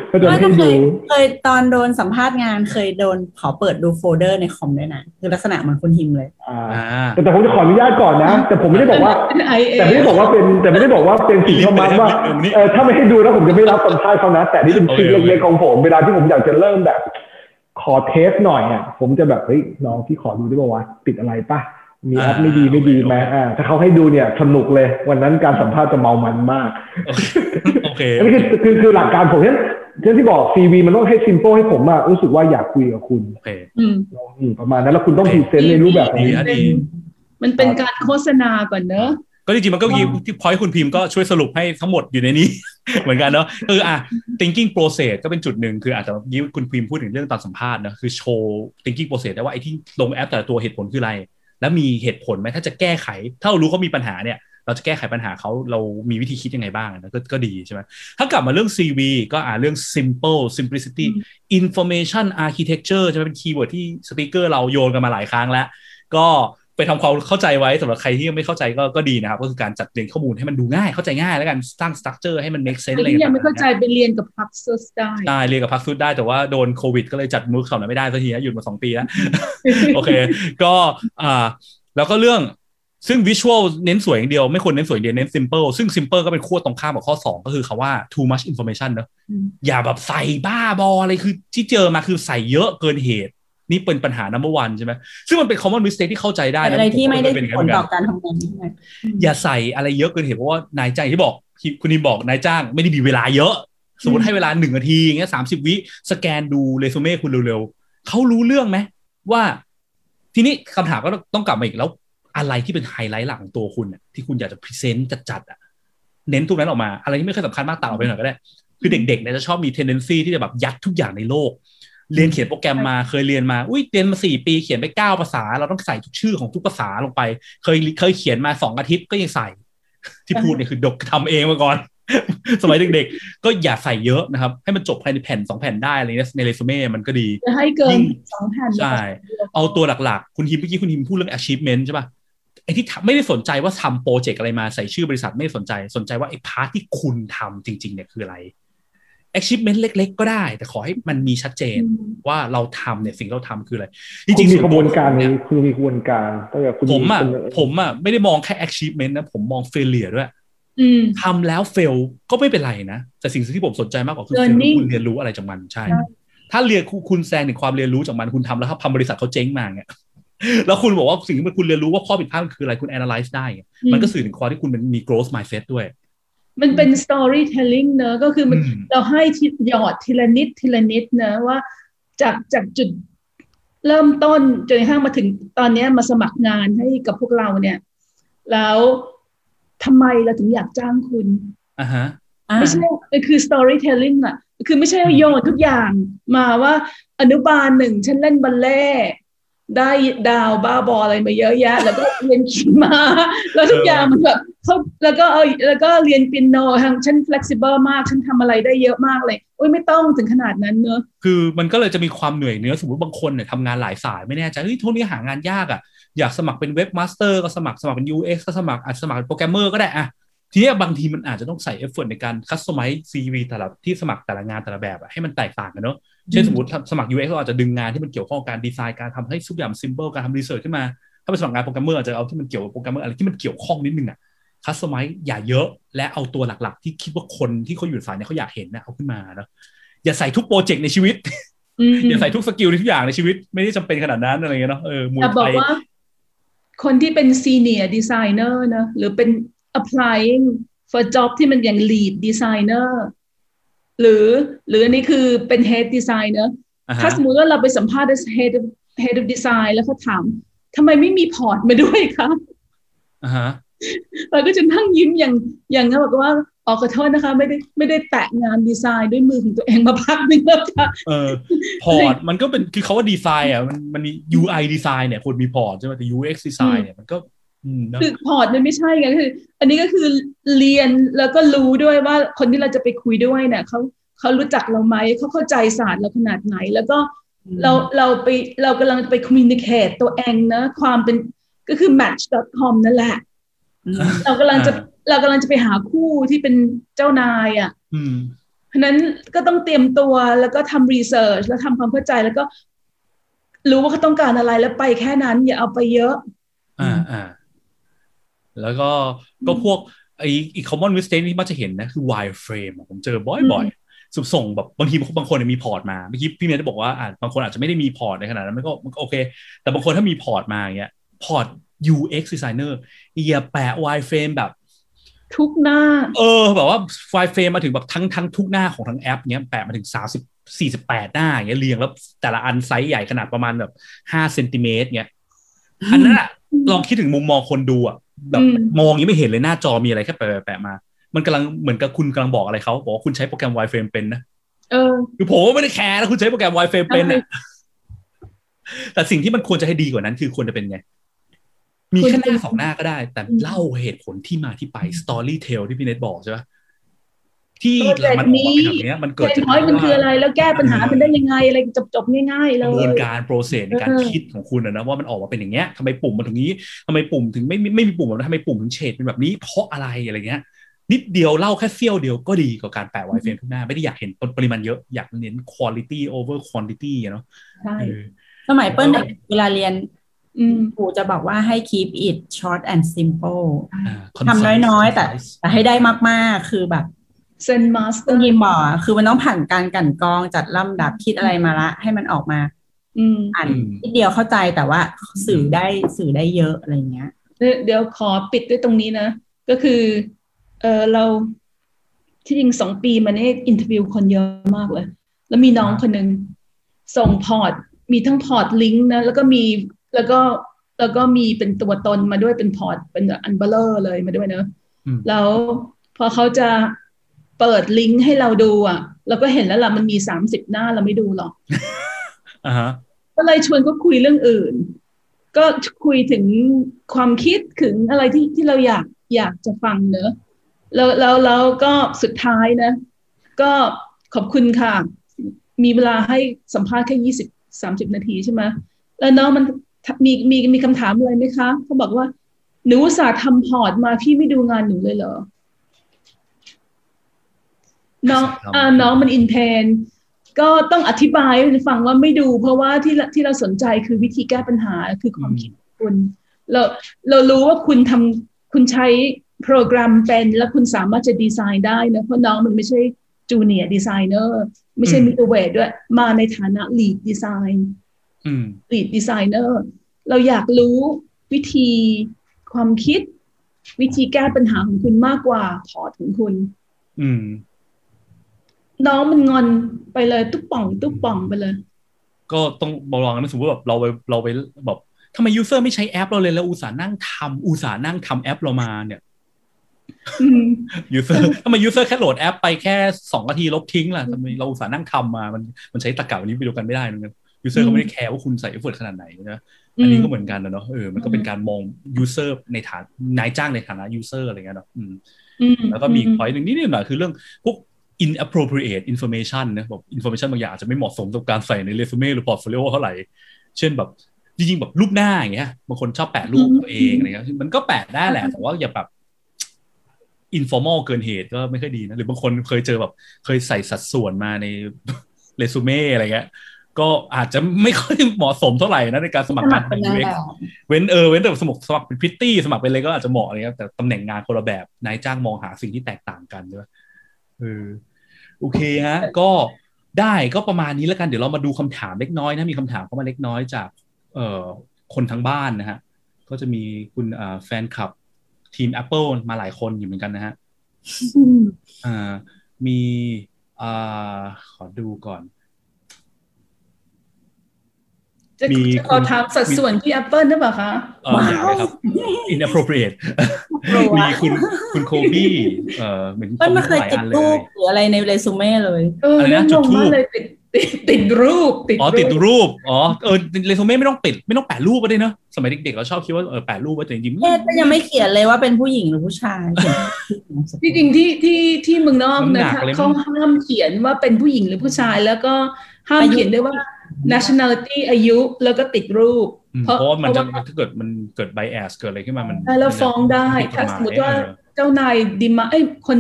เขาจะไม่ไม่ก็ให้เคดูยเคยตอนโดนสัมภาษณ์งานเคยโดนขอเปิดดูโฟลเดอร์ในคอมด้วยนะคือลักษณะเหมือนคุณฮิมเลยอ่าอ่าแต่แต่ผมจะขออนุญาตก่อนนะ แต่ผมไม่ได้บอกว่าเป็นไอเอแต่ไม่ได้บอกว่าเป็นแต่ไม่ได้บอกว่าเป็นสิ่งที่มันว่าเออถ้าไม่ให้ดูแล้วผมจะไม่รับสัมภาษณ์เขานะ แต่นี่เป็นทริคเล็กๆของผมเวลาที่ผมอยากจะเริ่มแบบ ขอเทสหน่อยอะผมจะแบบเฮ้ยน้องที่ขอดูได้ป่าวะติดอะไรป่ะ มีแอปไม่ดีไม่ดีไหมอ่า ถ้าเขาให้ดูเนี่ยสนุกเลย วันนั้นการสัมภาษณ์จะเมามันมากโอเคอันนี้คือคือคือหลักการผมเนี่ยเช่นที่บอกซีวีมันต้องให้ซิม p ป e ให้ผมอะรู้สึกว่าอยากคุยกับคุณโอเคอืมอืมประมาณนั้นแล้วคุณต้องพรีเซนต์ในรูปแบบของดีนะดีมันเป็นการโฆษณาก่อนเนอะก็จริงๆมันก็มีที่พอยคุณพิมพ์ก็ช่วยสรุปให้ทั้งหมดอยู่ในนี้ เหมือนกันเนาะคืออะ thinking process ก็เป็นจุดหนึ่งคืออาจจะยิ้คุณพิมพ์พูดถึงเรื่องตอนสัมภาษณ์นะคือโชว์ thinking process ได้ว่าไอ้ที่ลงแอปแต่ละตัวเหตุผลคืออะไร แล้วมีเหตุผลไหมถ้าจะแก้ไข ถ้าเรารู้เขามีปัญหาเนี่ย เราจะแก้ไขปัญหาเขาเรามีวิธีคิดยังไงบ้างนะก็ก็ดีใช่ไหมถ้ากลับมาเรื่อง CV ก็อ่าเรื่อง simple simplicity information architecture ใช่ไหมเป็นคีย์เวิร์ดที่ speaker เราโยนกันมาหลายครั้งแล้ว ก็ ไปทำความเข้าใจไว้สำหรับใครที่ยังไม่เข้าใจก็ก็ดีนะครับ ก็คือการจัดเรียงข้อมูลให้มันดูง่ายเข้าใจง่าย แล้วการสร้าง structure ให้มัน make sense แต่อะไรที่ยังไม่ต่างๆเข้าใจไปเรียนกับพักซุสได้ได้เรียนกับพักซุดได้แต่ว่าโดนโควิด ก็เลยจัดมูคสอนไม่ได้สักทีนะหยุดมาสองปีแล้วโอเค ก็อ่าแล้วก็เรื่องซึ่งวิชวลเน้นสวยอย่างเดียวไม่ควรเน้นสวยอย่างเดียวเน้น simple ซึ่ง simple ก็เป็นขั้วตรงข้ามกับข้อ 2 ก็คือคาว่า too much information เนอะอืมอย่าแบบใส่บ้าบออะไรคือที่เจอมาคือใส่เยอะเกินเหตุ นี่เป็นปัญหา number one ใช่ไหมซึ่งมันเป็น common mistake ที่เข้าใจได้นะอะไรที่ไม่ได้เป็นอย่างผนั้นลเหมือนต่กัอนการทำงานใช่ไหมอย่าใส่อะไรเยอะเกินเหตุเพราะว่านายจ้างที่บอกคุณนิมบอกนายจ้างไม่ได้มีเวลาเยอะ สมมติให้เวลาหนึ่งนาทีอย่างเงี้ยสามสิบวิสแกนดูเรซูเม่คุณเร็วๆเขารู้เรื่องไหมว่า ทีนี้คำถามก็ต้องกลับมาอีกแล้วอะไรที่เป็นไฮไลท์หลักของตัวคุณน่ะที่คุณอยากจะ present จัดๆอะเน้นจุดนั้นออกมา อะไรที่ไม่ค่อยสำคัญมากตัดออกไปหน่อยก็ได้ คือเด็กๆเนี่ยจะชอบมี tendency ที่จะแบบยัดทุกอย่างในโลก เรียนเขียนโปรแกรมมาเคยเรียนมาอุ้ยเรียนมาสี่ปีเขียนไปเก้าภาษา เราต้องใส่ทุกชื่อของทุกภาษาลงไป เคยเคยเขียนมาสองอาทิตย์ก็ยังใส่ ที่พูดเนี่ยคือดกทำเองมาก่อน สมัยเด็กๆ ก็อย่าใส่เยอะนะครับ ให้มันจบภายในแผ่นสองแผ่นได้อะไรเงี้ยในเรซูเม่มันก็ดีจะให้เกิยิ่นงสองแผ่นใช่เอาตัวหลักๆ คุณฮิมเมื่อกี้คุณฮิมพูดเรื่อง achievement ใช่ป่ะไอ้ที่ทำไม่ได้สนใจว่าทำโปรเจกต์อะไรมาใส่ชื่อบริษัทไม่ได้สนใจสนใจว่าไอ้พาร์ทที่คุณทำจริง ๆเนี่ยคืออะไร achievement เล็ก ๆ ก็ได้ แต่ขอให้มันมีชัดเจนอืมว่าเราทำเนี่ยสิ่งที่เราทำคืออะไรจคุณริงๆมีส่กระบวนการตัวผมนี้เนี่ยคุณมีกระบวนการตั้งแต่คุณผมอะคุณผมอะไม่ได้มองแค่ achievement นะ ผมมอง failure ด้วยอืมทำแล้ว fail ก็ไม่เป็นไรนะ แต่สิ่งที่ผมสนใจมากกว่าคือ fail Learning คุณเรียนรู้อะไรจากมันใช่ใช่ถ้าเรียนคุณคุณแซงถึงความเรียนรู้จากมันคุณทำแล้วครับทำบริษัทเขาเจ๊งมาเนี่ยแล้วคุณบอกว่าสิ่งที่คุณเรียนรู้ว่าข้อผิดพลาดมันคืออะไรคุณ analyze ได้ไงมันก็สื่อถึงความที่คุณเป็นมี growth mindset ด้วย มันเป็น storytelling เนอะก็คือมันอืมเราให้ทีหยอดทีละนิดทีละนิดเนอะว่า จากจากจุดเริ่มต้นจนกระทั่งมาถึงตอนเนี้ยมาสมัครงานให้กับพวกเราเนี่ย แล้วทำไมเราถึงอยากจ้างคุณอ่าฮะอ่าไม่ใช่มันคือ storytelling อะคือไม่ใช่โยนทุกอย่างมาว่าอนุบาลหนึ่งฉันเล่นบัลเล่ต์ ได้ดาวบ้าบออะไรมาเยอะแยะ แล้วก็เรียนขี่ม้าแล้วทุกอย่างมันแบบเขาแล้วก็เออแล้วก็เรียนเปียโนทางฉัน flexible มากฉันทำอะไรได้เยอะมากเลยโอ้ยไม่ต้องถึงขนาดนั้นเนอะคือมันก็เลยจะมีความเหนื่อยเนื้อสมมติบางคนเนี่ยทำงานหลายสายไม่แน่ใจเฮ้ยทุกนี้หางานยากอะอยากสมัครเป็นเว็บมาสเตอร์ก็สมัครสมัครเป็น UX ก็สมัครอาจสมัครเป็นโปรแกรมเมอร์ก็ได้อะทีนี้บางทีมันอาจจะต้องใส่ effort ในการ customize CV แต่ละที่สมัครแต่ละงานแต่ละแบบอะให้มันแตกต่างกันเนอะ เช่นสมมติสมัคร UX เราอาจจะดึงงานที่มันเกี่ยวข้องกับการดีไซน์การทำให้ทุกอย่าง simple การทำ research ขึ้นมา ถ้าไปสมัครงานโปรแกรมเมอร์อาจจะเอาที่มันเกี่ยวกับโปรแกรมเมอร์อะไรที่มันเกี่ยวข้องนิดนึงอะ customize อย่าเยอะ และเอาตัวหลักๆ ที่คิดว่าคนที่เขาอยู่สายเนี่ยเขาอยากเห็นนะเอาขึ้นมาเนอะอย่าใส่ทุกโปรเจกต์ในชีวิตอืมอย่าใส่ทุก skill ในทุกอย่างในชีวิต ไม่ได้จำเป็นขนาดนั้นอะไรเงี้ยเนาะเออมูลแต่บไทอกยว่าคนที่เป็น senior designer นะหรือเป็น applying for job ที่มันอย่าง lead designer หรือหรืออันนี้คือเป็น head designer อ่าฮะถ้าสมมุติว่าเราไปสัมภาษณ์ head of head of design แล้วเขาถามทำไมไม่มีพอร์ตมาด้วยคะอ่าฮะเราก็จะนั่งยิ้มอย่างอย่างนั้นบอกว่าออกขอโทษนะคะ ไม่ได้ไม่ได้แตะงานดีไซน์ด้วยมือของตัวเองมาพักหนึงแล้วค่ะเออพอร์ตมันก็เป็นคือเขาว่าดีไซน์อะมันมันมี UI ดีไซน์เนี่ยควรมีพอร์ตใช่ไหมแต่ UX ดีไซน์เนี่ยมันก็อืมเนอะ คือพอร์ตมันไม่ใช่ไงคือ อันนี้ก็คือเรียนแล้วก็รู้ด้วยว่าคนที่เราจะไปคุยด้วยเนี่ยเขาเขารู้จักเราไหมเขาเข้าใจศาสตร์เราขนาดไหน แล้วก็เราเราไปเรากำลังไป communicate ตัวเองนะความเป็นก็คือ match.com นั่นแหละอืมเรากำลังจะเรากำลังจะไปหาคู่ที่เป็นเจ้านายอะอืมเพราะฉะนั้นก็ต้องเตรียมตัวแล้วก็ทำ research แล้วทำความเข้าใจแล้วก็ รู้ว่าเขาต้องการอะไรแล้วไปแค่นั้น อย่าเอาไปเยอะ อ่าอ่า แล้วก็ก็พวกไอ้อีก common mistake ที่มักจะเห็นนะคือ wireframe อะผมเจอบ่อยๆสุส่งแบบบางทีบางคนเนี่ยมีพอร์ตมาเมื่อกี้พี่เมย์ได้บอกว่าอ่าบางคนอาจจะไม่ได้มีพอร์ตในขนาดนั้นมันก็มันก็โอเค แต่บางคนถ้ามีพอร์ตมาอย่างเงี้ยพอร์ต UX designer อย่าแปะ wireframe แบบทุกหน้า เออ แบบว่า wireframe มาถึงแบบทั้งทั้งทุกหน้าของทั้งแอปเนี้ยแปะมาถึงสามสิบสี่สิบแปดหน้าอย่างเงี้ยเรียงแล้วแต่ละอันไซส์ใหญ่ขนาดประมาณแบบห้าเซนติเมตรเงี้ย อันนั้นอะลองคิดถึงมุมมองคนดูอะ แบบอืมมองยังไม่เห็นเลยหน้าจอมีอะไรแค่แปะแปะมา มันกำลังเหมือนกับคุณกำลังบอกอะไรเขาบอกว่าคุณใช้โปรแกรม wireframe เป็นนะเออคือผมก็ไม่ได้แคร์นะคุณใช้โปรแกรม wireframe เป็นอะแต่สิ่งที่มันควรจะให้ดีกว่านั้น คือควรจะเป็นไง มีแค่หน้าสองหน้าก็ได้ แต่เล่าเหตุผลที่มาที่ไป story tell ที่พี่เน็ตบอกใช่ปะ ที่โปรเจกต์มันออกมานี้เป็นแบบเนี้ยมันเกิดเจจากนน้อยมันคืออะไร แล้วแก้ปัญหามันได้ยังไงอะไรจบจบๆง่ายๆกเลระบวนยการ process ในการเออคิดของคุณอะนะว่ามันออกมาเป็นอย่างเงี้ยทำไมปุ่มมันถึงนี้ทำไมปุ่มถึงไม่ไม่ไม่มีปุ่มแบบนั้นทำไมปุ่มถึงเฉดเป็นแบบนี้ เพราะอะไรอะไรเงี้ย นิดเดียวเล่าแค่เสี้ยวเดียวก็ดีกว่าการแปะ wireframe ทุกหน้า ไม่ได้อยากเห็นปริมาณเยอะอยากเน้น quality over quantity อะเนาะใช่เออสมัยเปิ้ลเด็กเวลาเรียนอืมครูจะบอกว่าให้ keep it short and simple อ่าทำ concise น้อยๆแต่ concise แต่ให้ได้มากๆ คือแบบ เซนมาสเตอคุณร์ยิมบอกอะคือมันต้องผ่านการกลันกรองจัดลำดับคิดอะไรมาละ ให้มันออกมาอืมอ่านอืมนิดเดียวเข้าใจแต่ว่าสื่อได้สื่อได้เยอะอะไรเงี้ยเดี๋ยวเดี๋ยวขอปิดด้วยตรงนี้นะ ก็คือ เออเราที่จริงสองปีมาเนี่ย interview คนเยอะมากเลย แล้วมีน้องคนหนึ่งส่งพอร์ต มีทั้งพอร์ตลิงก์นะ แล้วก็มีแล้วก็แล้วก็มีเป็นตัวตนมาด้วยเป็นพอร์ตเป็นอันเบลเลอร์เลยมาด้วยเนอะอืมแล้วพอเขาจะ เปิดลิงก์ให้เราดูอะเราก็เห็นแล้วล่ะมันมีสามสิบหน้าเราไม่ดูหรอกอ่าฮะก็เลยชวนเขาคุยเรื่องอื่น ก็คุยถึงความคิดถึงอะไรที่ที่เราอยากอยากจะฟังเนอะแล้วแล้วแล้วก็สุดท้ายนะ ก็ขอบคุณค่ะ มีเวลาให้สัมภาษณ์แค่ยี่สิบสามสิบนาทีใช่ไหมแล้วน้องมันมีมีมีคำถามอะไรไหมคะเขาบอกว่าหนูอุตส่าห์ทำพอร์ตมาพี่ไม่ดูงานหนูเลยเหรอ น้องอ่าน้องมันอินเพนก็ต้องอธิบายให้ฟังว่าไม่ดู เพราะว่าที่เราที่เราสนใจคือวิธีแก้ปัญหาคือความคิดของคุณ เราเรารู้ว่าคุณทำคุณใช้โปรแกรมเป็น แล้วคุณสามารถจะดีไซน์ได้นะเพราะน้องมันไม่ใช่จูเนียร์ดีไซเนอร์ไม่ใช่มิดเวทด้วย มาในฐานะ lead design อืม lead designer เราอยากรู้วิธีความคิด วิธีแก้ปัญหาของคุณมากกว่าพอร์ตของคุณอืม น้องมันงอนไปเลย ตุ๊บป่อง ตุ๊บป่องไปเลย ก็ต้องระวังนะสมมติแบบเราไปเราไปแบบทำไม user ไม่ใช้แอปเราเลยแล้วอุตส่าห์นั่งทำอุตส่าห์นั่งทำแอปเรามาเนี่ยอืม user ทำไม user แค่โหลดแอปไปแค่สองนาทีลบทิ้งล่ะทำไมเราอุตส่าห์นั่งทำมา มันมันใช้ตรรกะอันนี้ไปดูกันไม่ได้เหมือนกัน user อืมก็ไม่ได้แคร์ว่าคุณใส่ effort ขนาดไหนนะอันนี้ก็เหมือนกันนะเนาะเออมันก็เป็นอืมการมองuser ในฐานนายจ้างในฐานะ user อะไรเงี้ยเนาะอืมอืมแล้วก็มีพอยต์หนึ่งนิดหน่อยคือเรื่องพวก inappropriate information นะแบบ information บางอย่างอาจจะไม่เหมาะสมกับการใส่ในเรซูเม่หรือ portfolio เท่าไหร่ เช่นแบบจริงๆแบบรูปหน้าอย่างเงี้ยบางคนชอบแปะรูปตัวเองอะไรเงี้ยมันก็แปะได้แหละ แต่ว่าอย่าแบบ informal เกินเหตุก็ไม่ค่อยดีนะ หรือบางคนเคยเจอแบบเคยใส่สัดส่วนมาในเรซูเม่อะไรเงี้ยก็อาจจะไม่ค่อยเหมาะสมเท่าไหร่นะในการสมัครงานเป็นนาง UX แบบเว้นเออเว้นแต่สมัครสมัครเป็นพริตตี้สมัครเป็นอะไรก็อาจจะเหมาะอะไรเงี้ยแต่ตำแหน่งงานคนละแบบนายจ้างมองหาสิ่งที่แตกต่างกันใช่ไหมเออ โอเคฮะก็ได้ก็ประมาณนี้แล้วกันเดี๋ยวเรามาดูคำถามเล็กน้อยนะมีคำถามเข้ามาเล็กน้อยจากเอ่อคนทั้งบ้านนะฮะก็จะมีคุณอ่าแฟนคลับทีม Apple มาหลายคนอยู่เหมือนกันนะฮะอืมอ่ามีอ่าขอดูก่อน จะมีจะขอถามสัดส่วนที่ Apple หรือเปล่าคะเอออย่าเลยครับ inappropriate มีคุณคุณโคบี้เอ่อเหมือนเปิ้ลไม่เคยหลายติดอันเลรูยปหรืออะไรในเรซูเม่เลยเอออะไรนะเรื่องจุงดงธูปมากเลยติดติดติดรูปติดอ๋อติดรูปรูปอ๋อเออเรซูเม่ไม่ต้องติดไม่ต้องแปะรูปก็ได้เนอะสมัยเด็กๆเราชอบคิดว่าเออแปะรูปไว้แต่จริงๆเอ๊ะก็ยังไม่เขียนเลยว่าเป็นผู้หญิงหรือผู้ชายเขียนที่จริงที่ที่ที่เมืองนอกน้ำหนันะกคะเลยมั้งเขาห้ามเขียนว่าเป็นผู้หญิงหรือผู้ชายแล้วก็ห้ามเขียนด้วยว่า nationality อายุแล้วก็ติดรูปอืมเพราะว่ามันจะถ้าเกิดมันเกิด bias เกิดอะไรขึ้นมามันใช่แล้วฟ้องได้ผิกฎถ้าหสมมติว่าเออเจ้านายดีมาเอ้ยคน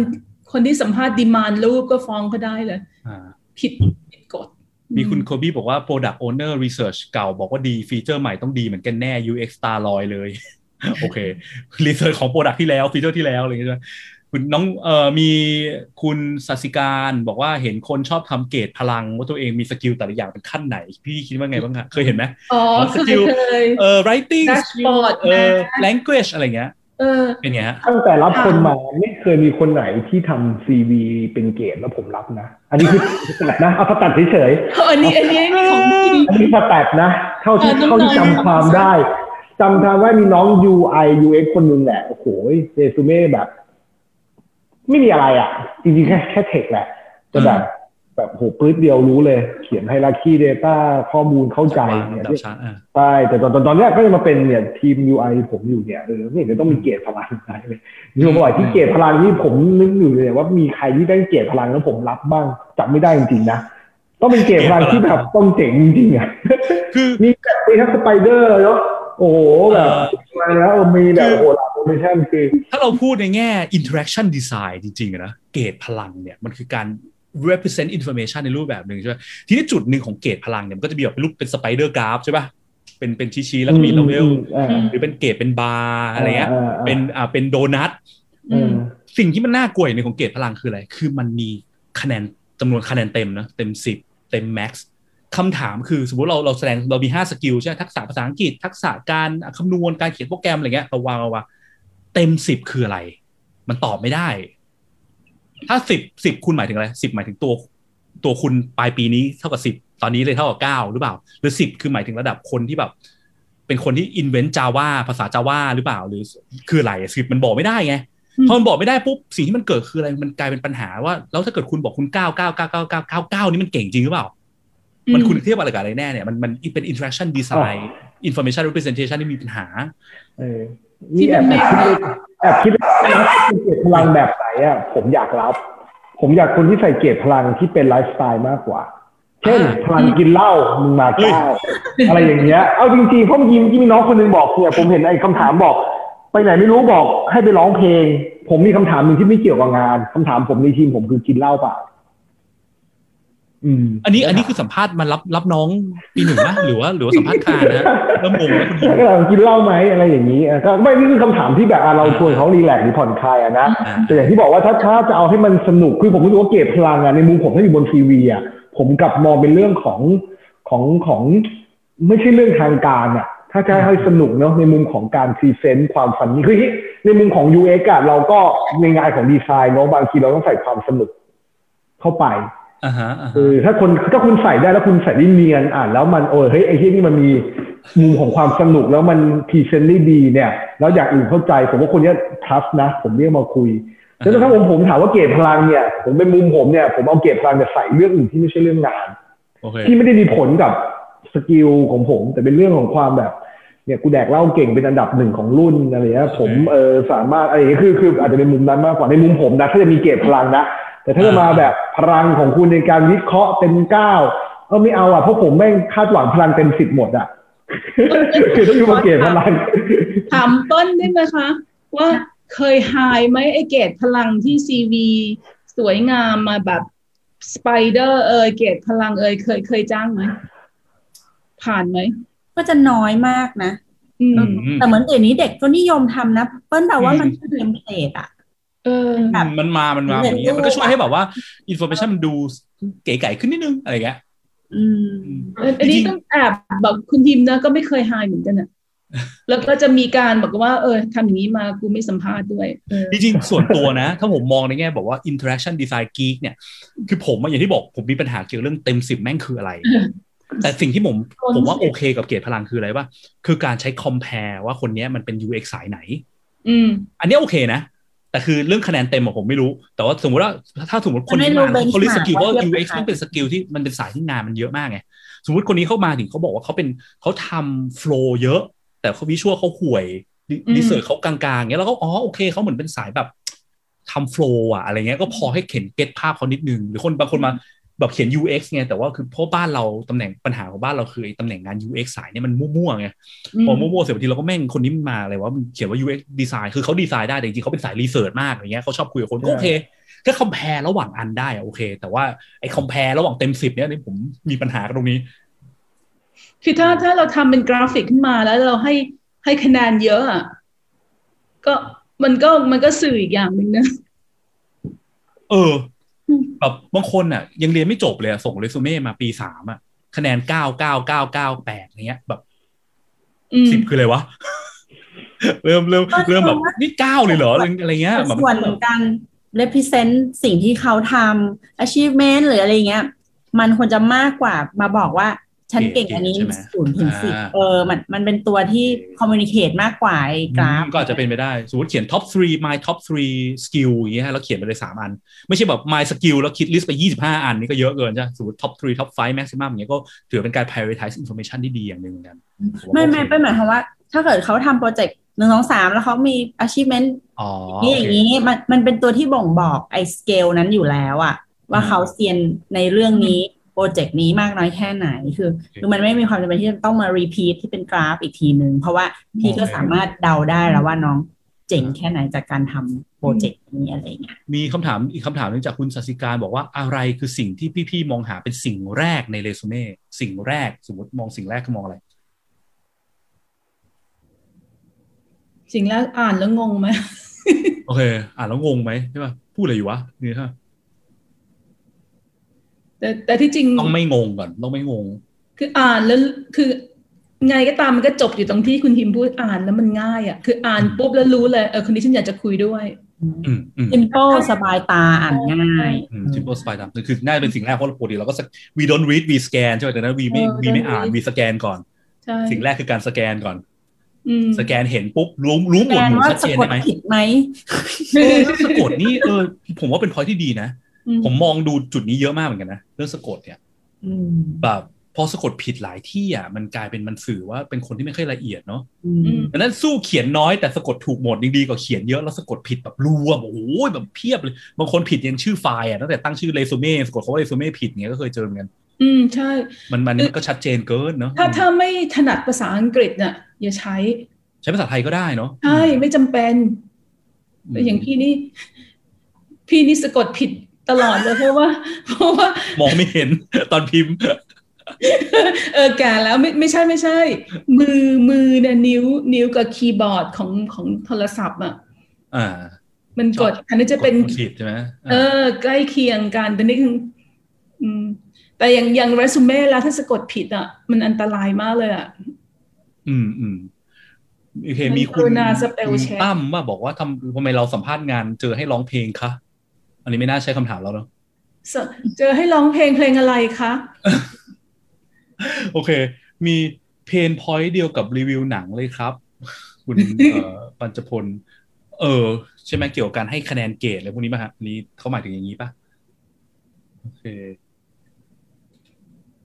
คนที่สัมภาษณ์ดีมานรูปก็ฟ้องเขาได้เลยอ่าผิดผิดกฎ มีคุณโคบี้บอกว่า Product Owner Research เก่าบอกว่าดีฟีเจอร์ใหม่ต้องดีเหมือนกันแน่ UX Star ลอยเลย โอเค Research ของ Product ที่แล้วฟีเจอร์ที่แล้วอะไรอย่างเงี้ย คุณน้องเอ่อมีคุณสัสิการบอกว่าเห็นคนชอบทำเกจพลังว่าตัวเองมี skill แต่ละอย่างเป็นขั้นไหน พี่คิดว่าไงบ้างคะเคยเห็นไหมอ๋ออ๋อเคสยกิลเคยเอ่อ writing Dashboard เอ่อนะ language อะไรเงี้ยเออเป็นไงฮะตั้งแต่รับคนมาไม่เคยมีคนไหนที่ทำ CV เป็นเกจแล้วผมรับนะ อันนี้คือ stat นะเอา stat เฉยอันนี้อันนี้ของดีๆอันนี้สแตทนะ เท่าที่เออน้องๆเท่าที่จำความได้จำทางว่ามีน้อง UI UX คนหนึ่งแหละโอ้โหเรซูเม่แบบ ไม่มีอะไรอะ จริงๆ แค่แค่เทคแหละแต่แบบแบบโหปื๊ดเดียวรู้เลย เขียนไฮรักีเดต้าข้อมูลเข้าใจเนี่ยดับชั้นอ่าใช่แต่ตอนตอนตอนเนี้ยก็จะมาเป็นเนี่ยทีม UI ผมอยู่เนี่ยเออไม่เห็นจะต้องมีเกรดพลังอะไรเลยมีบ่อยที่เกรดพลังที่ผมนึกอยู่เลยว่ามีใครที่ได้เกรดพลังแล้วผมรับบ้างจำไม่ได้จริงๆนะต้องเป็นเกรดพลังที่แบบต้องเจ๋งจริงๆอะคือมีแบบมีทั้งสไปเดอร์เนาะ โอ้โหแบบมาแล้วมีแบบโอ้โหลาโปรโมชั่นคือ ถ้าเราพูดในแง่ interaction design จริงๆอะนะเกรดพลังเนี่ยมันคือการ represent information ในรูปแบบหนึ่งใช่ไหมทีนี้จุดหนึ่งของเกรดพลังเนี่ยมันก็จะมีแบบเป็นรูปเป็น spider graph ใช่ป่ะเป็นเป็นชี้ๆแล้วก็มี level อ่าหรือเป็นเกรดเป็นบาร์อะไรเงี้ยอ่าอ่าเป็นอ่าเป็นโดนัทเออสิ่งที่มันน่ากลัวอย่างหนึ่งของเกจพลังคืออะไร คือมันมีคะแนนจำนวนคะแนนเต็มนะเต็มสิบเต็ม max คำถามคือสมมติเราเราแสดงเรามีห้า skill ใช่ไหมทักษะภาษาอังกฤษ ทักษะการคำนวณการเขียนโปรแกรมอะไรเงี้ยเราวางเอาว่าเต็มสิบคืออะไร มันตอบไม่ได้ ถ้าสิบสิบคุณหมายถึงอะไรสิบหมายถึงตัว ตัวคุณปลายปีนี้เท่ากับสิบตอนนี้เลยเท่ากับเก้าหรือเปล่า หรือสิบคือหมายถึงระดับคนที่แบบ เป็นคนที่ invent Java ภาษา Java หรือเปล่า หรือคืออะไรสิบมันบอกไม่ได้ไงพอมันบอกไม่ได้ปุ๊บสิ่งที่มันเกิดคืออะไรมันกลายเป็นปัญหาว่าแล้วถ้าเกิดคุณบอกคุณเก้าเก้าเก้าเก้าเก้าเก้าเก้านี่มันเก่งจริงหรือเปล่า มันคุณเทียบอะไรกับอะไรแน่เนี่ยมันมันเป็น interaction design information representation ที่มีปัญหาเออนี่แอบแอบคิดเลยแอบคิดเลยนะเกรดพลังแบบไหนอะผมอยากรับ ผมอยากคนที่ใส่เกรดพลังที่เป็นไลฟ์สไตล์มากกว่า เช่นพลังกินเหล้ามึงมาเก้าอะไรอย่างเงี้ยเอาจริงๆเพราะเมื่อกี้เมื่อกี้มีน้องคนหนึงบอกเนี่ยผมเห็นไอ้คำถามบอก ไปไหนไม่รู้บอกให้ไปร้องเพลง ผมมีคำถามหนึ่งที่ไม่เกี่ยวกับงานคำถามผมในทีมผมคือกินเหล้าเปล่า อืมอันนี้อันนี้คือสัมภาษณ์มารับรับน้องปีหนึ่งนะหรือว่าหรือว่าสัมภาษณ์คานนะเริ่มงงแล้วคุณยิมก็กินเหล้าไหมอะไรอย่างนี้อะก็ไม่นี่คือคำถามที่แบบอะเราชวนเขารีแลกซ์หรือผ่อนคลายอะนะอ่าแต่อย่างที่บอกว่าถ้าถ้าจะเอาให้มันสนุกคือผมรู้สึกว่าเก็บพลังอะในมุมผมถ้าอยู่บนทีวีอะผมกลับมองเป็นเรื่องของของของไม่ใช่เรื่องทางการอะถ้าจะให้สนุกเนาะในมุมของการ present ความฝันนี้คือในมุมของ UX อะเราก็ในงานของดีไซน์เนาะบางทีเราต้องใส่ความสนุกเข้าไป อ่าฮะอ่าเอฮะอถ้าคนถ้าคุณใส่ได้แล้วคุณใส่ได้เนียนอ่านแล้วมันโอ้ยเฮ้ยไอ้ที่นี่มันมีมุมของความสนุกแล้วมัน present ได้ดีเนี่ย แล้วอย่างอื่นเข้าใจ ผมว่าคนเนี้ย touch นะ ผมเรียกมาคุยแล้วถ้าผมผมถามว่าเกจพลังเนี่ย ผมเป็นมุมผมเนี่ยผมเอาเกจพลังจะใส่เรื่องอื่นที่ไม่ใช่เรื่องงานโอเคที่ไม่ได้มีผลกับ skill ของผม แต่เป็นเรื่องของความแบบเนี่ยกูแดกเหล้าเก่งเป็นอันดับหนึ่งของรุ่นอะไรเงี้ยผมเออสามารถอะไรอย่างเงี้ยคือคืออาจจะเป็นมุมนั้นมากกว่าในมุมผมนะถ้าจะมีเกจพลังนะ แต่ถ้าจะมาแบบพลังของคุณในการวิเคราะห์เต็มเก้าเออไม่เอาอะเพราะผมแม่งคาดหวังพลังเต็มสิบหมดอะคือต้องอยู่มาเกจพลังถามต้นได้ไหมคะ ว่าเคย hire ไหมไอเกจพลังที่ CV สวยงามมาแบบ spider เอยเกจพลังเอยเคยเคยจ้างไหมผ่านไหมก็จะน้อยมากนะอืมอืมแต่เหมือนเดี๋ยวนี้เด็กก็นิยมทำนะ เปิ้ลแต่ว่ามันคือ template อะเออแบบ มันมา มันมาอย่างเงี้ยมันก็ช่วยให้แบบว่า information มันดูเก๋ไก๋ขึ้นนิดนึงอะไรเงี้ยอืมอันนี้ต้องแอบบอกคุณทีมนะ ก็ไม่เคยหายเหมือนกันอะแล้วก็จะมีการบอกว่า เออทำอย่างนี้มากูไม่สัมภาษณ์ด้วยเออจริงๆส่วนตัวนะ ถ้าผมมองในแง่บอกว่า interaction design geek เนี่ย คือผมอะอย่างที่บอกผมมีปัญหาเกี่ยวกับเรื่องเต็มสิบแม่งคืออะไร แต่สิ่งที่ผมผมว่าโอเคกับเกียรติพลังคืออะไรว่า คือการใช้ compare ว่าคนเนี้ยมันเป็น UX สายไหน อืม อันเนี้ยโอเคนะ แต่คือเรื่องคะแนนเต็มอะผมไม่รู้ แต่ว่าสมมติว่าถ้าสมมติคนที่มาเขาเรียก skill ว่า UX มันเป็น skill ที่มันเป็นสายที่งานมันเยอะมากไงสมมติคนนี้เข้ามาถึงเขาบอกว่าเขาเป็นเขาทำ flow เยอะ แต่เขา visual เขาห่วยอืม research เขากลางๆเงี้ยแล้วก็อ๋อโอเคเขาเหมือนเป็นสายแบบทำ flow อะอะไรเงี้ยก็พอให้เห็น get ภาพเขานิดนึง หรือคนบางคนมา แบบเขียน UX ไงแต่ว่าคือเพราะบ้านเราตำแหน่งปัญหาของบ้านเราคือไอ้ตำแหน่งงาน UX สายเนี่ยมันมั่วๆไงพอมั่วๆเสร็จบางทีเราก็แม่งคนนี้มันมาอะไรว่ามันเขียนว่า UX design คือเขาดีไซน์ได้แต่จริงๆเขาเป็นสาย research มากอย่างเงี้ยเขาชอบคุยกับคนก็โอเคก็คอม p a r e ระหว่างอันได้อะโอเค แต่ว่าไอ้คอม p a r e ระหว่างเต็มสิบเนี่ยนี่ผมมีปัญหากับตรงนี้ คือถ้าถ้าเราทำเป็นกราฟิกขึ้นมาแล้วเราให้ให้คะแนนเยอะอะก็มันก็มันก็สื่ออีกอย่างหนึ่งนะเอออืม แบบบางคนอะ ยังเรียนไม่จบเลยอะส่งเรซูเม่มาปีสามอะ คะแนนเก้าเก้าเก้าเก้าแปดเงี้ย แบบอืมสิบคืออะไรวะ เริ่มเริ่มเริ่มแบบนี่เก้าเลยเหรออะไรเงี้ยแบบส่วนเหมือนกัน represent สิ่งที่เขาทำ achievement หรืออะไรเงี้ย มันควรจะมากกว่ามาบอกว่า ฉันเก่งอันนี้ใช่ไหมศูนย์ถึงสิบอ่าเออมันมันเป็นตัวที่คอมมูนิเคตมากกว่าไอ้กราฟ ก็อาจจะเป็นไปได้ สมมติเขียน top 3 my top 3 skill อย่างเงี้ยฮะแล้วเขียนไปเลย3อัน ไม่ใช่แบบ my skill แล้วคิด list ไป25อันนี่ก็เยอะเกินใช่ไหมสมมติ top 3 top 5 maximum อย่างเงี้ยก็ถือเป็นการ prioritize information ที่ดีอย่างหนึ่งเหมือนกันผมว่าไม่ไม่โอเคเป็นหมายความว่า ถ้าเกิดเขาทำ project หนึ่งสองสามแล้วเขามี achievement อ๋อนี่อโอย่างเคนี้มันมันเป็นตัวที่บ่งบอกไอ้ skill นั้นอยู่แล้วอะว่าอืมเขาเซียนในเรื่องนี้ project นี้มากน้อยแค่ไหน คือคือมันไม่มีความจำเป็นที่จะต้องมา repeat ที่เป็นกราฟอีกทีหนึ่งเพราะว่าพี่ก็โอเคสามารถเดาได้แล้วว่าน้องเจ๋งแค่ไหนจากการทำ project นี้อะไรอย่างเงี้ยมีคำถามอีกคำถามหนึงจากคุณสัสิการบอกว่าอะไรคือสิ่งที่พี่ๆมองหาเป็นสิ่งแรกในเรซูเม่สิ่งแรกสมมติมองสิ่งแรกคือมองอะไรสิ่งแรกอ่านแล้วงงไหมโอเค อ่านแล้วงงไหมใช่ป่ะพูดอะไรอยู่วะนี่ฮะ แต่แต่ที่จริงต้องไม่งงก่อนต้องไม่งง คืออ่านแล้วคือไงก็ตามมันก็จบอยู่ตรงที่คุณทิมพูดอ่านแล้วมันง่ายอะคืออ่านปุ๊บแล้วรู้เลยเออคนนี้ฉันอยากจะคุยด้วยอืมอืม simple สบายตาอ่านง่ายอืม simple spy ตามคือน่าจะเป็นสิ่งแรกเพราะปกติเราก็ส we don't read we scan ใช่ไหมแต่นั้น we ไม่เออ we ไม่ don't อ่าน read we scan ก่อนใช่สิ่งแรกคือการสแกนก่อนอืมสแกนเห็นปุ๊บรู้รู้หมแปวลดหมู่ว่าชัดสะเจนกดได้ไหมผิดไหมเออเรื่องสะกดนี่เออผมว่าเป็นพอยที่ดีนะอืม ผมมองดูจุดนี้เยอะมากเหมือนกันนะเรื่องสะกดเนี่ยอืมแบบพอสะกดผิดหลายที่อะมันกลายเป็นมันสื่อว่าเป็นคนที่ไม่ค่อยละเอียดเนาะอือืมมดังนั้นสู้เขียนน้อยแต่สะกดถูกหมดยังดีกว่าเขียนเยอะแล้วสะกดผิดแบบรัวแบบโอ้ยแบบเพียบเลยบางคนผิดยันชื่อไฟล์อะตั้งแต่ตั้งชื่อเรซูเม่สะกดเขาว่าเรซูเม่ผิดเงี้ยก็เคยเจอเหมือนกัน อืมใช่ มันมันมันก็ชัดเจนเกินเนาะถ้าถ้าไม่ถนัดภาษาอังกฤษน่ะอย่าใช้ ใช้ภาษาไทยก็ได้เนาะใช่ไม่จำเป็นอืมแต่อย่างพี่นี่พี่นี่สะกดผิด ตลอดเลยเพราะว่า เพราะว่ามองไม่เห็นตอนพิมพ์ เออแก่แล้วไม่ไม่ใช่ไม่ใช่ มือมือเนี่ยนิ้ว นิ้วกับคีย์บอร์ดของของโทรศัพท์อะอ่า มันกด อันนี้จะเป็นกดผิดใช่ไหมเออ ใกล้เคียงกันแต่นี่คืออืม แต่อย่างอย่างเรซูเม่แล้วถ้าสะกดผิดอะ มันอันตรายมากเลยอะอืมอืมโอเคมันมีคุณกรุณา spell คุณ check ตั้มว่าบอกว่าทำทำไมเราสัมภาษณ์งานเจอให้ร้องเพลงคะ อันนี้ไม่น่าใช่คำถามเราเนาะสเจอให้ร้องเพลงเพลงอะไรคะ โอเค มี pain point เดียวกับรีวิวหนังเลยครับ คุณเอ่อปัญจพล เออ ใช่ไหมเกี่ยวกับการให้คะแนนเกรดอะไรพวกนี้ป่ะฮะอันนี้เขาหมายถึงอย่างนี้ป่ะ โอเค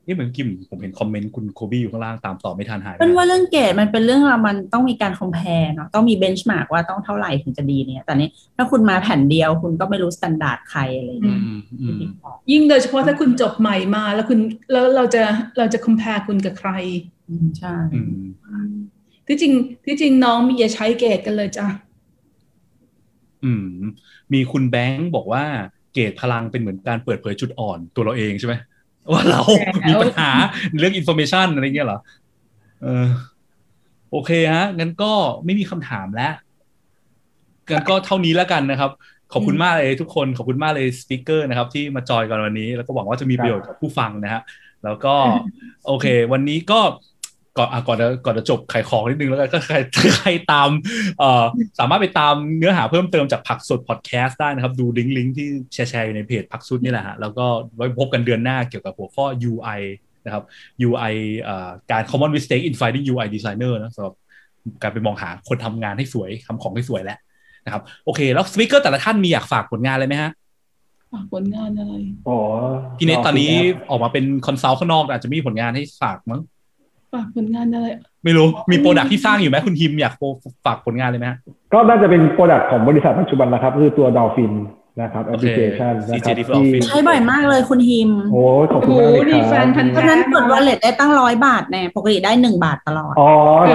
นี่เหมือนกิมผมเห็นคอมเมนต์คุณโคบี้อยู่ข้างล่างตามต่อไม่ทันหายไปเป็นไหนว่าเรื่องเกรดมันเป็นเรื่องเรามันต้องมีการคอมเพลเนาะต้องมีเบนช์มาร์กว่าต้องเท่าไหร่ถึงจะดีเนี่ย แต่นี้ถ้าคุณมาแผ่นเดียวคุณก็ไม่รู้สแตนดาร์ดใครอะไรอย่างอืเงี้ยมอืมที่บอกยิ่งโดยเฉพาะถ้าคุณจบใหม่มาแล้วคุณแล้วเราจะเราจะ compare คุณกับใครอืมใช่อืมที่จริงที่จริงน้องมีอย่าใช้เกจกันเลยจ้ะอืม มีคุณแบงค์บอกว่าเกจพลังเป็นเหมือนการเปิดเผยจุดอ่อนตัวเราเองใช่ไหม ว่าเรามีปัญหาเรื่อง information อะไรเงี้ยเหรอเออโอเคฮะงั้นก็ไม่มีคำถามแล้วงั้นก็เท่านี้แล้วกันนะครับ ขอบคุณมากเลยทุกคนขอบคุณมากเลย speaker นะครับ ที่มาจอยกันวันนี้ แล้วก็หวังว่าจะมีประโยชน์กับผู้ฟังนะฮะแล้วก็ โอเค วันนี้ก็ ก่อนอะก่อนจะก่อนจะจบขายของนิดนึงแล้วกันก็ใครใครตามเอ่อสามารถไปตามเนื้อหาเพิ่มเติมจากผักสดพอดแคสต์ได้นะครับ ดูลิงก์ลิงก์ที่แชร์แชร์อยู่ในเพจผักสุดนี่แหละฮะแล้วก็ไว้พบกันเดือนหน้าเกี่ยวกับหัวข้อ UI นะครับ UI เอ่อการ common mistake in finding UI designer นะสำหรับการไปมองหาคนทำงานให้สวยทำของให้สวยแหละนะครับ โอเค แล้วสปิเกอร์แต่ละท่านมีอยากฝากผลงานอะไรไหมฮะฝากผลงานอะไรอ๋อพี่เนทตอนนี้ออกมาเป็นคอนซัลท์ข้างนอกอาจจะมีผลงานให้ฝากมั้ง ฝากผลงานอะไร ไม่รู้ มีโปรดักที่สร้างอยู่ไหมคุณฮิมอยากฝากผลงานเลยไหมฮะก็น่าจะเป็นโปรดักต์ของบริษัทปัจจุบันนะครับ คือตัว Dolphin นะครับแอปพลิเคชันโอเคนะครับ CJ ที่ Dolphin ใช้บ่อยมากเลยคุณฮิม โอ้ขอบโอ้คุโหณมากเลยนี่แฟคนพันรับเพราะฉะนั้นกดวอลเล็ตได้ตั้งร้อยบาทแน่ปกติได้หนึ่งบาทตลอด อ๋อ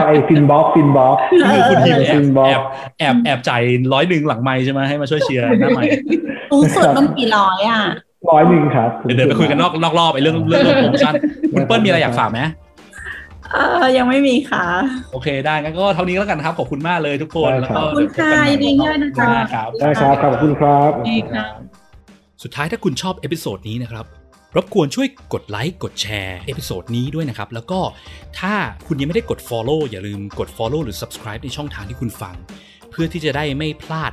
ไอฟินบ็อกฟินบ็อกคือคุณฮิมแอบฟินบ็อกแอบแอบแอบจ่ายร้อยหนึ่งหลังไม้ใช่ไหมให้มาช่วยเชียร์หน้าไม้สูงสุดมันกี่ร้อยอะร้อยหนึ่งครับ เดี๋ยวเดินไปคุยกันนอกนอกรอบไอ้เรื่องเรื่องเรื่องโปรโมชั่นคุณเปิ้ลมีอะไรอยากฝากไหม เออยังไม่มีค่ะ โอเคได้งั้นก็เท่านี้แล้วกันครับ ขอบคุณมากเลยทุกคนแล้วก็ขอบคุณค่ะยินดีด้วยนะคะครับได้ครับขอบคุณครับดีค่ะสุดท้ายถ้าคุณชอบ episode นี้นะครับรบกวนช่วยกดไลค์กดแชร์ episode นี้ด้วยนะครับ แล้วก็ถ้าคุณยังไม่ได้กด Follow อย่าลืมกด Follow หรือ Subscribe ในช่องทางที่คุณฟัง เพื่อที่จะได้ไม่พลาด